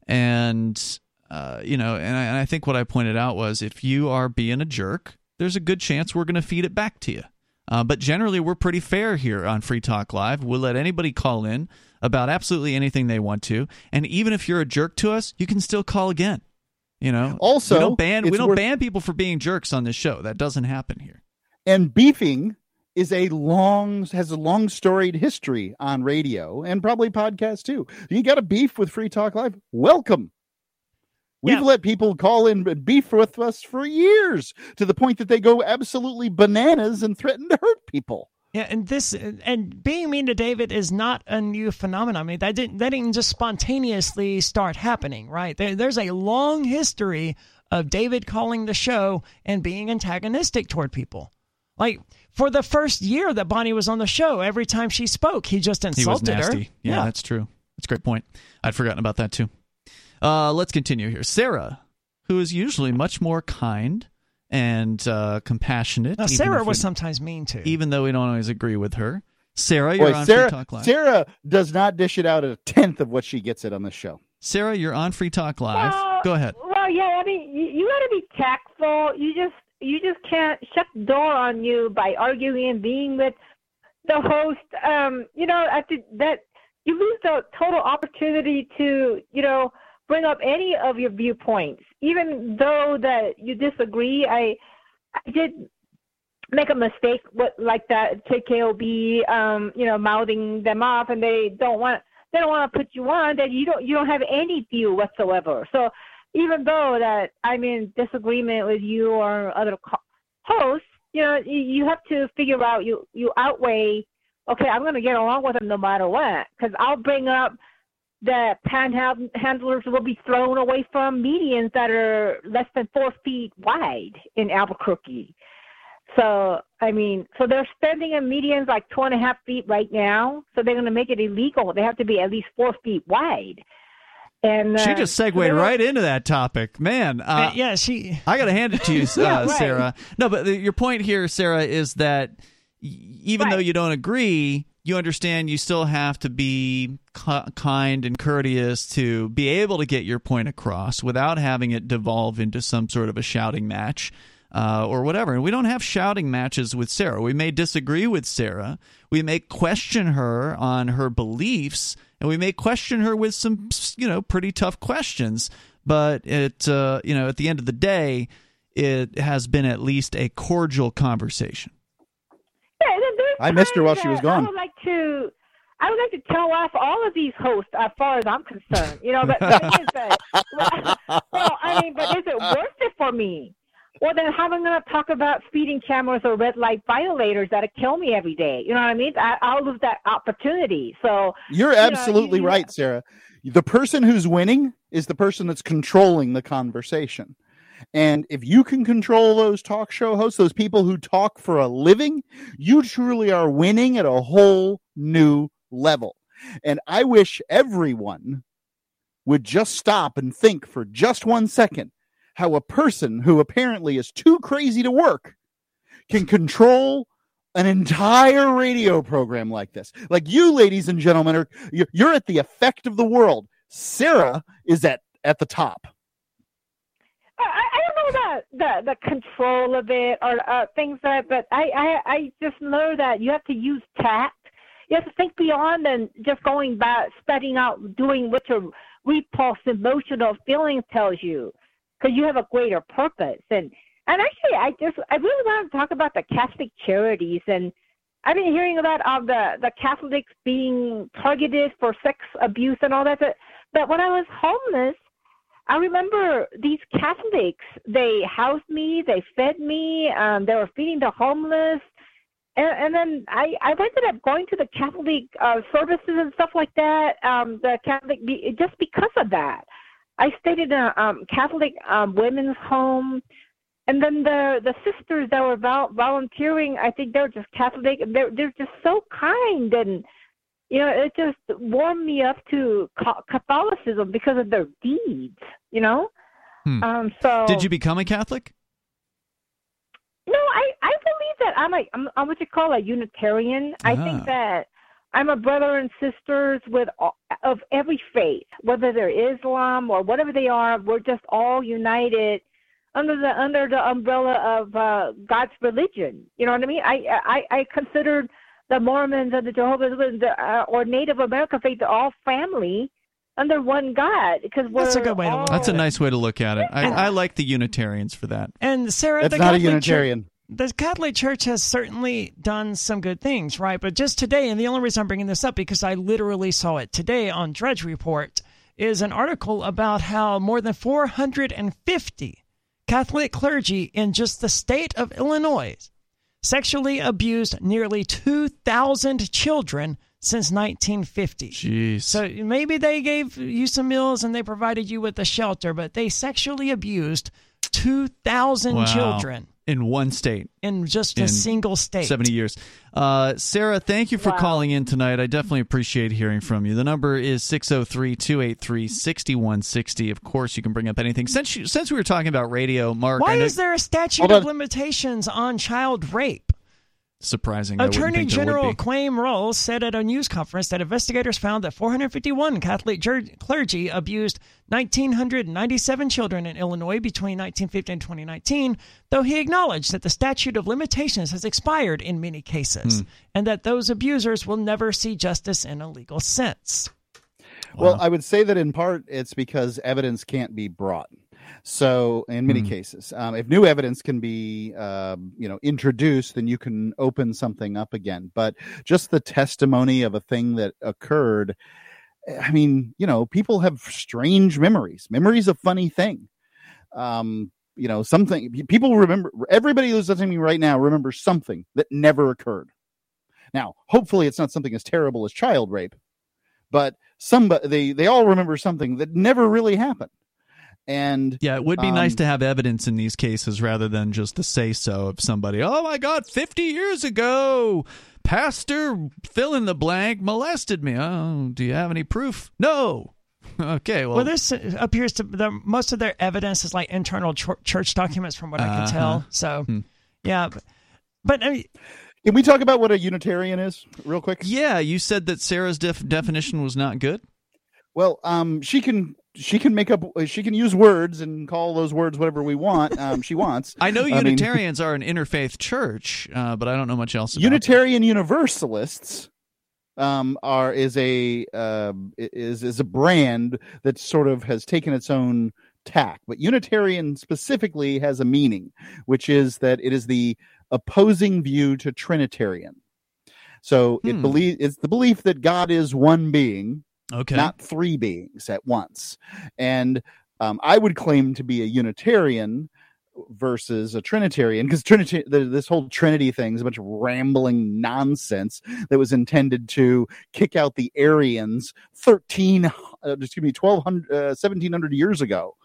[SPEAKER 1] and uh, you know, and I, and I think what I pointed out was if you are being a jerk, there's a good chance we're going to feed it back to you. Uh, but generally, we're pretty fair here on Free Talk Live. We'll let anybody call in about absolutely anything they want to, and even if you're a jerk to us, you can still call again. You know,
[SPEAKER 3] Also,
[SPEAKER 1] we don't ban we don't
[SPEAKER 3] worth-
[SPEAKER 1] ban people for being jerks on this show. That doesn't happen here.
[SPEAKER 3] And beefing is a long has a long storied history on radio and probably podcast too. You got a beef with Free Talk Live? Welcome. We've
[SPEAKER 2] Yeah.
[SPEAKER 3] let people call in and beef with us for years to the point that they go absolutely bananas and threaten to hurt people.
[SPEAKER 2] Yeah, and this and being mean to David is not a new phenomenon. I mean, that didn't that didn't just spontaneously start happening, right? There, there's a long history of David calling the show and being antagonistic toward people. Like for the first year that Bonnie was on the show, every time she spoke, he just
[SPEAKER 1] He was
[SPEAKER 2] insulted her.
[SPEAKER 1] nasty. Yeah, that's true. That's a great point. I'd forgotten about that too. Uh, let's continue here. Sarah, who is usually much more kind and uh, compassionate.
[SPEAKER 2] Now, Sarah was
[SPEAKER 1] we-
[SPEAKER 2] sometimes mean too.
[SPEAKER 1] even though we don't always agree with her. Sarah, you're
[SPEAKER 3] Boy,
[SPEAKER 1] on
[SPEAKER 3] Sarah,
[SPEAKER 1] Free Talk Live.
[SPEAKER 3] Sarah does not dish it out at a tenth of what she gets it on the show.
[SPEAKER 1] Sarah, you're on Free Talk Live.
[SPEAKER 9] Well,
[SPEAKER 1] Go ahead.
[SPEAKER 9] Well, yeah, I mean, you, you got to be tactful. You just you just can't shut the door on you by arguing and being with the host. Um, you know, at the, that you lose the total opportunity to you know bring up any of your viewpoints, even though that you disagree. I I did make a mistake with like that KKOB, um, you know, mouthing them off, and they don't want they don't want to put you on that you don't you don't have any view whatsoever. So even though that I'm in disagreement with you or other co- hosts, you know, you, you have to figure out you you outweigh. Okay, I'm to get along with them no matter what, because I'll bring up that panhandlers will be thrown away from medians that are less than four feet wide in Albuquerque. So I mean, so they're spending in medians like two and a half feet right now. So they're going to make it illegal. They have to be at least four feet wide. And
[SPEAKER 1] She
[SPEAKER 9] uh,
[SPEAKER 1] just segued
[SPEAKER 9] they're-
[SPEAKER 1] right into that topic. Man, uh,
[SPEAKER 2] Uh, yeah, she.
[SPEAKER 1] I got to hand it to you, uh,
[SPEAKER 9] Yeah, right.
[SPEAKER 1] Sarah. No, but the, your point here, Sarah, is that y- even though you don't agree, you understand you still have to be ki- kind and courteous to be able to get your point across without having it devolve into some sort of a shouting match. Uh, or whatever. And we don't have shouting matches with Sarah. We may disagree with Sarah. We may question her on her beliefs, and we may question her with some, you know, pretty tough questions. But it, uh, you know, at the end of the day, it has been at least a cordial conversation.
[SPEAKER 9] Yeah, and then there's
[SPEAKER 3] I missed her while she was
[SPEAKER 9] that I
[SPEAKER 3] gone.
[SPEAKER 9] would like to, I would like to tell off all of these hosts as far as I'm concerned. You know, but, but is it, well, I mean, but is it worth it for me? Well, then how am I going to talk about speeding cameras or red light violators that'll kill me every day? You know what I mean? I, I'll lose that opportunity. So
[SPEAKER 3] You're
[SPEAKER 9] know,
[SPEAKER 3] absolutely
[SPEAKER 9] you- you-
[SPEAKER 3] right, Sarah. The person who's winning is the person that's controlling the conversation. And if you can control those talk show hosts, those people who talk for a living, you truly are winning at a whole new level. And I wish everyone would just stop and think for just one second how a person who apparently is too crazy to work can control an entire radio program like this. Like you, ladies and gentlemen, are you're, at the effect of the world. Sarah is at at the top.
[SPEAKER 9] I, I don't know the, the control of it or uh, things that, but I, I I just know that you have to use tact. You have to think beyond and just going back, studying out, doing what your repulse, emotional feelings tells you, because you have a greater purpose. And and actually, I just I really want to talk about the Catholic charities and I've been hearing about uh, the the Catholics being targeted for sex abuse and all that. But, but when I was homeless, I remember these Catholics. They housed me, they fed me, um, they were feeding the homeless, and, and then I I ended up going to the Catholic uh, services and stuff like that. Um, the Catholic just because of that. I stayed in a um, Catholic um, women's home and then the the sisters that were vol- volunteering, I think they're just Catholic. They're they're just so kind, and you know, it just warmed me up to Catholicism because of their deeds. You know,
[SPEAKER 1] Hmm.
[SPEAKER 9] um. So
[SPEAKER 1] Did you become a Catholic?
[SPEAKER 9] No, I I believe that I'm a I'm, I'm what you call a Unitarian. I
[SPEAKER 1] Ah.
[SPEAKER 9] think that I'm a brother and sisters with all, of every faith, whether they're Islam or whatever they are. We're just all united under the under the umbrella of uh, God's religion. You know what I mean? I I I consider the Mormons and the Jehovah's Witnesses uh, or Native American faith they're all family under one God because we're
[SPEAKER 2] That's a good way to look
[SPEAKER 1] That's a nice way to look at it. I, I like the Unitarians for that.
[SPEAKER 2] And Sarah,
[SPEAKER 3] That's
[SPEAKER 2] the
[SPEAKER 3] not a
[SPEAKER 2] Catholic Church- the Catholic Church has certainly done some good things, right? But just today, and the only reason I'm bringing this up because I literally saw it today on Drudge Report, is an article about how more than 450 Catholic clergy in just the state of Illinois sexually abused nearly 2,000 children since 1950.
[SPEAKER 1] Jeez.
[SPEAKER 2] So maybe they gave you some meals and they provided you with a shelter, but they sexually abused 2,000
[SPEAKER 1] Wow.
[SPEAKER 2] children
[SPEAKER 1] in one state.
[SPEAKER 2] in just a
[SPEAKER 1] In
[SPEAKER 2] single state.
[SPEAKER 1] 70 years. Uh, Sarah, thank you for
[SPEAKER 9] Wow.
[SPEAKER 1] calling in tonight. I definitely appreciate hearing from you. The number is 603 283 6160. Of course, you can bring up anything. Since, you, since we were talking about radio, Mark,
[SPEAKER 2] Why
[SPEAKER 1] know,
[SPEAKER 2] is there a statute
[SPEAKER 3] Hold
[SPEAKER 2] of
[SPEAKER 3] on.
[SPEAKER 2] limitations on child rape?
[SPEAKER 1] Surprising.
[SPEAKER 2] Attorney
[SPEAKER 1] think there would
[SPEAKER 2] General
[SPEAKER 1] be.
[SPEAKER 2] Kwame Raoul said at a news conference that investigators found that 451 Catholic jer- clergy abused 1,997 children in Illinois between 1950 and 2019, though he acknowledged that the statute of limitations has expired in many cases
[SPEAKER 1] Hmm.
[SPEAKER 2] and that those abusers will never see justice in a legal sense.
[SPEAKER 3] Well, I would say that in part it's because evidence can't be brought. So, in many
[SPEAKER 1] Hmm.
[SPEAKER 3] cases, um, if new evidence can be, um, you know, introduced, then you can open something up again. But just the testimony of a thing that occurred, I mean, you know, people have strange memories. Memory's a funny thing. Um, you know, something people remember. Everybody who's listening to me right now remembers something that never occurred. Now, hopefully, it's not something as terrible as child rape, but somebody they they all remember something that never really happened. And
[SPEAKER 1] Yeah, it would be nice
[SPEAKER 3] Um,
[SPEAKER 1] to have evidence in these cases rather than just the say so of somebody. Oh my God, 50 years ago, Pastor fill in the blank molested me. Oh, do you have any proof? No. Okay, well,
[SPEAKER 2] Well, this appears to the most of their evidence is like internal ch- church documents, from what I can
[SPEAKER 1] Uh-huh.
[SPEAKER 2] tell. So,
[SPEAKER 1] Hmm.
[SPEAKER 2] yeah, but, but I mean,
[SPEAKER 3] can we talk about what a Unitarian is real quick?
[SPEAKER 1] yeah, you said that Sarah's def- definition was not good.
[SPEAKER 3] Well, um, she can she can make up she can use words and call those words whatever we want. Um, she wants.
[SPEAKER 1] I know
[SPEAKER 3] mean,
[SPEAKER 1] Unitarians are an interfaith church, uh, but I don't know much else about
[SPEAKER 3] Unitarian Universalists um, are is a uh, is is a brand that sort of has taken its own tack. But Unitarian specifically has a meaning, which is that it is the opposing view to Trinitarian. So it
[SPEAKER 1] Hmm.
[SPEAKER 3] believe it's the belief that God is one being,
[SPEAKER 1] it. Okay.
[SPEAKER 3] not three beings at once. And um, I would claim to be a Unitarian versus a Trinitarian because Trinity, this whole Trinity thing is a bunch of rambling nonsense that was intended to kick out the Arians 13, uh, excuse me, 1200, uh, 1700 years ago.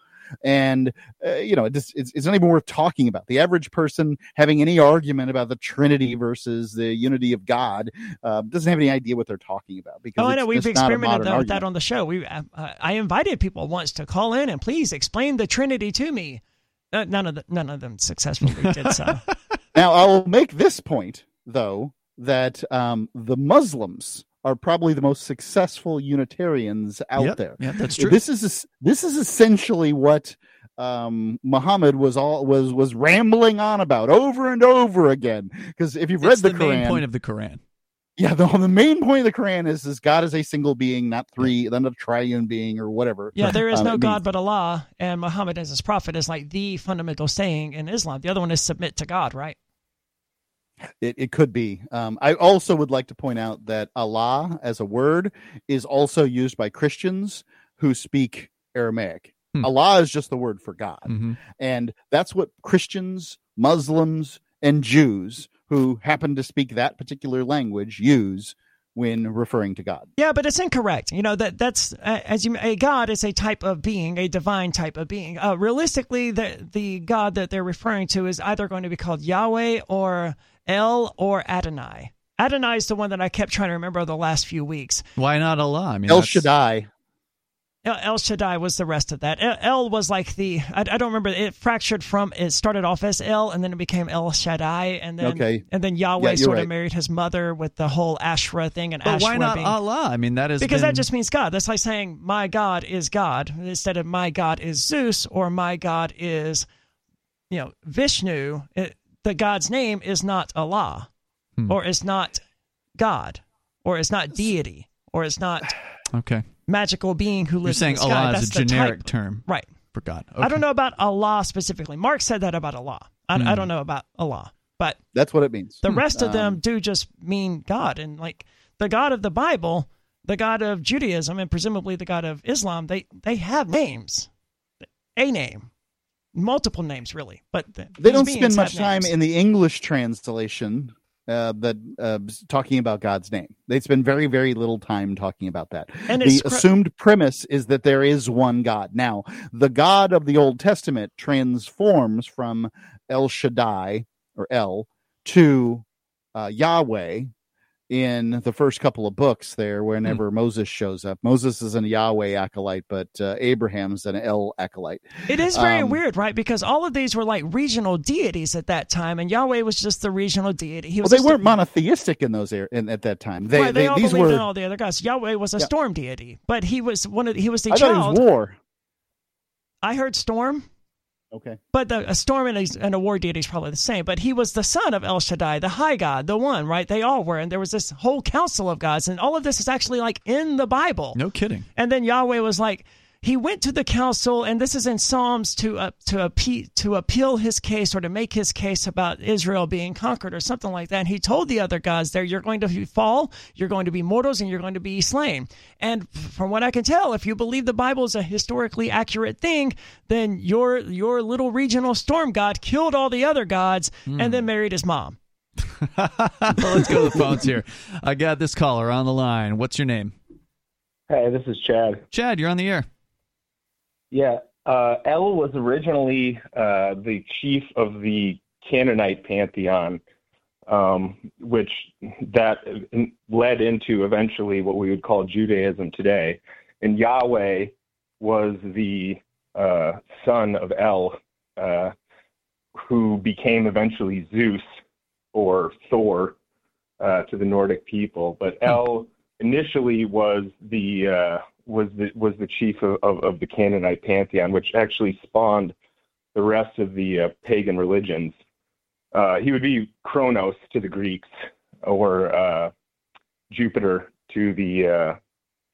[SPEAKER 3] And uh, you know, it just, it's, it's not even worth talking about. The average person having any argument about the Trinity versus the unity of God uh, doesn't have any idea what they're talking about. Because
[SPEAKER 2] oh, I know we've
[SPEAKER 3] just not a
[SPEAKER 2] experimented with that on the show. We, uh, uh, I invited people once to call in and please explain the Trinity to me. Uh, none of the, none of them successfully did so.
[SPEAKER 3] Now, I will make this point, though, that um, the Muslims are probably the most successful Unitarians out
[SPEAKER 1] Yep,
[SPEAKER 3] there.
[SPEAKER 1] Yeah, that's true.
[SPEAKER 3] This is this is essentially what um, Muhammad was all was was rambling on about over and over again. Because if you've read
[SPEAKER 1] it's
[SPEAKER 3] the,
[SPEAKER 1] the,
[SPEAKER 3] Quran,
[SPEAKER 1] main point of the Quran.
[SPEAKER 3] yeah, the, the main point of the Quran is is God is a single being, not three, not a triune being or whatever.
[SPEAKER 2] Yeah, there is
[SPEAKER 3] Um,
[SPEAKER 2] no God
[SPEAKER 3] means-
[SPEAKER 2] but Allah, and Muhammad as his prophet is like the fundamental saying in Islam. The other one is submit to God, right?
[SPEAKER 3] It, it could be. Um, I also would like to point out that Allah as a word is also used by Christians who speak Aramaic.
[SPEAKER 1] Hmm.
[SPEAKER 3] Allah is just the word for God.
[SPEAKER 1] hmm
[SPEAKER 3] And that's what Christians, Muslims, and Jews who happen to speak that particular language use when referring to God.
[SPEAKER 2] Yeah, but it's incorrect. You know that that's uh, as you a god is a type of being, a divine type of being. Uh, realistically, the the god that they're referring to is either going to be called Yahweh or El or Adonai. Adonai is the one that I kept trying to remember the last few weeks.
[SPEAKER 1] Why not Allah? I mean,
[SPEAKER 3] El
[SPEAKER 1] that's-
[SPEAKER 3] Shaddai.
[SPEAKER 2] El, El Shaddai was the rest of that. El, El was like the I, I don't remember. It fractured from it started off as El and then it became El Shaddai and then
[SPEAKER 3] Okay.
[SPEAKER 2] and then Yahweh
[SPEAKER 3] Yeah, you're
[SPEAKER 2] sort of married his mother with the whole Asherah thing and
[SPEAKER 1] But
[SPEAKER 2] Asherah
[SPEAKER 1] why not
[SPEAKER 2] being,
[SPEAKER 1] Allah? I mean, that is
[SPEAKER 2] because that just means God. That's like saying my God is God instead of my God is Zeus or my God is, you know, Vishnu. It, the God's name is not Allah,
[SPEAKER 1] Hmm.
[SPEAKER 2] or it's not God, or it's not deity, or it's not
[SPEAKER 1] okay.
[SPEAKER 2] Magical being who lives.
[SPEAKER 1] You're
[SPEAKER 2] lives
[SPEAKER 1] saying
[SPEAKER 2] in the sky.
[SPEAKER 1] Allah
[SPEAKER 2] That's
[SPEAKER 1] is a generic
[SPEAKER 2] type.
[SPEAKER 1] term
[SPEAKER 2] right?
[SPEAKER 1] for God.
[SPEAKER 2] I don't know about Allah specifically. Mark said that about Allah. I,
[SPEAKER 1] Hmm.
[SPEAKER 2] I don't know about Allah, but
[SPEAKER 3] That's what it means.
[SPEAKER 2] the rest of them
[SPEAKER 3] Um,
[SPEAKER 2] do just mean God. And like the God of the Bible, the God of Judaism, and presumably the God of Islam, they, they have names, a name, multiple names, really. But th-
[SPEAKER 3] they don't spend much
[SPEAKER 2] have
[SPEAKER 3] time
[SPEAKER 2] names.
[SPEAKER 3] in the English translation uh, that uh, talking about God's name. They spend very, very little time talking about that.
[SPEAKER 2] And
[SPEAKER 3] the
[SPEAKER 2] cr-
[SPEAKER 3] assumed premise is that there is one God. Now, the God of the Old Testament transforms from El Shaddai or El to uh, Yahweh in the first couple of books there whenever Moses shows up. Moses is a Yahweh acolyte, but uh, Abraham's an El acolyte.
[SPEAKER 2] It is very
[SPEAKER 3] Um,
[SPEAKER 2] weird, right? Because all of these were like regional deities at that time, and Yahweh was just the regional deity. He
[SPEAKER 3] Well, they weren't monotheistic in those er- in, at that time. They,
[SPEAKER 2] right, they,
[SPEAKER 3] they-
[SPEAKER 2] all
[SPEAKER 3] these
[SPEAKER 2] believed
[SPEAKER 3] were.
[SPEAKER 2] in all the other gods. Yahweh was a
[SPEAKER 3] Yeah.
[SPEAKER 2] storm deity, but he was one of he was the
[SPEAKER 3] I thought
[SPEAKER 2] child.
[SPEAKER 3] it was war.
[SPEAKER 2] I heard storm.
[SPEAKER 3] Okay.
[SPEAKER 2] But the, a storm and a, and a war deity is probably the same. But he was the son of El Shaddai, the high god, the one, right? They all were. And there was this whole council of gods. And all of this is actually like in the Bible.
[SPEAKER 1] No kidding.
[SPEAKER 2] And then Yahweh was like, he went to the council, and this is in Psalms to uh, to appe- to appeal his case or to make his case about Israel being conquered or something like that. And he told the other gods there, "You're going to fall, you're going to be mortals, and you're going to be slain." And from what I can tell, if you believe the Bible is a historically accurate thing, then your your little regional storm god killed all the other gods and then married his mom.
[SPEAKER 1] Let's go to the phones here. I got this caller on the line. What's your name?
[SPEAKER 10] Hey, this is Chad.
[SPEAKER 1] Chad, you're on the air.
[SPEAKER 10] Yeah, uh, El was originally uh, the chief of the Canaanite pantheon, um, which that led into eventually what we would call Judaism today. And Yahweh was the uh, son of El, uh, who became eventually Zeus or Thor uh, to the Nordic people. But El initially was the uh, was the was the chief of, of, of the Canaanite pantheon, which actually spawned the rest of the uh, pagan religions. Uh, he would be Kronos to the Greeks, or uh, Jupiter to the, uh,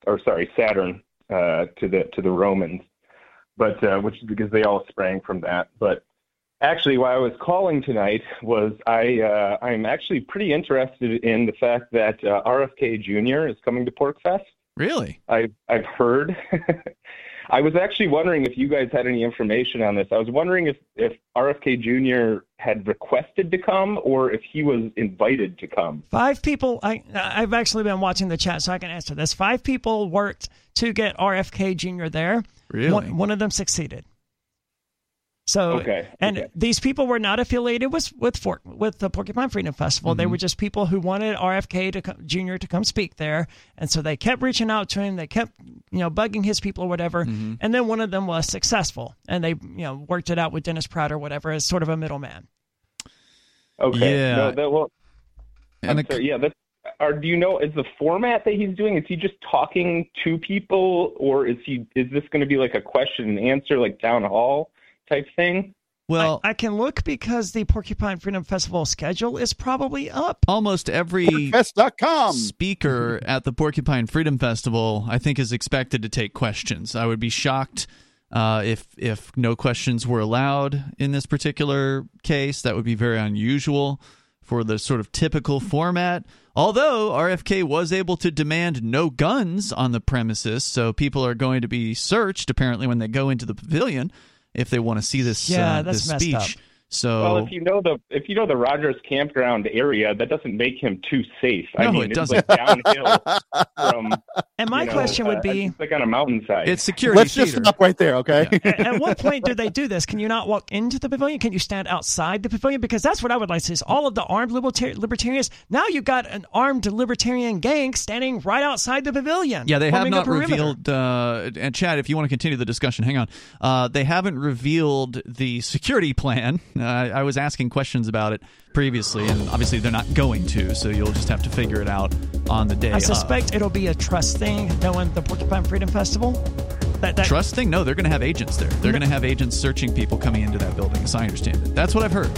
[SPEAKER 10] or sorry, Saturn uh, to the to the Romans, but uh, which is because they all sprang from that. But actually, why I was calling tonight was I I'm actually pretty interested in the fact that RFK Jr. is coming to PorcFest.
[SPEAKER 1] Really?
[SPEAKER 10] I've I've heard. I was actually wondering if you guys had any information on this. I was wondering if if RFK Jr. had requested to come or if he was invited to come.
[SPEAKER 2] Five people. I I've actually been watching the chat, so I can answer this. Five people worked to get RFK Jr. there.
[SPEAKER 1] Really?
[SPEAKER 2] One, one of them succeeded. So
[SPEAKER 10] Okay,
[SPEAKER 2] and
[SPEAKER 10] okay.
[SPEAKER 2] these people were not affiliated with with Fort, with the Porcupine Freedom Festival. They
[SPEAKER 1] Mhm.
[SPEAKER 2] were just people who wanted RFK to come, Jr. to come speak there, and so they kept reaching out to him. They kept you know bugging his people or whatever,
[SPEAKER 1] Mhm.
[SPEAKER 2] and then one of them was successful, and they you know worked it out with Dennis Pratt or whatever as sort of a middleman.
[SPEAKER 10] Okay.
[SPEAKER 1] Yeah.
[SPEAKER 10] No, that, well,
[SPEAKER 1] And
[SPEAKER 10] I'm
[SPEAKER 1] a-
[SPEAKER 10] sorry, yeah. That's, are, do you know is the format that he's doing? Is he just talking to people, or is he is this going to be like a question and answer, like town hall type thing?
[SPEAKER 1] well,
[SPEAKER 2] I can look because the Porcupine Freedom Festival schedule is probably up.
[SPEAKER 1] almost every
[SPEAKER 3] Fest.com.
[SPEAKER 1] speaker at the Porcupine Freedom Festival, I think, is expected to take questions. I would be shocked uh, if if no questions were allowed in this particular case. That would be very unusual for the sort of typical format. Although RFK was able to demand no guns on the premises, so people are going to be searched apparently when they go into the pavilion if they want to see this
[SPEAKER 2] Yeah,
[SPEAKER 1] uh, this speech.
[SPEAKER 2] up.
[SPEAKER 1] So
[SPEAKER 10] Well, if you know the if you know the Rogers campground area, that doesn't make him too safe. I
[SPEAKER 1] No,
[SPEAKER 10] mean,
[SPEAKER 1] it
[SPEAKER 10] it's
[SPEAKER 1] doesn't.
[SPEAKER 10] like downhill from.
[SPEAKER 2] And my
[SPEAKER 10] you know,
[SPEAKER 2] question would
[SPEAKER 10] uh,
[SPEAKER 2] be
[SPEAKER 10] it's like on a mountainside.
[SPEAKER 1] it's security
[SPEAKER 3] Let's just stop right there, okay?
[SPEAKER 2] at, at what point do they do this? Can you not walk into the pavilion? Can you stand outside the pavilion? Because that's what I would like to see. Is all of the armed libertar- libertarians now you've got an armed libertarian gang standing right outside the pavilion.
[SPEAKER 1] Yeah, they have
[SPEAKER 2] forming a
[SPEAKER 1] not
[SPEAKER 2] perimeter.
[SPEAKER 1] revealed. Uh, and Chad, if you want to continue the discussion, hang on. Uh, they haven't revealed the security plan. Uh, I was asking questions about it previously, and obviously they're not going to. So you'll just have to figure it out on the day.
[SPEAKER 2] I
[SPEAKER 1] of.
[SPEAKER 2] suspect it'll be a trust thing, knowing the Porcupine Freedom Festival. That, that
[SPEAKER 1] Trust thing? No, they're going to have agents there. They're going to have agents searching people coming into that building, as I understand it. That's what I've heard.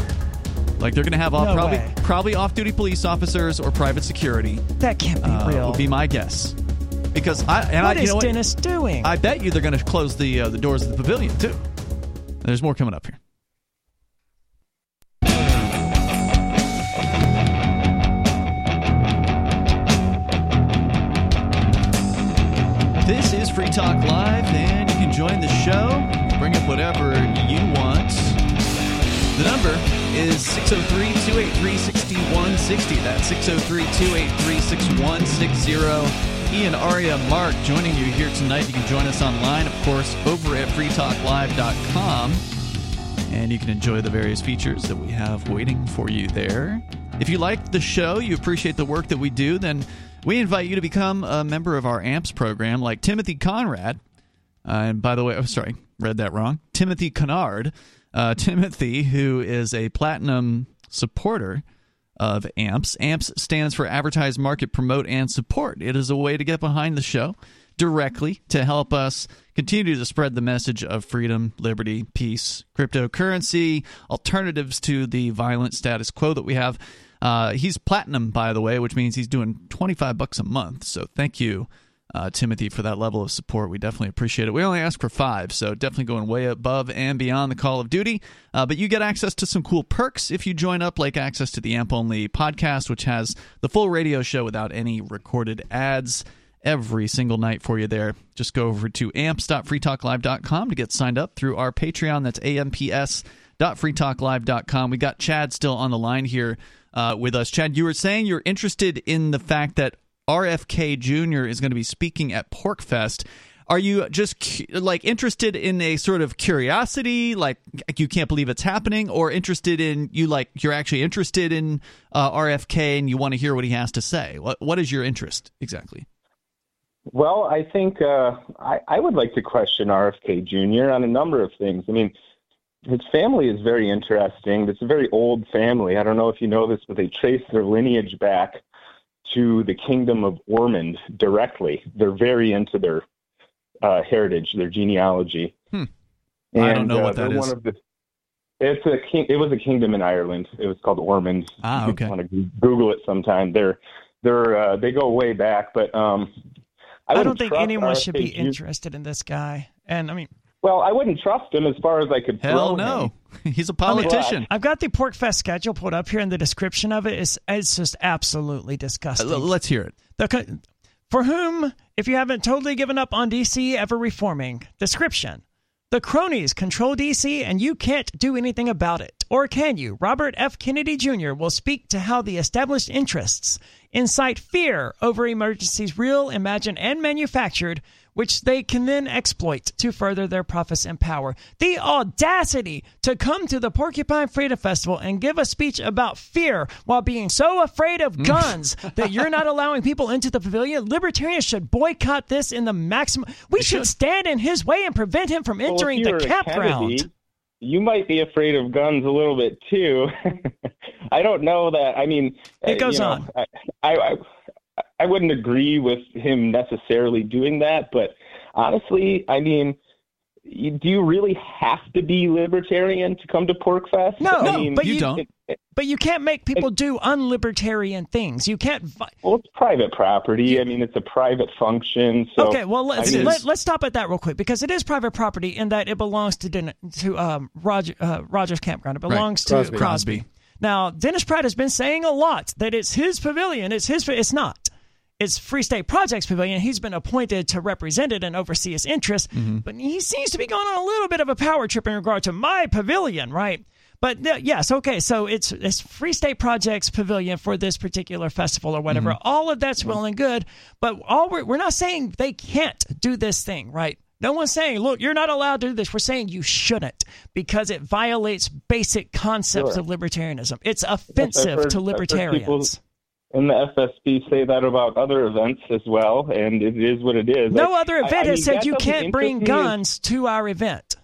[SPEAKER 1] Like they're going to have off,
[SPEAKER 2] No
[SPEAKER 1] probably
[SPEAKER 2] way.
[SPEAKER 1] probably off-duty police officers or private security.
[SPEAKER 2] that can't be
[SPEAKER 1] Uh,
[SPEAKER 2] real.
[SPEAKER 1] would be my guess. Because I and
[SPEAKER 2] what
[SPEAKER 1] I,
[SPEAKER 2] is
[SPEAKER 1] you know what?
[SPEAKER 2] Dennis doing?
[SPEAKER 1] I bet you they're going to close the uh, the doors of the pavilion too. There's more coming up here. This is Free Talk Live, and you can join the show. Bring up whatever you want. The number is 603 283 6160. That's 603 283 6160. Ian, Aria, Mark joining you here tonight. You can join us online, of course, over at freetalklive.com. And you can enjoy the various features that we have waiting for you there. If you like the show, you appreciate the work that we do, then we invite you to become a member of our AMPS program, like Timothy Conrad. Uh, and by the way, I'm oh, sorry, read that wrong. Timothy Kennard. Uh, Timothy, who is a platinum supporter of AMPS. AMPS stands for Advertise, Market, Promote, and Support. It is a way to get behind the show directly to help us continue to spread the message of freedom, liberty, peace, cryptocurrency, alternatives to the violent status quo that we have. Uh, he's platinum, by the way, which means he's doing 25 bucks a month. So thank you, uh, Timothy, for that level of support. We definitely appreciate it. We only ask for five, so definitely going way above and beyond the call of duty. Uh, but you get access to some cool perks if you join up, like access to the AMP Only podcast, which has the full radio show without any recorded ads every single night for you there. Just go over to amps.freetalklive.com to get signed up through our Patreon. That's amps.freetalklive.com. We got Chad still on the line here uh, with us. Chad, you were saying you're interested in the fact that RFK Jr. is going to be speaking at PorcFest. Are you just like interested in a sort of curiosity, like you can't believe it's happening, or interested in you like you're actually interested in uh, RFK and you want to hear what he has to say? What what is your interest exactly?
[SPEAKER 10] Well, I think uh, I, I would like to question RFK Jr. on a number of things. I mean, his family is very interesting. It's a very old family. I don't know if you know this, but they trace their lineage back to the kingdom of Ormond directly. They're very into their uh, heritage, their genealogy.
[SPEAKER 1] Hmm. I don't know
[SPEAKER 10] uh,
[SPEAKER 1] what that.
[SPEAKER 10] One of the, it's a king. It was a kingdom in Ireland. It was called Ormond.
[SPEAKER 1] Ah,
[SPEAKER 10] You
[SPEAKER 1] okay.
[SPEAKER 10] Want to Google it sometime? They're they're uh, they go way back, but um, I,
[SPEAKER 2] I, don't think anyone should be interested in this guy. And I mean,
[SPEAKER 10] Well, I wouldn't trust him as far as I could.
[SPEAKER 1] Hell
[SPEAKER 10] throw
[SPEAKER 1] no,
[SPEAKER 10] him.
[SPEAKER 1] he's a politician.
[SPEAKER 2] I've got the PorcFest schedule pulled up here, and the description of it is it's just absolutely uh, disgusting.
[SPEAKER 1] L- let's hear it.
[SPEAKER 2] The for whom, if you haven't totally given up on DC ever reforming, description. The cronies control DC and you can't do anything about it. Or can you? Robert F. Kennedy Jr. will speak to how the established interests incite fear over emergencies real, imagined, and manufactured, which they can then exploit to further their profits and power. The audacity to come to the Porcupine Freedom Festival and give a speech about fear while being so afraid of guns that you're not allowing people into the pavilion. Libertarians should boycott this in the maximum. We should, stand in his way and prevent him from entering
[SPEAKER 10] you
[SPEAKER 2] the campground.
[SPEAKER 10] You might be afraid of guns a little bit too. I don't know that. I mean,
[SPEAKER 2] It
[SPEAKER 10] uh,
[SPEAKER 2] goes
[SPEAKER 10] you know,
[SPEAKER 2] on.
[SPEAKER 10] I, I I I wouldn't agree with him necessarily doing that, but honestly, I mean. You, do you really have to be libertarian to come to PorcFest?
[SPEAKER 2] No,
[SPEAKER 10] I
[SPEAKER 2] no,
[SPEAKER 10] mean,
[SPEAKER 2] but you-
[SPEAKER 1] don't.
[SPEAKER 10] it- it-
[SPEAKER 2] But you can't make people do unlibertarian things. You can't. Vi-
[SPEAKER 10] well, it's private property. I mean, it's a private function. So
[SPEAKER 2] okay, well let's
[SPEAKER 10] I mean,
[SPEAKER 2] let, let's stop at that real quick because it is private property in that it belongs to Den- to um, Roger uh, Rogers Campground. It belongs to
[SPEAKER 3] Crosby.
[SPEAKER 2] Crosby. Now, Dennis Pratt has been saying a lot that it's his pavilion. It's his. It's not. It's Free State Project's pavilion. He's been appointed to represent it and oversee its interests, but he seems to be going on a little bit of a power trip in regard to my pavilion, right? But th- yes, okay. So it's it's Free State Project's pavilion for this particular festival or whatever. All of that's well and good, but all we're, we're not saying they can't do this thing, right? No one's saying, look, you're not allowed to do this. We're saying you shouldn't because it violates basic concepts
[SPEAKER 10] Sure.
[SPEAKER 2] of libertarianism. It's offensive
[SPEAKER 10] heard-
[SPEAKER 2] to libertarians.
[SPEAKER 10] People- And the FSB say that about other events as well, and it is what it is.
[SPEAKER 2] No
[SPEAKER 10] I-
[SPEAKER 2] other event
[SPEAKER 10] I mean,
[SPEAKER 2] has said you can't bring
[SPEAKER 10] interest me
[SPEAKER 2] guns to our event.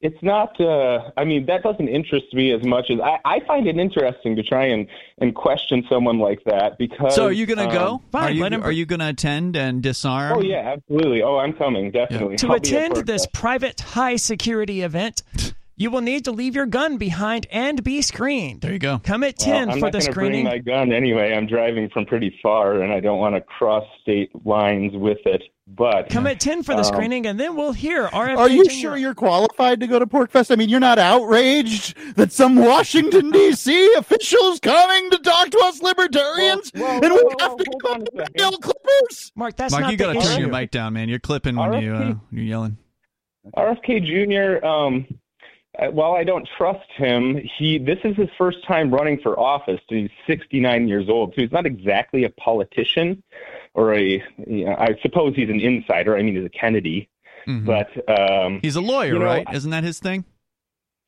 [SPEAKER 10] it's not uh i mean that doesn't interest me as much as i i find it interesting to try and and question someone like that because
[SPEAKER 1] So are you going to
[SPEAKER 10] um,
[SPEAKER 1] go?
[SPEAKER 2] Fine,
[SPEAKER 1] are you
[SPEAKER 2] let him-
[SPEAKER 1] are you going to attend and disarm?
[SPEAKER 10] oh yeah absolutely oh i'm coming definitely
[SPEAKER 2] To
[SPEAKER 10] I'll
[SPEAKER 2] attend this private high security event, you will need to leave your gun behind and be screened.
[SPEAKER 1] There you go.
[SPEAKER 2] Come at
[SPEAKER 10] Well,
[SPEAKER 2] 10
[SPEAKER 10] I'm
[SPEAKER 2] for
[SPEAKER 10] not
[SPEAKER 2] the
[SPEAKER 10] gonna
[SPEAKER 2] screening.
[SPEAKER 10] bring my gun anyway. I'm driving from pretty far, and I don't want to cross state lines with it. But
[SPEAKER 2] Come at 10 for the
[SPEAKER 10] Um,
[SPEAKER 2] screening, and then we'll hear RFK
[SPEAKER 3] Are you
[SPEAKER 2] Jr.
[SPEAKER 3] sure you're qualified to go to PorcFest? I mean, you're not outraged that some Washington D.C. officials coming to talk to us libertarians,
[SPEAKER 10] Well, well,
[SPEAKER 3] and we
[SPEAKER 10] whoa,
[SPEAKER 3] have
[SPEAKER 10] whoa,
[SPEAKER 3] to
[SPEAKER 10] hold
[SPEAKER 3] go
[SPEAKER 10] on
[SPEAKER 3] to the
[SPEAKER 10] second.
[SPEAKER 3] Clippers.
[SPEAKER 2] Mark, that's
[SPEAKER 1] Mark,
[SPEAKER 2] not
[SPEAKER 1] you got to turn your mic down, man. You're clipping when you uh,
[SPEAKER 10] RFK
[SPEAKER 1] you're yelling.
[SPEAKER 10] RFK Jr. Um, while I don't trust him, he this is his first time running for office. He's 69 years old, so he's not exactly a politician, or a. You know, I suppose he's an insider. I mean, he's a Kennedy,
[SPEAKER 1] Mhm.
[SPEAKER 10] but um,
[SPEAKER 1] He's a lawyer,
[SPEAKER 10] you know,
[SPEAKER 1] right? Isn't that his thing?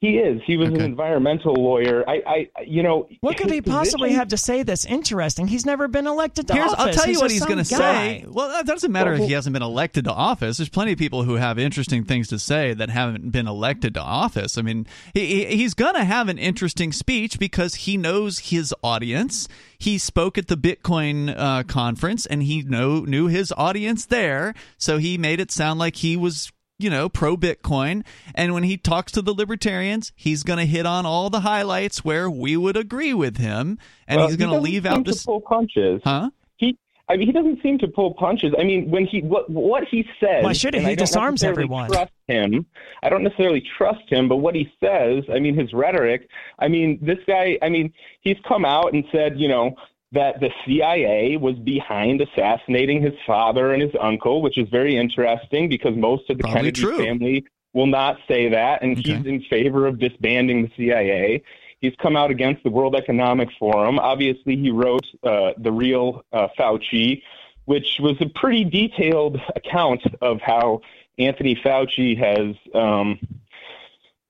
[SPEAKER 10] He is. He was
[SPEAKER 1] Okay.
[SPEAKER 10] an environmental lawyer. I, I, you know,
[SPEAKER 2] What could he possibly
[SPEAKER 10] position-
[SPEAKER 2] have to say that's interesting? He's never been elected to
[SPEAKER 1] Here's,
[SPEAKER 2] office.
[SPEAKER 1] I'll tell you
[SPEAKER 2] He's
[SPEAKER 1] what he's going to say. Well, that doesn't matter
[SPEAKER 10] Well,
[SPEAKER 1] if he hasn't been elected to office. There's plenty of people who have interesting things to say that haven't been elected to office. I mean, he, he- he's going to have an interesting speech because he knows his audience. He spoke at the Bitcoin uh, conference and he know, knew his audience there, so he made it sound like he was you know, pro Bitcoin. And when he talks to the libertarians, he's going to hit on all the highlights where we would agree with him, and
[SPEAKER 10] Well,
[SPEAKER 1] he's
[SPEAKER 10] he
[SPEAKER 1] going to leave
[SPEAKER 10] seem
[SPEAKER 1] out
[SPEAKER 10] to pull punches.
[SPEAKER 1] Huh?
[SPEAKER 10] He, I mean, he doesn't seem to pull punches. I mean, when he what what he says.
[SPEAKER 2] Why should he? He disarms everyone.
[SPEAKER 10] Trust him. I don't necessarily trust him, but what he says, I mean, his rhetoric. I mean, this guy. I mean, he's come out and said, you know. That the CIA was behind assassinating his father and his uncle, which is very interesting because most of the
[SPEAKER 1] Probably
[SPEAKER 10] Kennedy
[SPEAKER 1] true.
[SPEAKER 10] family will not say that, and
[SPEAKER 1] Okay.
[SPEAKER 10] he's in favor of disbanding the CIA. He's come out against the World Economic Forum. Obviously, he wrote uh, The Real uh, Fauci, which was a pretty detailed account of how Anthony Fauci has um,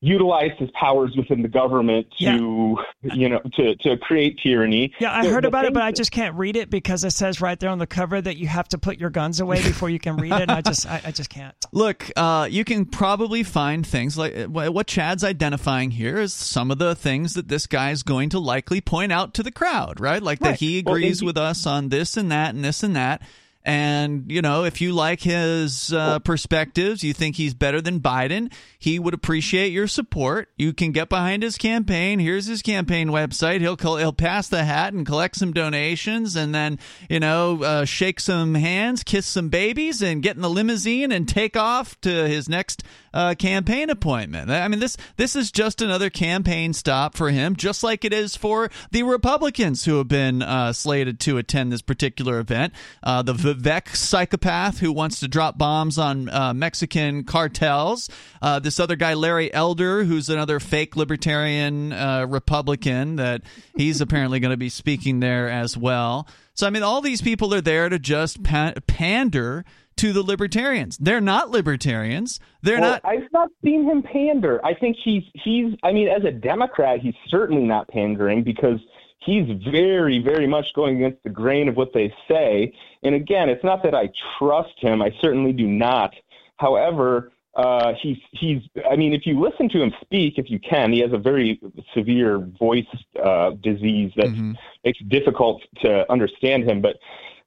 [SPEAKER 10] utilized his powers within the government to, you know, to, to create tyranny.
[SPEAKER 2] Yeah, I
[SPEAKER 10] The-
[SPEAKER 2] heard
[SPEAKER 10] the
[SPEAKER 2] about it, but I just can't read it because it says right there on the cover that you have to put your guns away before you can read it. And I just, I, I just can't.
[SPEAKER 1] Look, uh, you can probably find things like uh, what Chad's identifying here is some of the things that this guy's going to likely point out to the crowd, right? Like that he agrees
[SPEAKER 10] and he-
[SPEAKER 1] with us on this and that and this and that. And, you know, if you like his uh, perspectives, you think he's better than Biden, he would appreciate your support. You can get behind his campaign. Here's his campaign website. He'll he'll pass the hat and collect some donations, and then you know uh, shake some hands, kiss some babies, and get in the limousine and take off to his next uh, campaign appointment. I mean this this is just another campaign stop for him, just like it is for the Republicans who have been uh, slated to attend this particular event. Uh, the Vivek psychopath who wants to drop bombs on uh, Mexican cartels. Uh, this other guy, Larry Elder, who's another fake libertarian uh, Republican, that he's apparently going to be speaking there as well. So, I mean, all these people are there to just pa- pander to the libertarians. They're not libertarians. They're
[SPEAKER 10] well,
[SPEAKER 1] not.
[SPEAKER 10] I've not seen him pander. I think he's he's. I mean, as a Democrat, he's certainly not pandering because he's very, very much going against the grain of what they say. And again, it's not that I trust him. I certainly do not. However, uh, he's he's. I mean, if you listen to him speak, if you can, he has a very severe voice uh, disease that
[SPEAKER 1] Mhm.
[SPEAKER 10] makes it difficult to understand him. But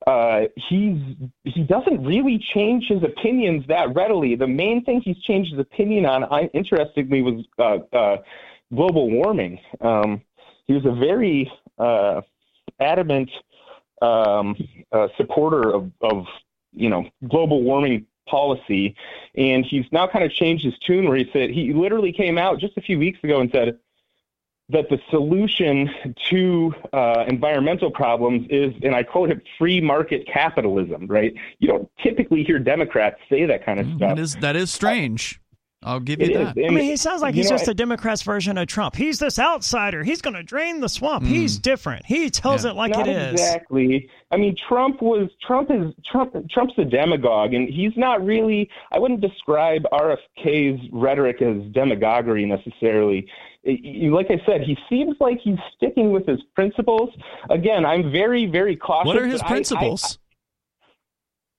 [SPEAKER 10] uh, he's he doesn't really change his opinions that readily. The main thing he's changed his opinion on, I, interestingly, was uh, uh, global warming. Um, he was a very uh, adamant um, uh, supporter of, of you know global warming policy, and he's now kind of changed his tune where he said he literally came out just a few weeks ago and said that the solution to uh, environmental problems is, and I quote it, free market capitalism. Right? You don't typically hear Democrats say that kind of stuff.
[SPEAKER 1] That is that is strange. I'll give you
[SPEAKER 10] It
[SPEAKER 1] that.
[SPEAKER 10] is.
[SPEAKER 2] I mean, he sounds like
[SPEAKER 10] You
[SPEAKER 2] he's
[SPEAKER 10] know,
[SPEAKER 2] just a Democrat's version of Trump. He's this outsider. He's going to drain the swamp. Mm. He's different. He tells
[SPEAKER 1] Yeah.
[SPEAKER 2] it like
[SPEAKER 10] not
[SPEAKER 2] it is.
[SPEAKER 10] exactly. I mean, Trump was Trump is Trump. Trump's a demagogue, and he's not really. I wouldn't describe RFK's rhetoric as demagoguery necessarily. Y- y- Like I said, he seems like he's sticking with his principles. Again, I'm very, very cautious.
[SPEAKER 1] What are his
[SPEAKER 10] but I- I-
[SPEAKER 1] principles?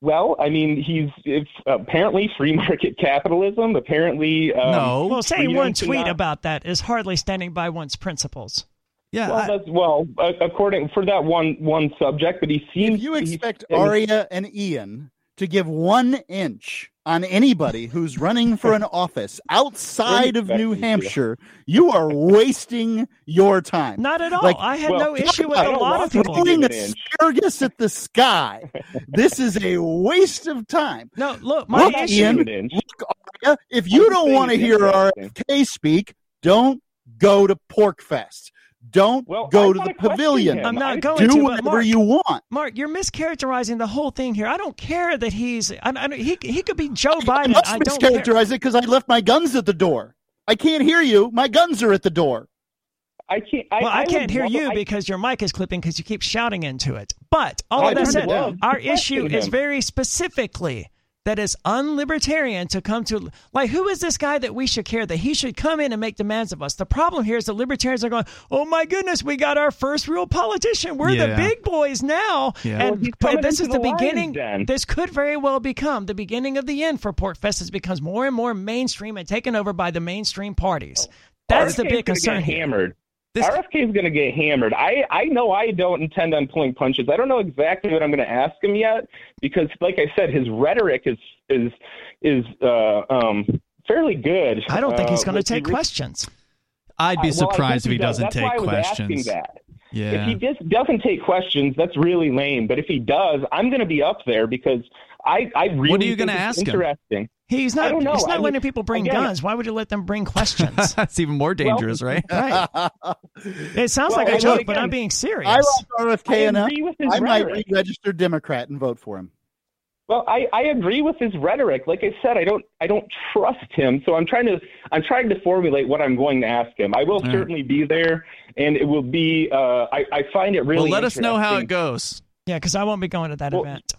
[SPEAKER 10] Well, I mean, he's it's apparently free market capitalism. Apparently, um,
[SPEAKER 1] no.
[SPEAKER 2] Well, saying one tweet
[SPEAKER 10] not-
[SPEAKER 2] about that is hardly standing by one's principles.
[SPEAKER 1] yeah.
[SPEAKER 10] Well,
[SPEAKER 1] I-
[SPEAKER 10] that's well, uh, according for that one one subject, but he seems
[SPEAKER 3] If you expect
[SPEAKER 10] and-
[SPEAKER 3] Aria and Ian to give one inch on anybody who's running for an office outside of New
[SPEAKER 10] Respect, yeah.
[SPEAKER 3] Hampshire, you are wasting your time.
[SPEAKER 2] Not at all.
[SPEAKER 3] Like,
[SPEAKER 2] I had
[SPEAKER 10] well,
[SPEAKER 2] no issue with
[SPEAKER 10] I
[SPEAKER 2] a
[SPEAKER 10] don't
[SPEAKER 2] lot
[SPEAKER 10] want
[SPEAKER 2] of people.
[SPEAKER 3] throwing asparagus at the sky. this is a waste of time.
[SPEAKER 2] No, look, my
[SPEAKER 3] Look,
[SPEAKER 2] issue.
[SPEAKER 3] Ian, Look, Aria, if you
[SPEAKER 10] I'm
[SPEAKER 3] don't want to hear
[SPEAKER 10] interesting.
[SPEAKER 3] RFK speak, don't go to PorcFest. Don't
[SPEAKER 10] Well,
[SPEAKER 3] go to
[SPEAKER 10] wanna
[SPEAKER 3] the pavilion.
[SPEAKER 10] him.
[SPEAKER 2] I'm not
[SPEAKER 10] I-
[SPEAKER 2] going
[SPEAKER 3] Do
[SPEAKER 2] to, but
[SPEAKER 3] whatever
[SPEAKER 2] Mark,
[SPEAKER 3] you want.
[SPEAKER 2] Mark, you're mischaracterizing the whole thing here. I don't care that he's. I, I, he he could be Joe
[SPEAKER 3] I
[SPEAKER 2] Biden.
[SPEAKER 3] must
[SPEAKER 2] I don't care.
[SPEAKER 3] mischaracterize it because I left my guns at the door. I can't hear you. My guns are at the door.
[SPEAKER 10] I can't. I,
[SPEAKER 2] Well, I,
[SPEAKER 10] would
[SPEAKER 2] can't hear
[SPEAKER 10] love-
[SPEAKER 2] you
[SPEAKER 10] I-
[SPEAKER 2] because your mic is clipping because you keep shouting into it. But all
[SPEAKER 10] I
[SPEAKER 2] of that said, our
[SPEAKER 10] question
[SPEAKER 2] issue is very specifically that it's unlibertarian to come to like who is this guy that we should care that he should come in and make demands of us. The problem here is the libertarians are going, oh my goodness, we got our first real politician. We're the big boys now,
[SPEAKER 1] Yeah.
[SPEAKER 2] And
[SPEAKER 10] he's
[SPEAKER 2] but
[SPEAKER 10] coming
[SPEAKER 2] this is the
[SPEAKER 10] the
[SPEAKER 2] beginning.
[SPEAKER 10] den.
[SPEAKER 2] This could very well become the beginning of the end for PorcFest as it becomes more and more mainstream and taken over by the mainstream parties. That's the big concern
[SPEAKER 10] get
[SPEAKER 2] here.
[SPEAKER 10] Hammered.
[SPEAKER 1] This-
[SPEAKER 10] RFK is going to get hammered. I, I know I don't intend on pulling punches. I don't know exactly what I'm going to ask him yet because, like I said, his rhetoric is is is uh, um, fairly good.
[SPEAKER 2] I don't think he's
[SPEAKER 10] Uh,
[SPEAKER 2] going to
[SPEAKER 10] with
[SPEAKER 2] take
[SPEAKER 10] the-
[SPEAKER 2] questions.
[SPEAKER 1] I'd be
[SPEAKER 10] I- well,
[SPEAKER 1] surprised if he
[SPEAKER 10] does.
[SPEAKER 1] doesn't
[SPEAKER 10] That's
[SPEAKER 1] take
[SPEAKER 10] why I was
[SPEAKER 1] questions.
[SPEAKER 10] Asking that. If he just doesn't take questions, that's really lame. But if he does, I'm going to be up there because I, I really
[SPEAKER 1] What are you
[SPEAKER 10] going
[SPEAKER 1] gonna
[SPEAKER 10] to
[SPEAKER 1] ask him?
[SPEAKER 10] interesting.
[SPEAKER 2] He's
[SPEAKER 10] I
[SPEAKER 2] not.
[SPEAKER 10] don't know.
[SPEAKER 2] He's
[SPEAKER 10] I
[SPEAKER 2] not
[SPEAKER 10] mean,
[SPEAKER 2] letting people bring guns. Why would you let them bring questions?
[SPEAKER 1] That's even more dangerous, right?
[SPEAKER 2] right. It sounds
[SPEAKER 10] Well,
[SPEAKER 2] like a
[SPEAKER 10] mean,
[SPEAKER 2] joke, but I'm being serious.
[SPEAKER 3] I like RFK
[SPEAKER 10] I
[SPEAKER 3] enough.
[SPEAKER 10] agree with his
[SPEAKER 3] I might
[SPEAKER 10] rhetoric.
[SPEAKER 3] re-register Democrat and vote for him.
[SPEAKER 10] Well, I, I agree with his rhetoric. Like I said, I don't I don't trust him. So I'm trying to I'm trying to formulate what I'm going to ask him. I will
[SPEAKER 1] right.
[SPEAKER 10] certainly be there, and it will be. Uh, I I find it really.
[SPEAKER 1] well, let us know how it goes.
[SPEAKER 2] yeah, because I won't be going to that
[SPEAKER 10] Well,
[SPEAKER 2] event.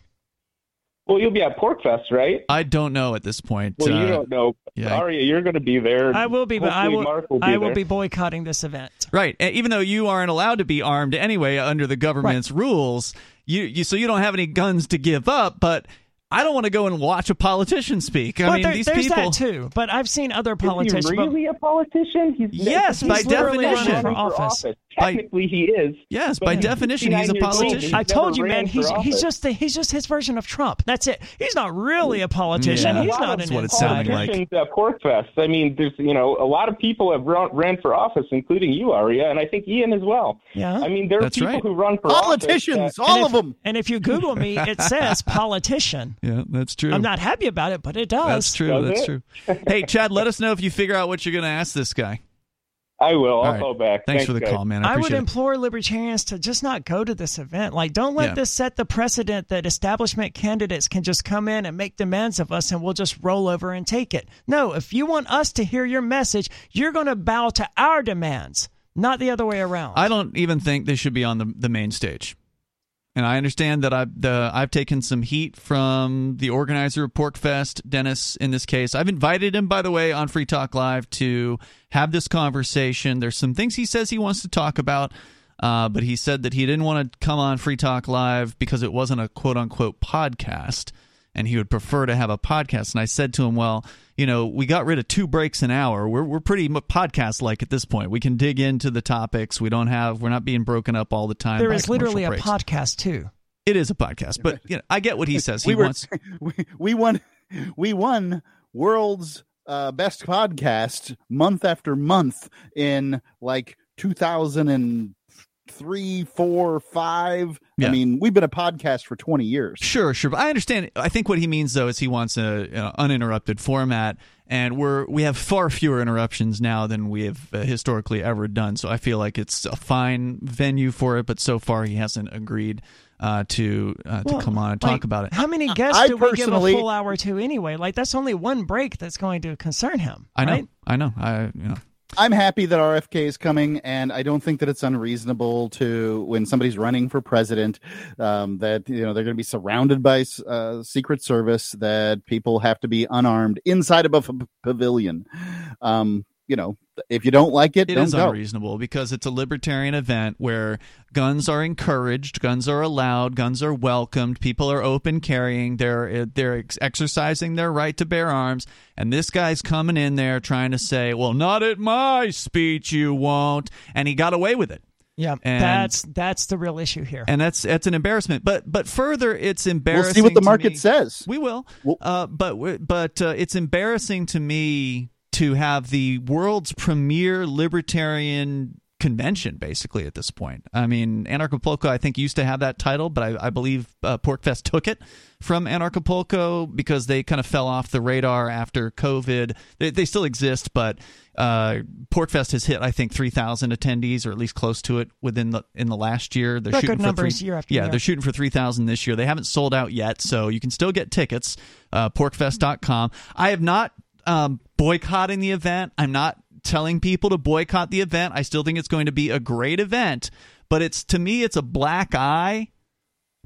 [SPEAKER 10] Well, you'll be at PorcFest, right?
[SPEAKER 1] I don't know at this point.
[SPEAKER 10] Well, you
[SPEAKER 1] Uh,
[SPEAKER 10] don't know.
[SPEAKER 1] yeah.
[SPEAKER 10] Aria, you're going to be there.
[SPEAKER 2] I will be, but I will.
[SPEAKER 10] Mark will be
[SPEAKER 2] I will
[SPEAKER 10] there.
[SPEAKER 2] be boycotting this event.
[SPEAKER 1] Right. and Even though you aren't allowed to be armed anyway under the government's rules, you, you so you don't have any guns to give up, but I don't want to go and watch a politician speak. I
[SPEAKER 2] well,
[SPEAKER 1] mean,
[SPEAKER 2] there-
[SPEAKER 1] these
[SPEAKER 2] there's
[SPEAKER 1] people
[SPEAKER 2] that too. But I've seen other
[SPEAKER 10] Is he
[SPEAKER 2] politicians. but-
[SPEAKER 10] really a politician? He's,
[SPEAKER 1] Yes,
[SPEAKER 10] he's
[SPEAKER 1] by
[SPEAKER 10] literally
[SPEAKER 1] definition.
[SPEAKER 10] running
[SPEAKER 2] For office.
[SPEAKER 1] By-
[SPEAKER 10] he is.
[SPEAKER 1] Yes, by definition, he's a
[SPEAKER 10] 59 years old.
[SPEAKER 1] politician.
[SPEAKER 10] He's
[SPEAKER 2] I told you, man.
[SPEAKER 10] ran for
[SPEAKER 2] He's he's just the, he's just his version of Trump. That's it. He's not really a politician.
[SPEAKER 1] Yeah.
[SPEAKER 2] He's
[SPEAKER 10] A lot
[SPEAKER 2] not
[SPEAKER 10] of
[SPEAKER 2] an
[SPEAKER 1] That's what it
[SPEAKER 2] insider.
[SPEAKER 1] sounded like.
[SPEAKER 10] politicians uh, at PorcFest. I mean, there's you know a lot of people have run, ran for office, including you, Aria, and I think Ian as well.
[SPEAKER 2] Yeah.
[SPEAKER 10] I mean, there are
[SPEAKER 1] That's
[SPEAKER 10] people
[SPEAKER 1] right.
[SPEAKER 10] who run for
[SPEAKER 3] Politicians,
[SPEAKER 10] office. that-
[SPEAKER 3] all
[SPEAKER 2] and
[SPEAKER 3] of them.
[SPEAKER 2] And if you Google me, it says politician.
[SPEAKER 1] Yeah, that's true.
[SPEAKER 2] I'm not happy about it, but it does.
[SPEAKER 1] That's true.
[SPEAKER 10] Does
[SPEAKER 1] That's
[SPEAKER 10] it?
[SPEAKER 1] true. Hey, Chad, let us know if you figure out what you're going to ask this guy.
[SPEAKER 10] I will. I'll
[SPEAKER 1] right.
[SPEAKER 10] call back.
[SPEAKER 1] Thanks, for the
[SPEAKER 10] guys.
[SPEAKER 1] call, man. I
[SPEAKER 2] I would
[SPEAKER 1] appreciate it.
[SPEAKER 2] implore libertarians to just not go to this event. Like, don't let
[SPEAKER 1] Yeah.
[SPEAKER 2] this set the precedent that establishment candidates can just come in and make demands of us and we'll just roll over and take it. No, if you want us to hear your message, you're going to bow to our demands, not the other way around.
[SPEAKER 1] I don't even think they should be on the the main stage. And I understand that I've the I've taken some heat from the organizer of PorcFest, Dennis. In this case, I've invited him, by the way, on Free Talk Live to have this conversation. There's some things he says he wants to talk about, uh, but he said that he didn't want to come on Free Talk Live because it wasn't a quote unquote podcast, and he would prefer to have a podcast. And I said to him, well, you know, we got rid of two breaks an hour. We're we're pretty podcast like at this point. We can dig into the topics. We don't have we're not being broken up all the time.
[SPEAKER 2] There is
[SPEAKER 1] by
[SPEAKER 2] is literally a
[SPEAKER 1] breaks.
[SPEAKER 2] podcast, too.
[SPEAKER 1] It is a podcast, but you know, I get what he says. He
[SPEAKER 3] we were
[SPEAKER 1] wants.
[SPEAKER 3] we, we won we won world's uh, best podcast month after month in like 2003 three, four, five.
[SPEAKER 1] Yeah.
[SPEAKER 3] I mean, we've been a podcast for 20 years.
[SPEAKER 1] Sure, sure. But I understand. I think what he means though is he wants a, a uninterrupted format, and we're we have far fewer interruptions now than we have uh, historically ever done. So I feel like it's a fine venue for it. But so far, he hasn't agreed uh, to uh,
[SPEAKER 2] Well,
[SPEAKER 1] to come on and
[SPEAKER 2] like,
[SPEAKER 1] talk about it.
[SPEAKER 2] How many guests
[SPEAKER 3] I
[SPEAKER 2] do we give a
[SPEAKER 3] personally-
[SPEAKER 2] full hour to anyway? Like that's only one break that's going to concern him.
[SPEAKER 1] I know.
[SPEAKER 2] right?
[SPEAKER 1] I know. I you know.
[SPEAKER 3] I'm happy that RFK is coming, and I don't think that it's unreasonable to when somebody's running for president um, that you know they're going to be surrounded by uh, Secret Service, that people have to be unarmed inside of a pavilion. Um, you know, if you don't like it,
[SPEAKER 1] It
[SPEAKER 3] don't
[SPEAKER 1] is
[SPEAKER 3] go.
[SPEAKER 1] unreasonable because it's a libertarian event where guns are encouraged, guns are allowed, guns are welcomed, people are open carrying, they're they're ex- exercising their right to bear arms, and this guy's coming in there trying to say, "Well, not at my speech, you won't," and he got away with it.
[SPEAKER 2] Yeah,
[SPEAKER 1] And-
[SPEAKER 2] that's that's the real issue here.
[SPEAKER 1] And that's that's an embarrassment. But but further, it's embarrassing.
[SPEAKER 3] We'll see what the market says.
[SPEAKER 1] We will.
[SPEAKER 3] Well-
[SPEAKER 1] Uh, but but uh, it's embarrassing to me to have the world's premier libertarian convention basically at this point. I mean, Anarchapulco I think used to have that title, but I, I believe uh, PorcFest took it from Anarchapulco because they kind of fell off the radar after COVID. They, they still exist, but uh, PorcFest has hit I think 3,000 attendees or at least close to it within the in the last year. They're
[SPEAKER 2] Record
[SPEAKER 1] shooting for three,
[SPEAKER 2] year after
[SPEAKER 1] yeah,
[SPEAKER 2] year.
[SPEAKER 1] they're shooting for 3,000 this year. They haven't sold out yet, so you can still get tickets. Uh, porcfest.com. I have not um, boycotting the event. I'm not telling people to boycott the event. I still think it's going to be a great event, but it's to me it's a black eye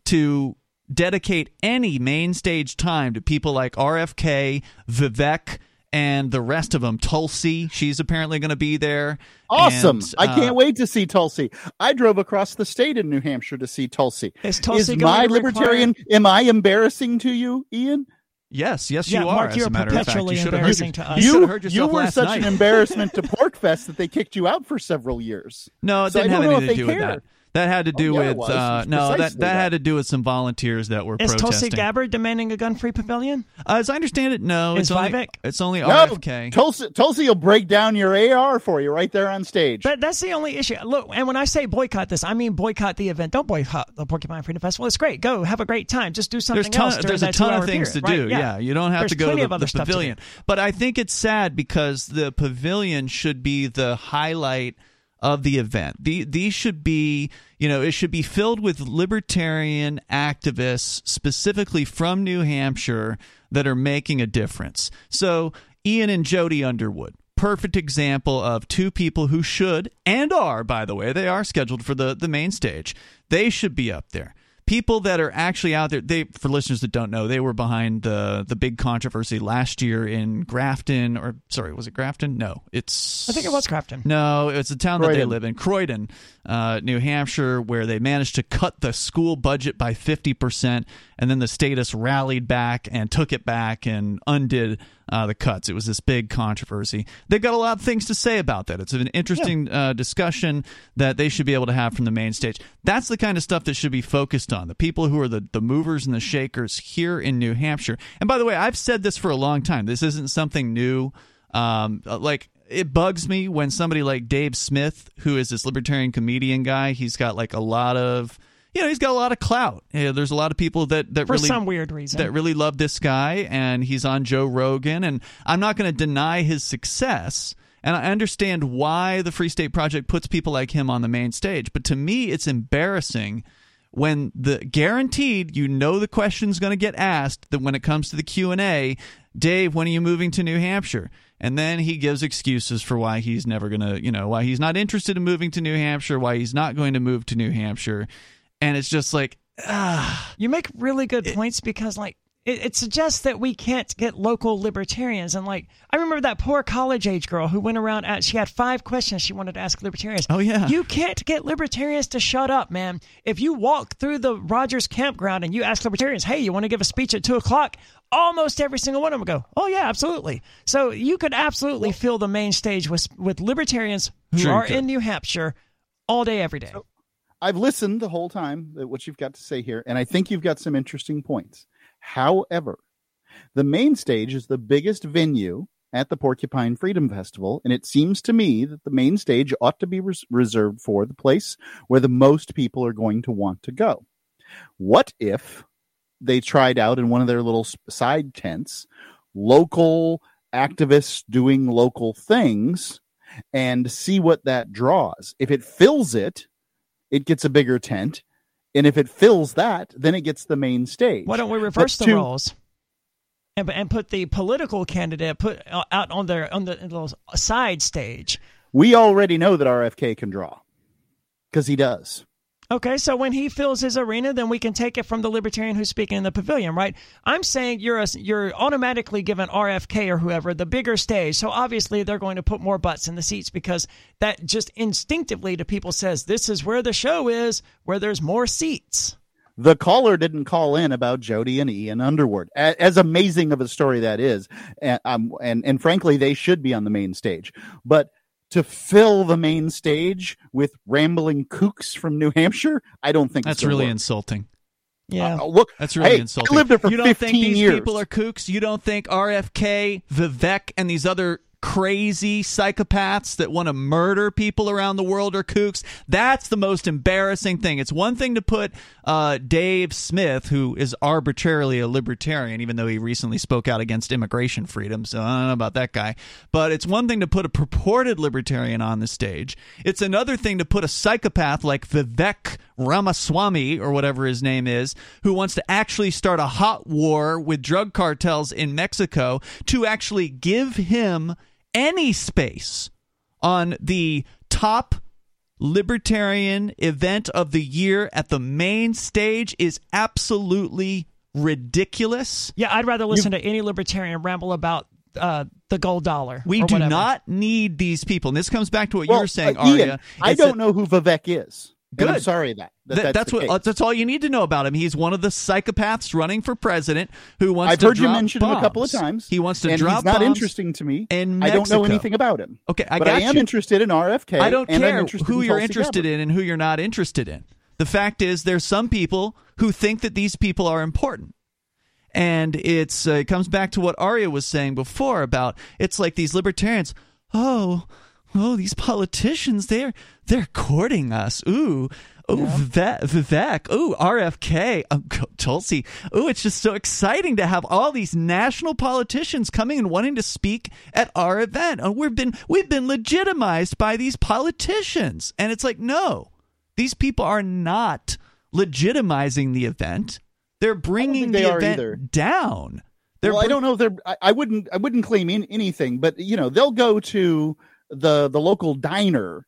[SPEAKER 1] to dedicate any main stage time to people like RFK, Vivek, and the rest of them. Tulsi, she's apparently going to be there.
[SPEAKER 3] Awesome!
[SPEAKER 1] And,
[SPEAKER 3] I
[SPEAKER 1] uh,
[SPEAKER 3] can't wait to see Tulsi. I drove across the state in New Hampshire to see Tulsi.
[SPEAKER 2] Is Tulsi
[SPEAKER 3] Is
[SPEAKER 2] going
[SPEAKER 3] my
[SPEAKER 2] to require-
[SPEAKER 3] libertarian? Am I embarrassing to you, Ian?
[SPEAKER 1] Yes, yes,
[SPEAKER 2] Yeah,
[SPEAKER 1] you are.
[SPEAKER 2] Mark,
[SPEAKER 1] as
[SPEAKER 2] you're
[SPEAKER 1] a matter of fact, you should have
[SPEAKER 2] embarrassing
[SPEAKER 1] heard,
[SPEAKER 2] to
[SPEAKER 1] you
[SPEAKER 2] us.
[SPEAKER 1] should
[SPEAKER 3] You, you were such
[SPEAKER 1] night.
[SPEAKER 3] an embarrassment to PorcFest that they kicked you out for several years.
[SPEAKER 1] No, it
[SPEAKER 3] So I
[SPEAKER 1] didn't have
[SPEAKER 3] don't
[SPEAKER 1] anything to do
[SPEAKER 3] they
[SPEAKER 1] with
[SPEAKER 3] care.
[SPEAKER 1] that. That had to do
[SPEAKER 3] Oh, yeah,
[SPEAKER 1] with uh, no, that, that
[SPEAKER 3] that.
[SPEAKER 1] had to do with some volunteers that were
[SPEAKER 2] Is
[SPEAKER 1] protesting.
[SPEAKER 2] Tulsi Gabbard demanding a gun-free pavilion?
[SPEAKER 1] Uh, as I understand it, no.
[SPEAKER 2] Is
[SPEAKER 1] it's only,
[SPEAKER 2] Vivek?
[SPEAKER 1] It's only
[SPEAKER 3] No,
[SPEAKER 1] RFK.
[SPEAKER 3] Tulsi, Tulsi will break down your AR for you right there on stage.
[SPEAKER 2] But that's the only issue. Look, and when I say boycott this, I mean boycott the event. Don't boycott the Porcupine Freedom Festival. It's great. Go have a great time. Just do something
[SPEAKER 1] there's ton,
[SPEAKER 2] else. during
[SPEAKER 1] there's a
[SPEAKER 2] that
[SPEAKER 1] ton of things
[SPEAKER 2] period,
[SPEAKER 1] to
[SPEAKER 2] right?
[SPEAKER 1] do. Yeah. you don't have
[SPEAKER 2] There's
[SPEAKER 1] to go
[SPEAKER 2] plenty
[SPEAKER 1] to
[SPEAKER 2] of
[SPEAKER 1] the,
[SPEAKER 2] other
[SPEAKER 1] the
[SPEAKER 2] stuff to
[SPEAKER 1] pavilion. But I think it's sad because the pavilion should be the highlight of the event. The, these should be, you know, it should be filled with libertarian activists, specifically from New Hampshire, that are making a difference. So Ian and Jody Underwood. Perfect example of two people who should and are, by the way, they are scheduled for the, the main stage. They should be up there people that are actually out there they for listeners that don't know they were behind the the big controversy last year in grafton or sorry was it grafton no it's
[SPEAKER 2] I think it was Crafton.
[SPEAKER 1] no it's the town that they live in croydon uh, new hampshire where they managed to cut the school budget by 50% and then the status rallied back and took it back and undid uh, the cuts. It was this big controversy. They've got a lot of things to say about that. It's an interesting uh, discussion that they should be able to have from the main stage. That's the kind of stuff that should be focused on. The people who are the, the movers and the shakers here in New Hampshire. And by the way, I've said this for a long time. This isn't something new. Um, like, it bugs me when somebody like Dave Smith, who is this libertarian comedian guy, he's got like a lot of you know he's got a lot of clout. Yeah, there's a lot of people that that
[SPEAKER 2] For
[SPEAKER 1] really
[SPEAKER 2] some weird reason.
[SPEAKER 1] that really love this guy, and he's on Joe Rogan, and I'm not going to deny his success. And I understand why the Free State Project puts people like him on the main stage, but to me, it's embarrassing when the guaranteed you know the question's going to get asked that when it comes to the q&a dave when are you moving to new hampshire and then he gives excuses for why he's never going to you know why he's not interested in moving to new hampshire why he's not going to move to new hampshire and it's just like ah
[SPEAKER 2] You make really good points because, like, it, it suggests that we can't get local libertarians. And, like, I remember that poor college age girl who went around, at, she had five questions she wanted to ask libertarians.
[SPEAKER 1] Oh, yeah.
[SPEAKER 2] You can't get libertarians to shut up, man. If you walk through the Rogers campground and you ask libertarians, hey, you want to give a speech at 2 o'clock? Almost every single one of them go, oh, yeah, absolutely. So you could absolutely fill the main stage with, with libertarians who are in New Hampshire all day, every day.
[SPEAKER 3] I've listened the whole time at what you've got to say here, and I think you've got some interesting points. However, the main stage is the biggest venue at the Porcupine Freedom Festival, and it seems to me that the main stage ought to be res- reserved for the place where the most people are going to want to go. What if they tried out in one of their little side tents local activists doing local things and see what that draws? If it fills it, it gets a bigger tent. And if it fills that, then it gets the main stage.
[SPEAKER 2] Why don't we reverse
[SPEAKER 3] But
[SPEAKER 2] the
[SPEAKER 3] to-
[SPEAKER 2] roles? And, and put the political candidate put uh, out on their on the little side stage.
[SPEAKER 3] We already know that RFK can draw because he does.
[SPEAKER 2] Okay, so when he fills his arena, then we can take it from the libertarian who's speaking in the pavilion, right? I'm saying you're a, you're automatically given RFK or whoever the bigger stage, so obviously they're going to put more butts in the seats because that just instinctively to people says this is where the show is, where there's more seats.
[SPEAKER 3] The caller didn't call in about Jody and Ian Underwood. As amazing of a story that is, and, um, and and frankly, they should be on the main stage. But to fill the main stage with rambling kooks from New Hampshire, I don't think
[SPEAKER 1] That's really
[SPEAKER 3] work.
[SPEAKER 1] insulting.
[SPEAKER 2] Yeah,
[SPEAKER 3] Uh, look,
[SPEAKER 1] That's really
[SPEAKER 3] hey,
[SPEAKER 1] insulting.
[SPEAKER 3] I lived there for
[SPEAKER 1] you don't
[SPEAKER 3] 15
[SPEAKER 1] think these
[SPEAKER 3] years.
[SPEAKER 1] people are kooks? You don't think RFK, Vivek, and these other crazy psychopaths that want to murder people around the world are kooks? That's the most embarrassing thing. It's one thing to put uh, Dave Smith, who is arbitrarily a libertarian, even though he recently spoke out against immigration freedom. So I don't know about that guy. But it's one thing to put a purported libertarian on the stage. It's another thing to put a psychopath like Vivek Ramaswamy or whatever his name is, who wants to actually start a hot war with drug cartels in Mexico, to actually give him any space on the top libertarian event of the year at the main stage is absolutely ridiculous.
[SPEAKER 2] Yeah, I'd rather listen to any libertarian ramble about uh, the gold dollar.
[SPEAKER 1] We do
[SPEAKER 2] whatever.
[SPEAKER 1] not need these people. And this comes back to what
[SPEAKER 3] Well,
[SPEAKER 1] you were saying,
[SPEAKER 3] uh, Ian,
[SPEAKER 1] Aria.
[SPEAKER 3] I don't
[SPEAKER 1] that-
[SPEAKER 3] know who Vivek is. And I'm
[SPEAKER 1] Good.
[SPEAKER 3] sorry that, that
[SPEAKER 1] Th-
[SPEAKER 3] that's,
[SPEAKER 1] that's what
[SPEAKER 3] case.
[SPEAKER 1] that's all you need to know about him. He's one of the psychopaths running for president who wants to
[SPEAKER 3] I've
[SPEAKER 1] to
[SPEAKER 3] heard you mention him a couple of times.
[SPEAKER 1] He wants to
[SPEAKER 3] and
[SPEAKER 1] drop
[SPEAKER 3] he's not
[SPEAKER 1] bombs
[SPEAKER 3] interesting to me.
[SPEAKER 1] and
[SPEAKER 3] I don't know anything about him.
[SPEAKER 1] Okay, I
[SPEAKER 3] but
[SPEAKER 1] got
[SPEAKER 3] I am
[SPEAKER 1] you.
[SPEAKER 3] interested in RFK.
[SPEAKER 1] I don't care who
[SPEAKER 3] in
[SPEAKER 1] you're interested
[SPEAKER 3] Gabbard.
[SPEAKER 1] in and who you're not interested in. The fact is, there's some people who think that these people are important. And it's uh, it comes back to what Aria was saying before about it's like these libertarians. Oh, oh, these politicians they're they're courting us. Ooh, ooh, Vivek, Vivek. Ooh, RFK. Um, Tulsi. Ooh, it's just so exciting to have all these national politicians coming and wanting to speak at our event. And we've been we've been legitimized by these politicians, and it's like no, these people are not legitimizing the event. They're bringing the event
[SPEAKER 3] either.
[SPEAKER 1] down. They're
[SPEAKER 3] well, I don't know they're. I, I wouldn't. I wouldn't claim in, anything, but you know, they'll go to the the local diner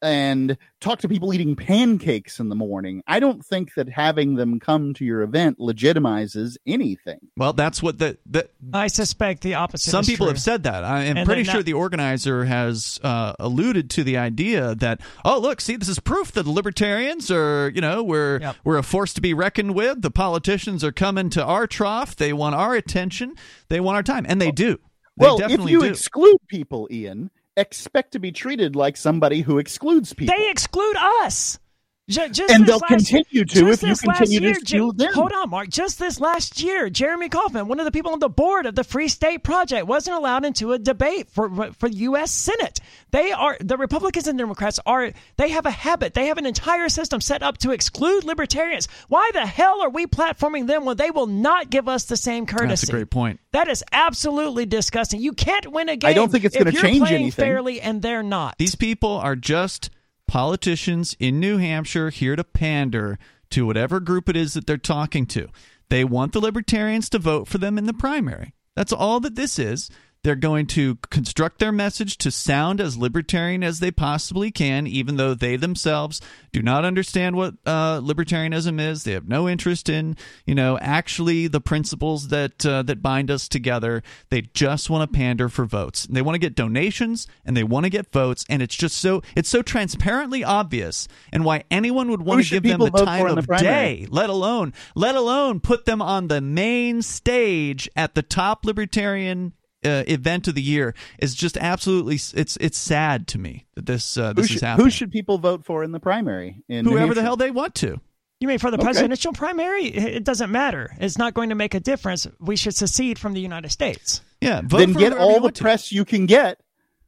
[SPEAKER 3] and talk to people eating pancakes in the morning. I don't think that having them come to your event legitimizes anything.
[SPEAKER 1] Well, that's what the, the
[SPEAKER 2] I suspect the opposite.
[SPEAKER 1] some
[SPEAKER 2] is
[SPEAKER 1] people
[SPEAKER 2] true.
[SPEAKER 1] have said that. I am
[SPEAKER 2] And
[SPEAKER 1] pretty sure
[SPEAKER 2] not-
[SPEAKER 1] the organizer has uh, alluded to the idea that oh look, see this is proof that the libertarians are you know we're
[SPEAKER 2] Yep.
[SPEAKER 1] we're a force to be reckoned with. The politicians are coming to our trough. They want our attention. They want our time, and they do. They
[SPEAKER 3] well, if you
[SPEAKER 1] do.
[SPEAKER 3] exclude people, Ian, expect to be treated like somebody who excludes people.
[SPEAKER 2] They exclude us. Ju- Just
[SPEAKER 3] And they'll continue to if you continue to
[SPEAKER 2] year,
[SPEAKER 3] exclude
[SPEAKER 2] Jer-
[SPEAKER 3] them.
[SPEAKER 2] Hold on, Mark. Just this last year, Jeremy Kaufman, one of the people on the board of the Free State Project, wasn't allowed into a debate for for the U.S. Senate. They are the Republicans and Democrats are they have a habit. They have an entire system set up to exclude libertarians. Why the hell are we platforming them when they will not give us the same courtesy?
[SPEAKER 1] That's a great point.
[SPEAKER 2] That is absolutely disgusting. You can't win a game.
[SPEAKER 3] I don't think it's gonna change anything.
[SPEAKER 2] fairly and they're not.
[SPEAKER 1] These people are just politicians in New Hampshire here to pander to whatever group it is that they're talking to. They want the libertarians to vote for them in the primary. That's all that this is. They're going to construct their message to sound as libertarian as they possibly can, even though they themselves do not understand what uh, libertarianism is. They have no interest in, you know, actually the principles that uh, that bind us together. They just want to pander for votes. They want to get donations and they want to get votes, and it's just so it's so transparently obvious, and why anyone would want
[SPEAKER 3] Who
[SPEAKER 1] to give them the time of
[SPEAKER 3] the
[SPEAKER 1] day, let alone let alone put them on the main stage at the top libertarian uh, event of the year is just absolutely it's it's sad to me that this uh,
[SPEAKER 3] Who
[SPEAKER 1] this
[SPEAKER 3] should,
[SPEAKER 1] is happening.
[SPEAKER 3] who should people vote for in the primary? In
[SPEAKER 1] Whoever the hell they want to.
[SPEAKER 2] You mean for the
[SPEAKER 3] Okay.
[SPEAKER 2] presidential primary? It it doesn't matter. It's not going to make a difference. We should secede from the United States.
[SPEAKER 1] Yeah, vote
[SPEAKER 3] then
[SPEAKER 1] for
[SPEAKER 3] get all the
[SPEAKER 1] want to.
[SPEAKER 3] press you can get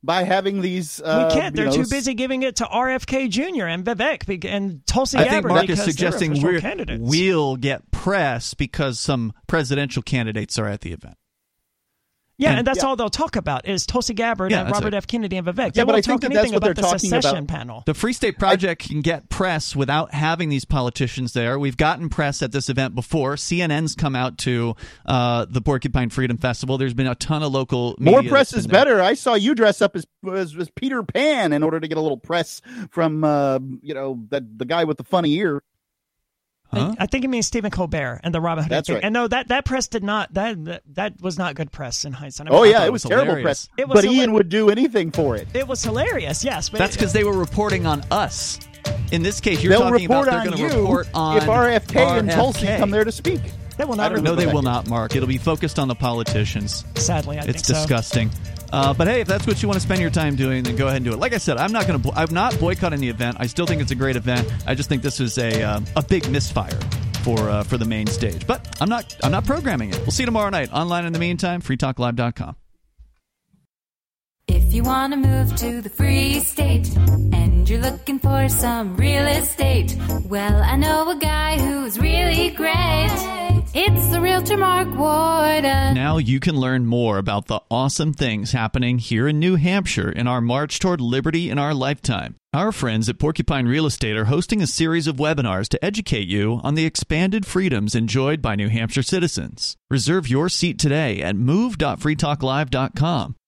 [SPEAKER 3] by having these. Uh,
[SPEAKER 2] we can't. They're
[SPEAKER 3] know,
[SPEAKER 2] too busy giving it to RFK Jr. and Vivek and Tulsi
[SPEAKER 1] I
[SPEAKER 2] Gabbard
[SPEAKER 1] think Mark is
[SPEAKER 2] because
[SPEAKER 1] suggesting we're,
[SPEAKER 2] candidates.
[SPEAKER 1] we'll get press because some presidential candidates are at the event.
[SPEAKER 2] Yeah,
[SPEAKER 1] And-
[SPEAKER 2] and, that's
[SPEAKER 3] Yeah.
[SPEAKER 2] all they'll talk about is Tulsi Gabbard
[SPEAKER 1] Yeah,
[SPEAKER 2] and Robert
[SPEAKER 1] it.
[SPEAKER 2] F. Kennedy and Vivek.
[SPEAKER 3] Yeah,
[SPEAKER 2] they
[SPEAKER 3] but I
[SPEAKER 2] won't
[SPEAKER 3] think
[SPEAKER 2] talk
[SPEAKER 3] that
[SPEAKER 2] anything
[SPEAKER 3] that's what
[SPEAKER 2] about
[SPEAKER 3] they're
[SPEAKER 2] the
[SPEAKER 3] talking about.
[SPEAKER 2] secession panel.
[SPEAKER 1] The Free State Project can get press without having these politicians there. We've gotten press at this event before. CNN's come out to uh, the Porcupine Freedom Festival. There's been a ton of local
[SPEAKER 3] More press is
[SPEAKER 1] there.
[SPEAKER 3] better. I saw you dress up as, as as Peter Pan in order to get a little press from uh, you know that the guy with the funny ear.
[SPEAKER 1] Huh?
[SPEAKER 2] I think it means Stephen Colbert and the Robin Hood.
[SPEAKER 3] That's
[SPEAKER 2] thing.
[SPEAKER 3] right.
[SPEAKER 2] And no, that, that press did not. That, that that was not good press in hindsight. I
[SPEAKER 3] Oh
[SPEAKER 2] mean,
[SPEAKER 3] yeah,
[SPEAKER 1] thought
[SPEAKER 3] it
[SPEAKER 1] it
[SPEAKER 3] was,
[SPEAKER 1] was
[SPEAKER 3] terrible
[SPEAKER 1] hilarious.
[SPEAKER 3] press.
[SPEAKER 2] It was
[SPEAKER 3] but
[SPEAKER 2] hila-
[SPEAKER 3] Ian would do anything for it.
[SPEAKER 2] It was hilarious. Yes, but
[SPEAKER 1] That's because they were reporting on us. In this case, you're
[SPEAKER 3] They'll
[SPEAKER 1] talking about they're going to report on
[SPEAKER 3] if RFK, and Tulsi come there to speak.
[SPEAKER 2] they will
[SPEAKER 3] I
[SPEAKER 2] not.
[SPEAKER 3] don't
[SPEAKER 1] No,
[SPEAKER 3] know
[SPEAKER 1] they will not, Mark. It'll be focused on the politicians.
[SPEAKER 2] Sadly, I
[SPEAKER 1] it's
[SPEAKER 2] think so.
[SPEAKER 1] Uh, but hey, if that's what you want to spend your time doing, then go ahead and do it. Like I said, I'm not going to. I'm not boycotting the event. I still think it's a great event. I just think this is a um, a big misfire for uh, for the main stage. But I'm not. I'm not programming it. We'll see you tomorrow night online. In the meantime, freetalklive.com.
[SPEAKER 11] If you want to move to the free state and you're looking for some real estate, well, I know a guy who's really great. It's the realtor Mark Warden.
[SPEAKER 1] Now you can learn more about the awesome things happening here in New Hampshire in our march toward liberty in our lifetime. Our friends at Porcupine Real Estate are hosting a series of webinars to educate you on the expanded freedoms enjoyed by New Hampshire citizens. Reserve your seat today at move.freetalklive.com.